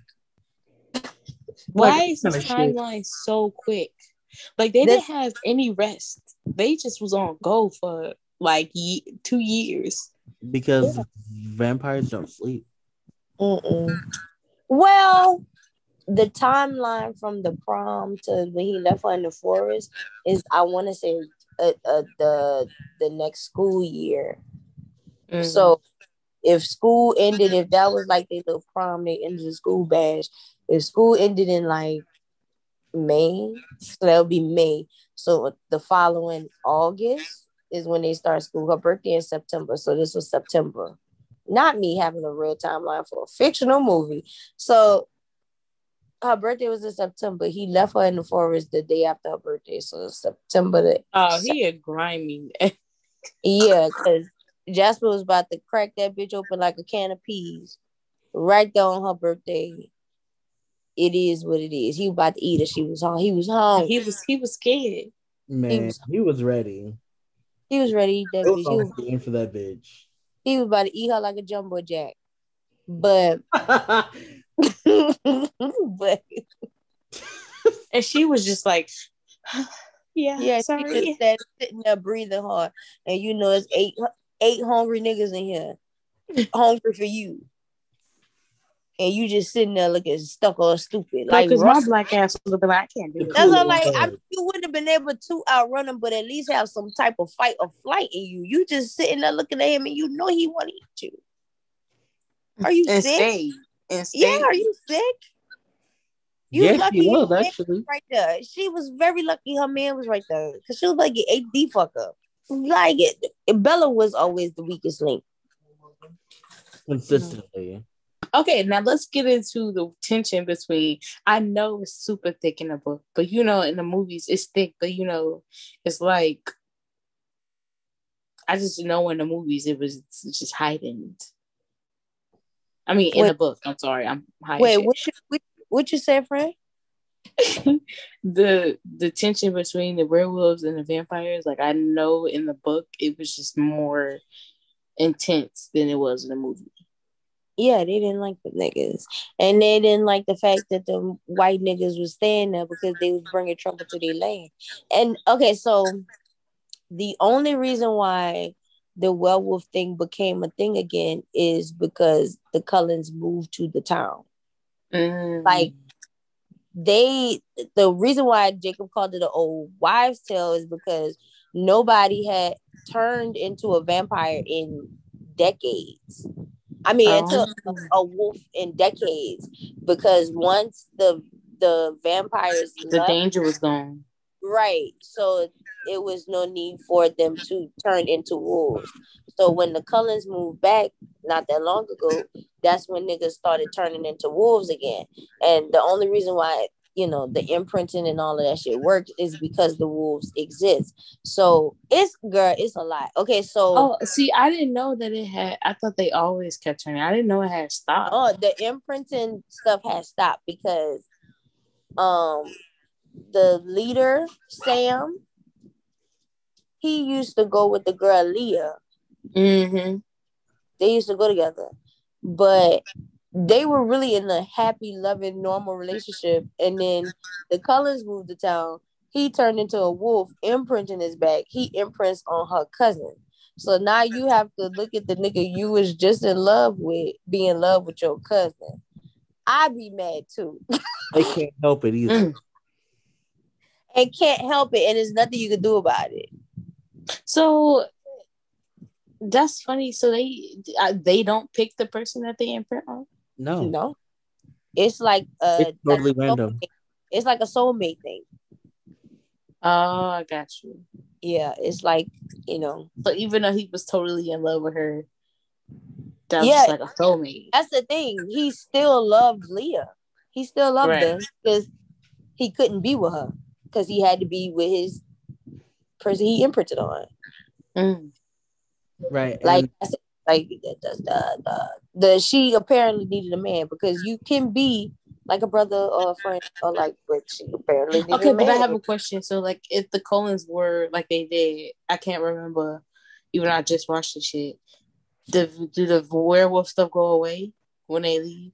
Why like, is this timeline shit. so quick? Like they didn't have any rest. They just was on go for like ye- two years. Because yeah. vampires don't sleep. Mm-mm. Well, the timeline from the prom to when he left her in the forest is, I want to say, uh, uh, the the next school year. Mm-hmm. So if school ended, if that was like their little prom, they ended the school bash. If school ended in like May, so that'll be May. So the following August is when they start school. Her birthday in September, so this was September. Not me having a real timeline for a fictional movie. So her birthday was in September. He left her in the forest the day after her birthday, so September. The, oh, he a grimy. [LAUGHS] yeah, because Jasper was about to crack that bitch open like a can of peas right there on her birthday. It is what it is. He was about to eat her. She was home. He was home. He was he was scared. Man, he was, he was ready. He was ready to eat that bitch. Was he was for that bitch. He was about to eat her like a jumbo jack. But [LAUGHS] [LAUGHS] but [LAUGHS] and she was just like [SIGHS] yeah, yeah, sorry. she just sat, sitting there breathing hard, and you know it's eight eight hungry niggas in here, hungry for you. And you just sitting there looking stuck or stupid. Like, because my black ass would be like, I can't do it. That's all like I, you wouldn't have been able to outrun him, but at least have some type of fight or flight in you. You just sitting there looking at him and you know he want to eat you. Are you and sick? Stay. And stay. Yeah, are you sick? You yes, lucky he was actually right there. She was very lucky her man was right there because she was like get AD fuck up like it, Bella was always the weakest link. Consistently. Okay, now let's get into the tension between. I know it's super thick in the book, but you know, in the movies it's thick, but you know, it's like I just know in the movies it was just heightened. I mean, in wait, the book. I'm sorry, I'm wait. What you, what, what you say, friend? [LAUGHS] the the tension between the werewolves and the vampires, like I know in the book, it was just more intense than it was in the movie. Yeah, they didn't like the niggas, and they didn't like the fact that the white niggas was staying there because they was bringing trouble to their land. And okay, so the only reason why the werewolf thing became a thing again is because the Cullens moved to the town. Mm. Like they the reason why Jacob called it an old wives' tale is because nobody had turned into a vampire in decades. I mean, oh. into a, a, wolf in decades because once the the vampires the left, danger was gone. Right. So it was no need for them to turn into wolves. So when the Cullens moved back not that long ago, that's when niggas started turning into wolves again. And the only reason why you know the imprinting and all of that shit works is because the wolves exist. So it's girl, it's a lot. Okay, so oh, see, I didn't know that it had. I thought they always kept turning. I didn't know it had stopped. Oh, the imprinting stuff has stopped because um the leader Sam he used to go with the girl Leah. Mm-hmm. They used to go together, but they were really in a happy, loving, normal relationship. And then the Cullens moved to town. He turned into a wolf, imprinting his back. He imprints on her cousin. So now you have to look at the nigga you was just in love with, be in love with your cousin. I'd be mad too. they can't help it either. Mm. And can't help it, and there's nothing you can do about it. So that's funny. So they uh, they don't pick the person that they imprint on. No, no. It's like uh, it's totally like random. It's like a soulmate thing. Oh, I got you. Yeah, it's like you know. So even though he was totally in love with her, that yeah, like a soulmate. That's the thing. He still loved Leah. He still loved right. her because he couldn't be with her because he had to be with his person he imprinted on. Mm. Right. Like and- like the, the, the, the she apparently needed a man because you can be like a brother or a friend or like but she apparently needed okay but i have a question so like if the Cullens were like they did i can't remember even i just watched the shit do, do the werewolf stuff go away when they leave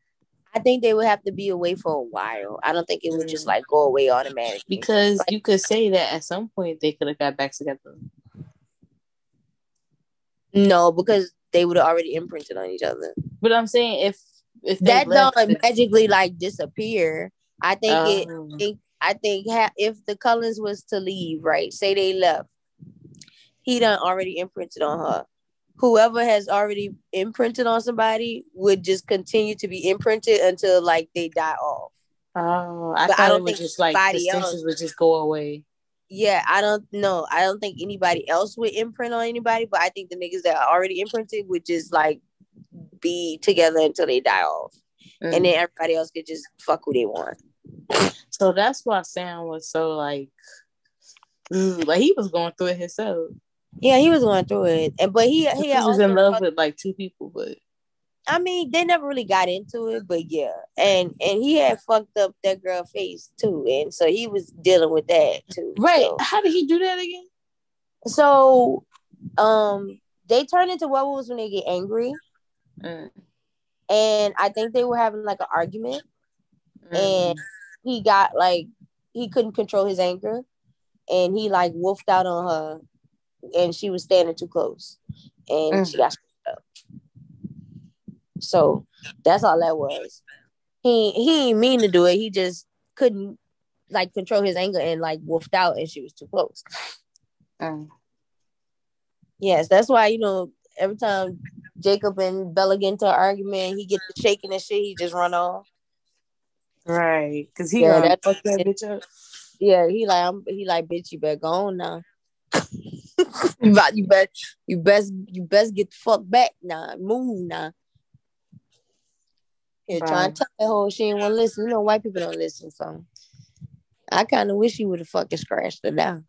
I think they would have to be away for a while. I don't think it would just mm. like go away automatically. Because you could say that at some point they could have got back together. No, because they would have already imprinted on each other. But I'm saying if if that don't magically like disappear, I think um, it. Oh. Think, I think ha- if the Cullens was to leave, right? Say they left, he done already imprinted on her whoever has already imprinted on somebody would just continue to be imprinted until like they die off. Oh, I but I don't think just like the else, would just go away. Yeah, I don't know. I don't think anybody else would imprint on anybody, but I think the niggas that are already imprinted would just like be together until they die off. Mm. And then everybody else could just fuck who they want. So that's why Sam was so like, like he was going through it himself. Yeah, he was going through it, and but he he, he was in love with like two people, but I mean they never really got into it, but yeah, and and he had fucked up that girl face too, and so he was dealing with that too. Right? So. How did he do that again? So, um, they turn into werewolves when they get angry, mm. and I think they were having like an argument, mm. and he got like he couldn't control his anger, and he like wolfed out on her and she was standing too close, and mm. she got up. So that's all that was. He he didn't mean to do it. He just couldn't like control his anger and like wolfed out, and she was too close. Mm. Yes, that's why you know every time Jacob and Bella get into an argument, he gets shaking and shit. He just run off. Right, because he yeah, that bitch up. Yeah, he like I'm. He like bitch. You better go on now. [LAUGHS] you bet you bet you best you best get the fuck back now. Move now. Right. trying to tell that whole she ain't want to listen. You know, white people don't listen, so I kind of wish you would have fucking scratched her [LAUGHS] down.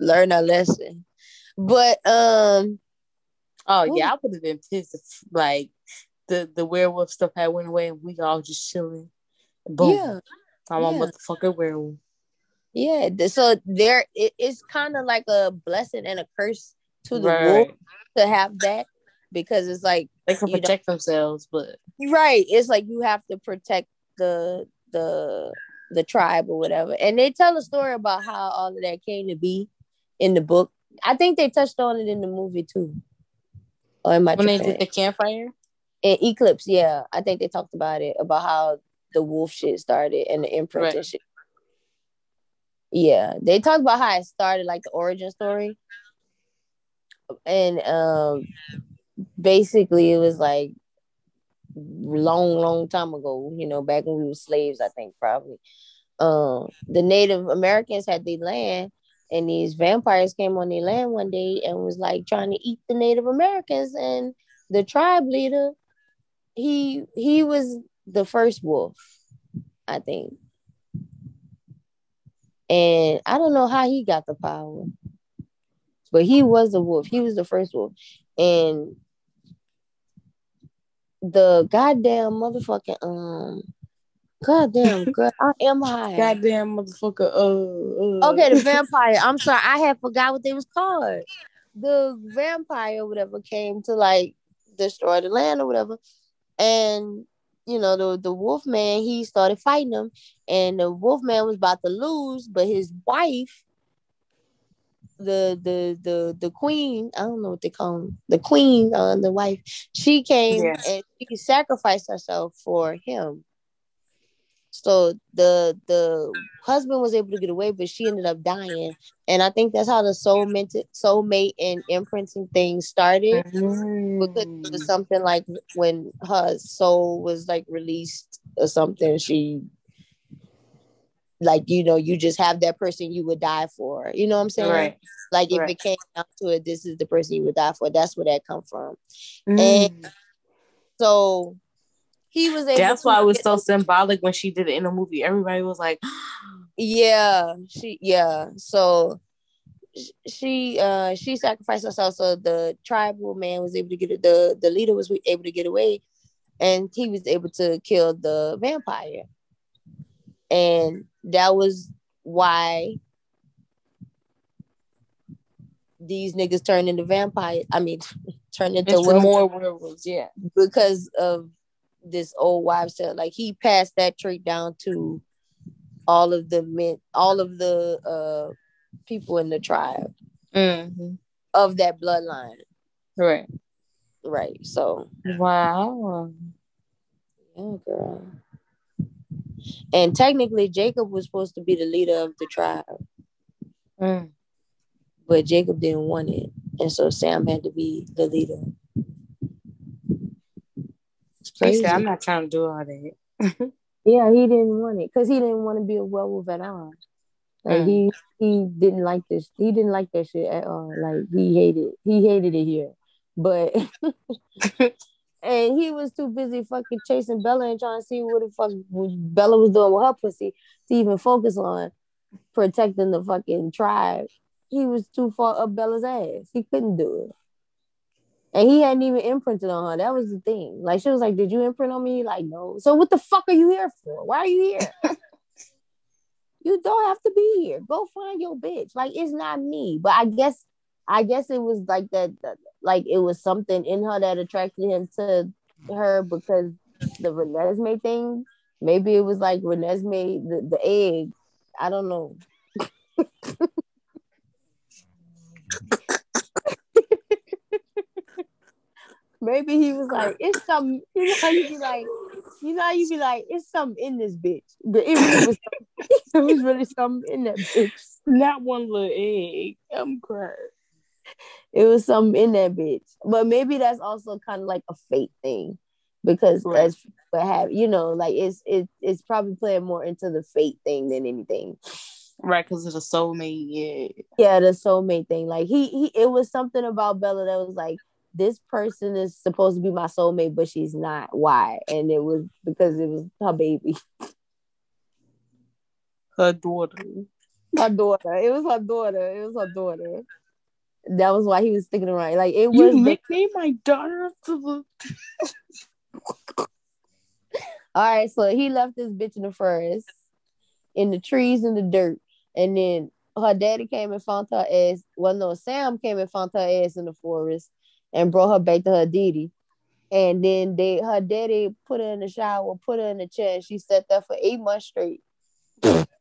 Learn a lesson. But um Oh yeah, I would have been pissed if like the the werewolf stuff had went away and we all just chilling. Boom. Yeah. I'm yeah. a motherfucking werewolf. Yeah, so there it, it's kind of like a blessing and a curse to the right. wolf to have that because it's like they can protect themselves, but right, it's like you have to protect the the the tribe or whatever. And they tell a story about how all of that came to be in the book. I think they touched on it in the movie too. Or am I when they did the campfire? In Eclipse, yeah. I think they talked about it about how the wolf shit started and the imprint right. shit. Yeah, they talked about how it started, like the origin story, and um, basically it was like long, long time ago. You know, back when we were slaves, I think probably. Um, the Native Americans had their land, and these vampires came on their land one day and was like trying to eat the Native Americans, and the tribe leader, he he was the first wolf, I think. And I don't know how he got the power, but he was the wolf. He was the first wolf. And the goddamn motherfucking um goddamn [LAUGHS] girl, I am high. Goddamn motherfucker. Uh, uh. Okay, the [LAUGHS] vampire. I'm sorry, I had forgot what they was called. The vampire, whatever, came to like destroy the land or whatever. And you know, the the wolf man, he started fighting him, and the wolf man was about to lose, but his wife, the the the the queen, I don't know what they call him, the queen, uh, the wife, she came yeah. and she sacrificed herself for him. So the the husband was able to get away, but she ended up dying. And I think that's how the soul soulmate soulmate and imprinting thing started. Mm. Because it was something like when her soul was like released or something, she like you know, you just have that person you would die for. You know what I'm saying? Right. Like if right. it came down to it, this is the person you would die for. That's where that come from. Mm. And so he was able That's why it was so symbolic when she did it in the movie. Everybody was like, [GASPS] Yeah, she yeah. So she uh she sacrificed herself so the tribal man was able to get it the the leader was able to get away and he was able to kill the vampire and that was why these niggas turned into vampires i mean [LAUGHS] turned into, more werewolves yeah because of this old wives' tale. Like he passed that trait down to all of the men, all of the uh people in the tribe mm-hmm. of that bloodline. Right. Right. So wow. Yeah, girl. And technically, Jacob was supposed to be the leader of the tribe. Mm. But Jacob didn't want it. And so Sam had to be the leader said, I'm not trying to do all that. [LAUGHS] yeah, he didn't want it because he didn't want to be a werewolf at all. Like mm. he he didn't like this. He didn't like that shit at all. Like he hated he hated it here. But [LAUGHS] and he was too busy fucking chasing Bella and trying to see what the fuck Bella was doing with her pussy to even focus on protecting the fucking tribe. He was too far up Bella's ass. He couldn't do it. And he hadn't even imprinted on her. That was the thing. Like she was like, "Did you imprint on me?" Like, no. So what the fuck are you here for? Why are you here? [LAUGHS] you don't have to be here. Go find your bitch. Like it's not me. But I guess, I guess it was like that. Like it was something in her that attracted him to her because the Renesmee thing. Maybe it was like Renesmee, the, the egg. I don't know. [LAUGHS] Maybe he was like, it's some, you know you be like, you know you be like, it's something in this bitch. But it really was, [LAUGHS] it was really something in that bitch. Not one little egg. I'm crying. [LAUGHS] It was something in that bitch. But maybe that's also kind of like a fate thing. Because right. as what have you know, like it's it, it's probably playing more into the fate thing than anything. Right, because of the soulmate, yeah. Yeah, the soulmate thing. Like he he it was something about Bella that was like this person is supposed to be my soulmate, but she's not. Why? And it was because it was her baby. Her daughter. Her daughter. It was her daughter. It was her daughter. That was why he was sticking around. Like it was. You nicknamed my daughter the. [LAUGHS] All right, so he left this bitch in the forest, in the trees in the dirt, and then her daddy came and found her ass. Well, no, Sam came and found her ass in the forest, and brought her back to her daddy. And then they her daddy put her in the shower, put her in the chair, and she sat there for eight months straight. [LAUGHS]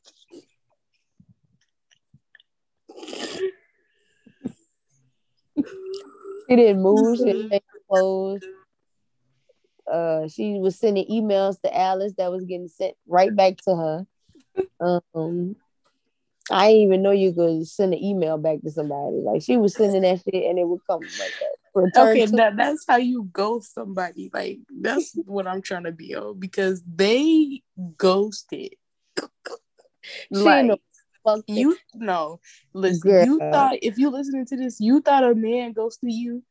she didn't move, she didn't make clothes. uh she was sending emails to Alice that was getting sent right back to her. Um I didn't even know you could send an email back to somebody. Like she was sending that shit and it would come like that. Okay, to- that, that's how you ghost somebody. Like that's what I'm trying to be on because they ghosted. She ain't like no fuck you know, listen, you thought if you listening to this, you thought a man goes to you.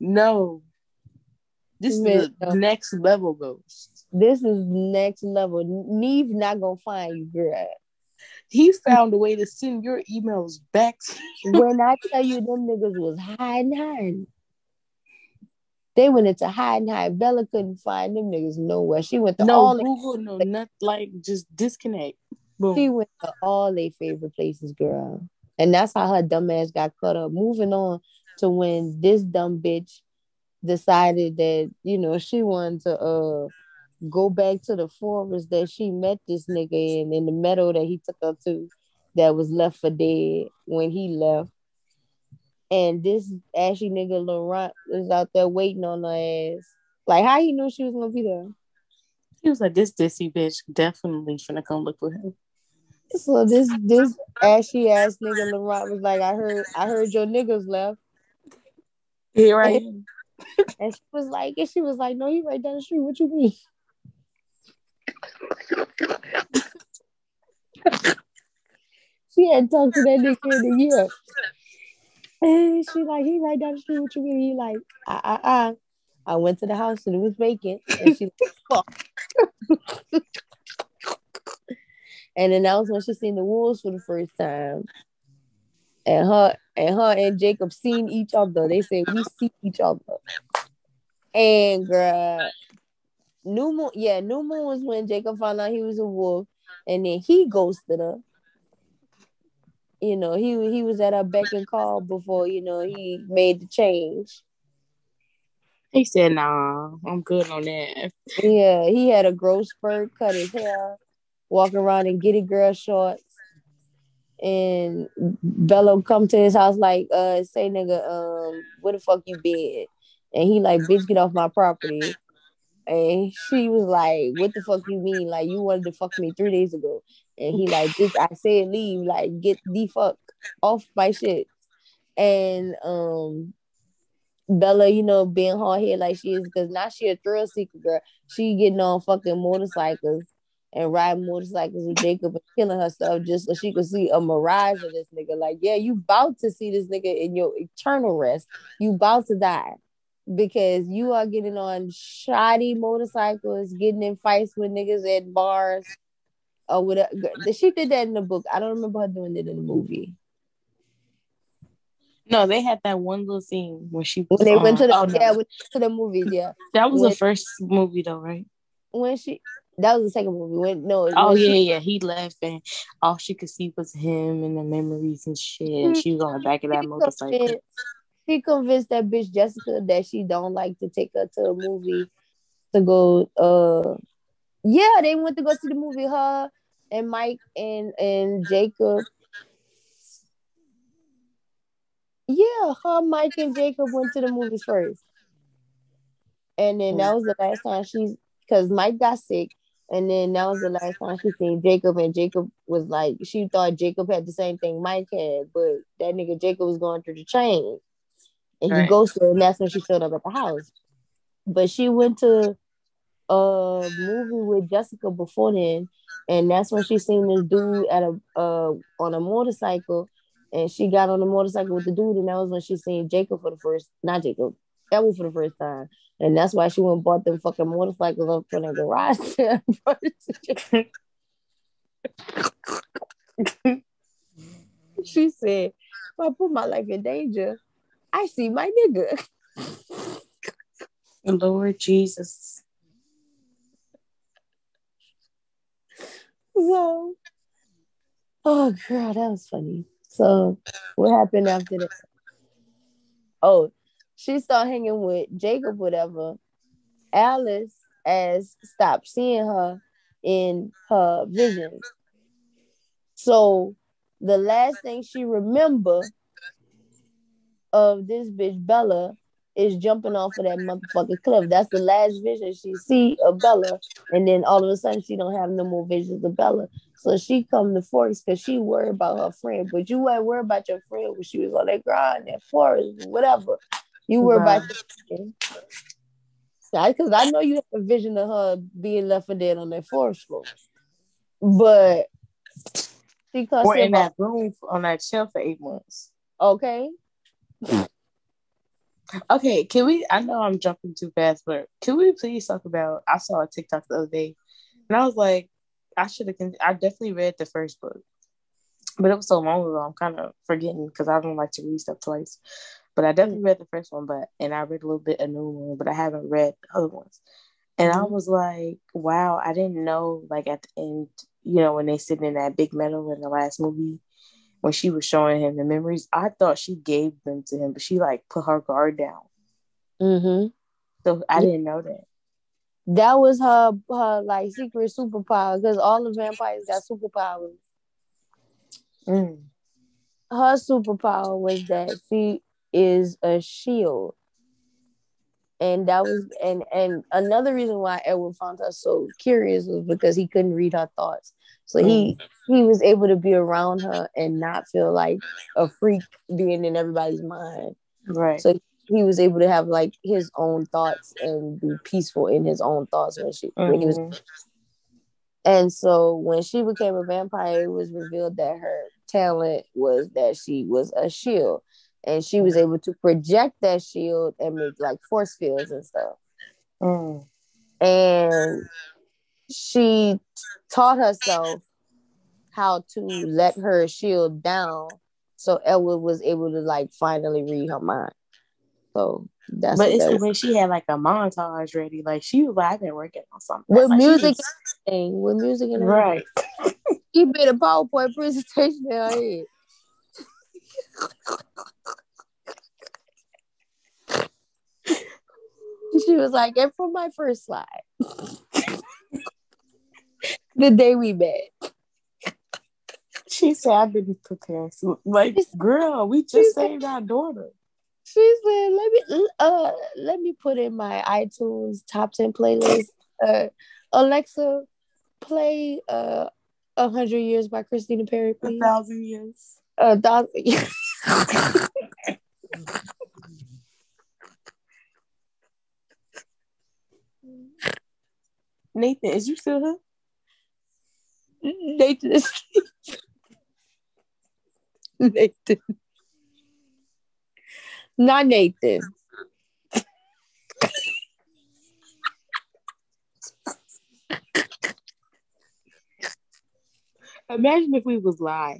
No. This Man, is the no. next level ghost. This is next level. Neve not gonna find you, girl. He found a way to send your emails back you. [LAUGHS] when I tell you them niggas was hiding, hiding. They went into hiding, hiding. Bella couldn't find them niggas nowhere. She went to No all Google, no not like just disconnect. Boom. she went to all their favorite places, girl. And that's how her dumb ass got cut up. Moving on to when this dumb bitch decided that, you know, she wanted to uh go back to the forest that she met this nigga in, in the meadow that he took her to that was left for dead when he left. And this ashy nigga Laurent was out there waiting on her ass. Like how he knew she was gonna be there. He was like, this dissy bitch definitely finna come look for him. So this this [LAUGHS] ashy ass nigga Laurent was like, I heard I heard your niggas left. Here I am. And she was like, and she was like, no, he right down the street. What you mean? she had talked to that nigga in a year. And she like, he right down the street. What you mean? He like, ah, ah, ah. I went to the house and it was vacant. And she [LAUGHS] like, fuck. And then that was when she seen the wolves for the first time. And her and her and Jacob seen each other. They said we see each other. And girl, new moon, yeah, new moon was when Jacob found out he was a wolf, and then he ghosted her. You know, he he was at her beck and call before you know he made the change. He said, nah, I'm good on that. Yeah, he had a growth spurt, cut his hair, walk around in giddy girl shorts. And Bella come to his house like, uh, say nigga, um, where the fuck you been? And he like, bitch, get off my property. And she was like, what the fuck you mean? Like you wanted to fuck me three days ago. And he like, bitch, I said leave, like get the fuck off my shit. And um Bella, you know, being hard head like she is, because now she a thrill seeker girl. She getting on fucking motorcycles and riding motorcycles with Jacob and killing herself just so she could see a mirage of this nigga. Like, yeah, you about to see this nigga in your eternal rest. You about to die. Because you are getting on shoddy motorcycles, getting in fights with niggas at bars or whatever. She did that in the book. I don't remember her doing it in the movie. No, they had that one little scene where she was When they went to the oh, no. yeah, went to the movies, yeah. that was when- the first movie though, right? When she that was the second movie. When no, Oh yeah, [LAUGHS] yeah. He left and all she could see was him and the memories and shit. And she was on the back of that she motorcycle. convinced, she convinced that bitch Jessica that she don't like to take her to a movie to go. Uh, yeah, they went to go see the movie. Her and Mike and and Jacob. Yeah, her, Mike, and Jacob went to the movies first, and then that was the last time she's because Mike got sick, and then that was the last time she seen Jacob, and Jacob was like, she thought Jacob had the same thing Mike had, but that nigga Jacob was going through the change, and he Right. ghosted, her, and that's when she showed up at the house. But she went to a movie with Jessica before then, and that's when she seen this dude at a uh on a motorcycle, and she got on the motorcycle with the dude, and that was when she seen Jacob for the first, not Jacob, that was for the first time, and that's why she went and bought them fucking motorcycles up from the garage. [LAUGHS] [LAUGHS] she said, "If I put my life in danger, I see my nigga." [LAUGHS] Lord Jesus. So, oh girl, that was funny. So, what happened after that? Oh, she started hanging with Jacob, whatever. Alice as stopped seeing her in her visions. So, the last thing she remember of this bitch Bella is jumping off of that motherfucking cliff. That's the last vision she see of Bella, and then all of a sudden she don't have no more visions of Bella. So she come to Forks because she worried about her friend, but you weren't worried about your friend when she was on that ground, that forest, whatever. You were right. about friend. Because I know you have a vision of her being left for dead on that forest floor, but she comes or in that room on that shelf for eight months. Okay. Okay, can we? I know I'm jumping too fast, but can we please talk about? I saw a TikTok the other day, and I was like, I should have. I definitely read the first book, but it was so long ago. I'm kind of forgetting because I don't like to read stuff twice. But I definitely read the first one, but and I read a little bit of new one, but I haven't read the other ones. And mm-hmm. I was like, wow, I didn't know. Like at the end, you know, when they sit in that big meadow in the last movie, when she was showing him the memories, I thought she gave them to him, but she like put her guard down. Mm-hmm. So I didn't know that. That was her her like secret superpower because all the vampires got superpowers. Mm. Her superpower was that she is a shield. And that was and and another reason why Edward found her so curious was because he couldn't read her thoughts. So he mm. he was able to be around her and not feel like a freak being in everybody's mind. Right. So he was able to have like his own thoughts and be peaceful in his own thoughts when she mm-hmm. when he was mm-hmm. and so when she became a vampire, it was revealed that her talent was that she was a shield. And she was able to project that shield and make like force fields and stuff. Mm. And she taught herself how to let her shield down so Edward was able to like finally read her mind. So that's but it's the way she had like a montage ready. Like she was like, I've been working on something. With like, music and with music and right. he made a PowerPoint presentation in her head. [LAUGHS] she was like, and for my first slide [LAUGHS] the day we met. She said, I've been preparing. Like, girl, we just saved our daughter. She said, let me uh let me put in my iTunes top 10 playlist. Uh Alexa, play uh a hundred years by Christina Perri, please. A thousand years. A thousand [LAUGHS] years. Nathan, is you still here? Mm-hmm. Nathan is [LAUGHS] Nathan. Not Nathan. Imagine if we was live.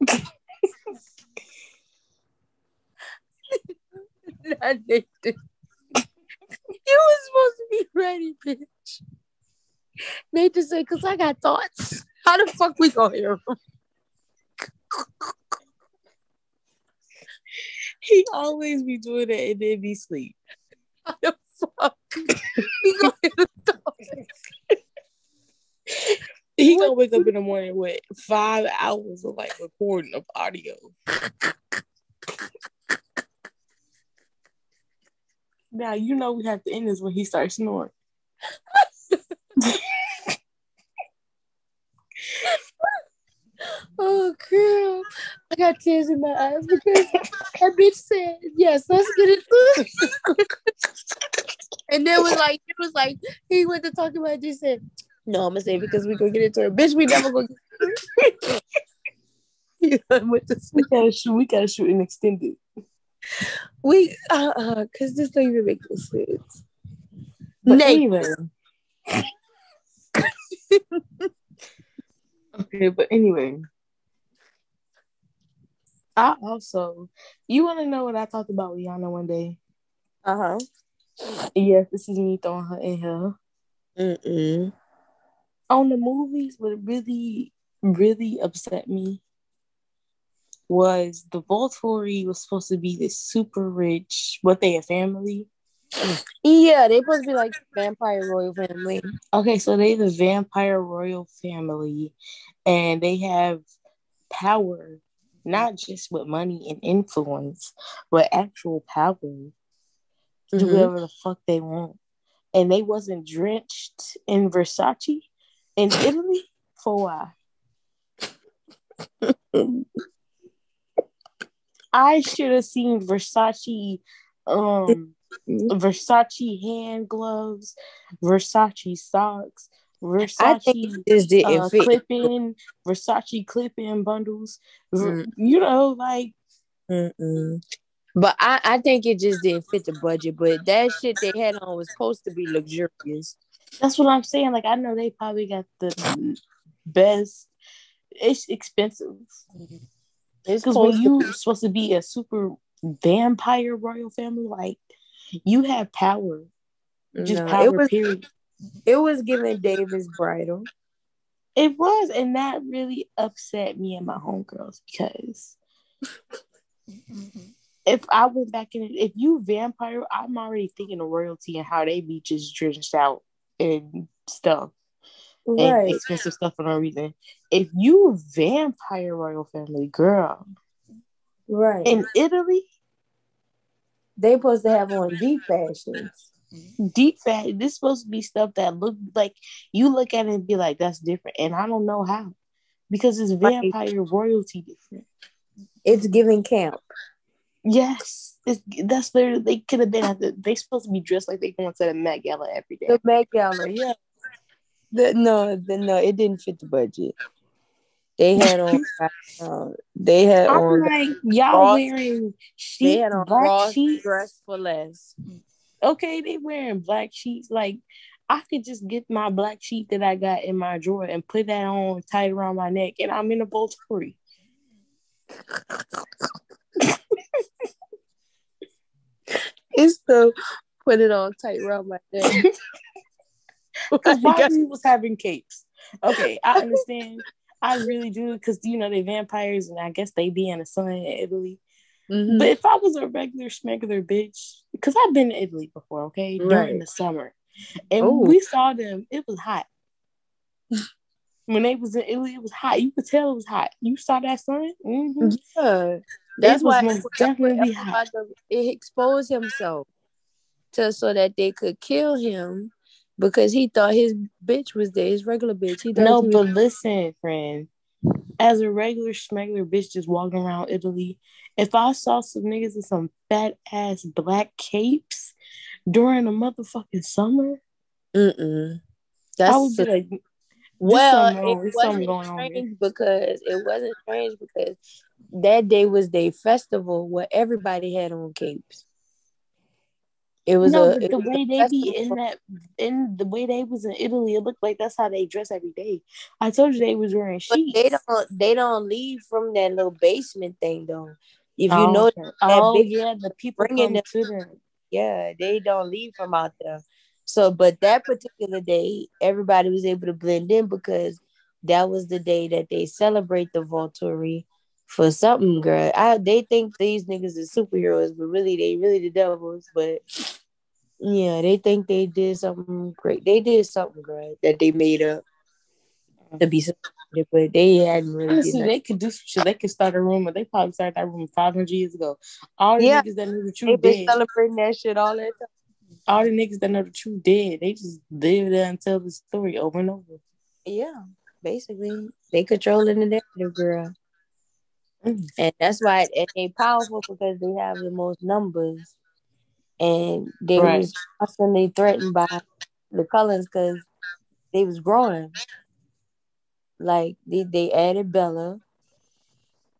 [LAUGHS] Not Nathan. You was supposed to be ready, bitch. Nathan said, "Cause I got thoughts. How the fuck we gonna hear them?" he always be doing that and then be sleep. How the fuck he gonna hear the thoughts? he gonna wake up in the morning with five hours of like recording of audio. Now you know we have to end this when he starts snoring. [LAUGHS] oh girl, I got tears in my eyes because that bitch said, "Yes, let's get it." [LAUGHS] and then it was like, it was like he went to talk about it. Just said, "No, I'm gonna say because we gonna get into it, bitch. We never gonna." Get yeah, [LAUGHS] we gotta shoot. We gotta shoot an extended. We uh uh because this don't even make no sense. But anyway. okay, but anyway. I also you wanna know what I talked about with Yana one day? Uh-huh. Yes, this is me throwing her in here. Mm-mm. On the movies, what really, really upset me was the Volturi was supposed to be this super rich, what they a family. Yeah, they supposed to be like vampire royal family. Okay, so they the vampire royal family, and they have power not just with money and influence, but actual power to do Mhm. whatever the fuck they want. And they wasn't drenched in Versace in Italy for a while. [LAUGHS] I should have seen Versace um Versace hand gloves, Versace socks, Versace it just didn't uh, fit. clip Versace clip in bundles. Mm. You know, like Mm-mm. But I, I think it just didn't fit the budget. But that shit they had on was supposed to be luxurious. that's what I'm saying. Like I know they probably got the best. It's expensive because when you to- supposed to be a super vampire royal family, like you have power, just No, power. it was period. it was giving David's Bridal. It was, and that really upset me and my homegirls because [LAUGHS] if I went back in, if you vampire, I'm already thinking of royalty and how they be just drenched out and stuff Right. expensive stuff for no reason. If you vampire royal family, girl, Right. in Italy, they supposed to have on deep fashions. deep fat, this supposed to be stuff that look like you look at it and be like, that's different, and I don't know how because it's Right. vampire royalty different. It's giving camp. Yes, it's, that's their. They could have been at the. They supposed to be dressed like they going to the Met Gala every day. The Met Gala, yeah. The, no, the, no, it didn't fit the budget. They had on, [LAUGHS] uh, they had I'm on like, y'all Ross- wearing they had on black Ross sheets. dress for less. Okay, they wearing black sheets. Like, I could just get my black sheet that I got in my drawer and put that on tight around my neck, and I'm in a Volturi. [LAUGHS] It's the put it on tight around my neck. [LAUGHS] [LAUGHS] Because [LAUGHS] Bobby was having capes. Okay, I understand. I really do because you know they vampires and I guess they be in the sun in Italy. Mhm. But if I was a regular smuggler bitch, because I've been to Italy before, okay, during the summer, and Ooh. we saw them, it was hot. [LAUGHS] when they was in Italy, it was hot. You could tell it was hot. You saw that sun. hmm Yeah. That's why definitely that's hot. why it exposed himself to so that they could kill him because he thought his bitch was there, his regular bitch. He No, he was- but listen, friend. As a regular smuggler bitch just walking around Italy, if I saw some niggas in some fat ass black capes during the motherfucking summer, Mm-mm. I would be like, well, wrong- it wasn't going on strange because it wasn't strange because that day was their festival where everybody had on capes. It was no, a but it the was way they be in that, in the way they was in Italy, it looked like that's how they dress every day. I told you they was wearing But sheets. they don't they don't leave from that little basement thing though. If you oh, know okay. oh big- yeah, the people bringing come them- to them. Yeah, they don't leave from out there. So, but that particular day, everybody was able to blend in because that was the day that they celebrate the Volturi for something, girl. I they think these niggas are superheroes, but really they really the devils. But yeah, they think they did something great. They did something great that they made up to be celebrated, but they hadn't really. Honestly, they could do some shit. They could start a rumor. They probably started that rumor 500 years ago. All the Yeah. niggas that know the truth They've been dead. celebrating that shit all that time. All the niggas that know the truth dead. They just live there and tell the story over and over. Yeah, basically, they controlling the narrative, girl. Mm. And that's why and they powerful because they have the most numbers, and they Right. was constantly threatened by the Cullens because they was growing. Like they, they added Bella,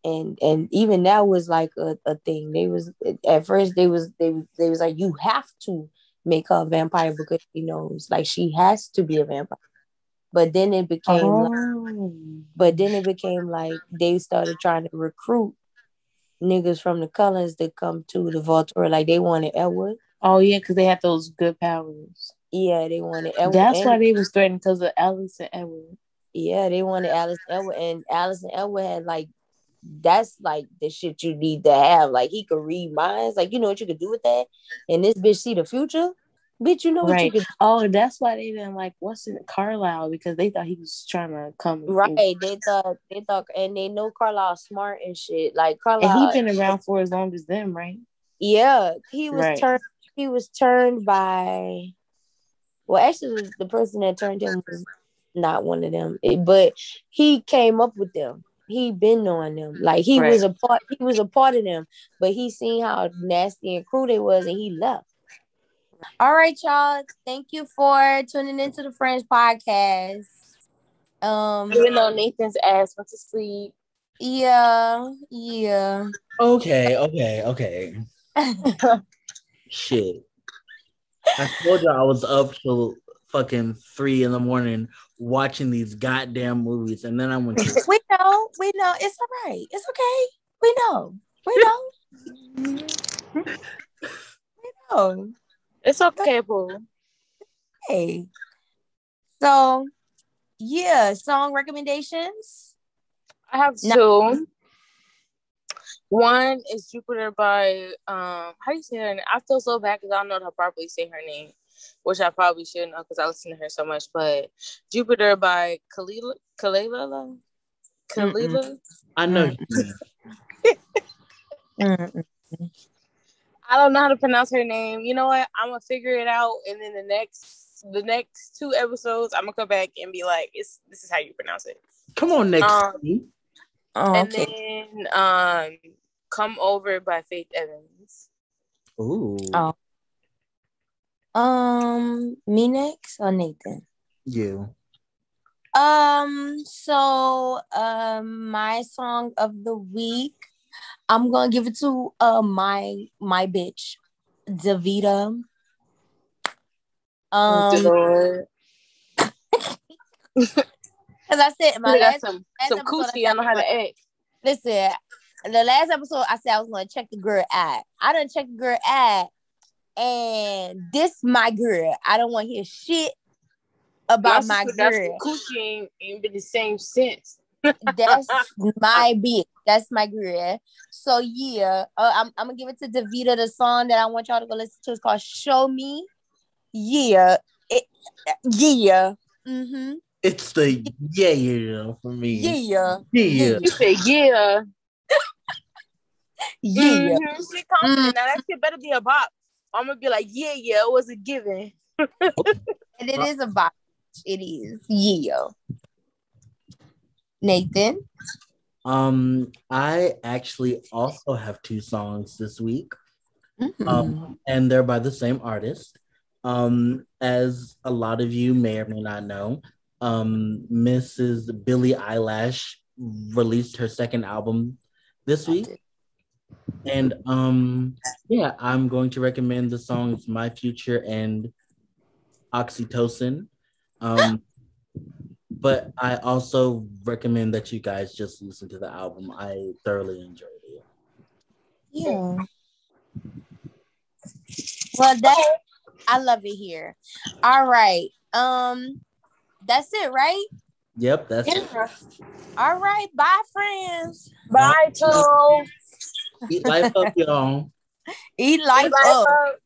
and and even that was like a, a thing. They was at first they was they was they was like you have to make her a vampire because she knows like she has to be a vampire. But then it became like, Oh. but then it became like they started trying to recruit niggas from the Cullens that come to the Volturi. Like they wanted Edward. Oh yeah, because they had those good powers. Yeah, they wanted Edward. That's and- why they was threatened because of Alice and Edward. Yeah, they wanted Alice Edward, and Alice and Edward had like that's like the shit you need to have. Like he could read minds. Like you know what you could do with that, and this bitch see the future. Bitch, you know what Right. you could Oh, that's why they didn't like what's it Carlisle because they thought he was trying to come and- right. They thought they thought and they know Carlisle smart and shit. Like And Carlisle he been around for as long as them, right? Yeah, he was Right. turned. He was turned by. Well, actually, the person that turned him was not one of them, It- but he came up with them. He been knowing them, like he was a part. He was a part of them, but he seen how nasty and cruel they was, and he left. All right, y'all. Thank you for tuning into the Friends podcast. Um, Even though Nathan's ass went to sleep. yeah, yeah. Okay, okay, okay. [LAUGHS] Shit. I told you I was up till fucking three in the morning watching these goddamn movies, and then I went to [LAUGHS] we know, we know. It's all right. It's okay. We know. We know. [LAUGHS] we know. It's okay, boo. Hey. So, yeah, song recommendations. I have No. two. One is Jupiter by um how do you say her name? I feel so bad because I don't know how to properly say her name, which I probably shouldn't know because I listen to her so much. But Jupiter by Kalila Kalila Kalila. I know. [LAUGHS] I don't know how to pronounce her name. You know what? I'm gonna figure it out, and then the next the next two episodes, I'm gonna come back and be like, "It's this is how you pronounce it." Come on, next. Um. Oh, and okay. then um, "Come Over" by Faith Evans. Ooh. Oh. Um, me next or Nathan? You. Um, so um my song of the week, I'm gonna give it to uh my my bitch, Davita. Um, because [LAUGHS] I said my last, some last some episode, coochie. I know how to act. listen, the last episode I said I was gonna check the girl ad. I didn't check the girl ad, and this my girl. I don't want to hear shit about my sister girl. Coochie ain't, ain't been the same since. That's my bitch. That's my girl. So yeah, uh, I'm, I'm gonna give it to Davita. The song that I want y'all to go listen to is called "Show Me." Yeah, it, yeah, mm-hmm. It's the yeah, yeah for me. yeah, Yeah. You say yeah. [LAUGHS] yeah. Mhm. She confident. Now that shit better be a bop. I'm gonna be like, yeah, yeah, it was a given. [LAUGHS] And it is a box. It is. Yeah. Nathan. Um, I actually also have two songs this week. Mm-hmm. Um, and they're by the same artist. Um, as a lot of you may or may not know, um, Mrs. Billie Eilish released her second album this week. And um, yeah, I'm going to recommend the songs My Future and Oxytocin. Um, but I also recommend that you guys just listen to the album. I thoroughly enjoyed it. Yeah. Well, that I love it here. All right. Um, that's it, right? Yep, that's it. All right. Bye, friends. Bye, too. Eat life up, y'all. [LAUGHS] Eat life Bye, up. folks.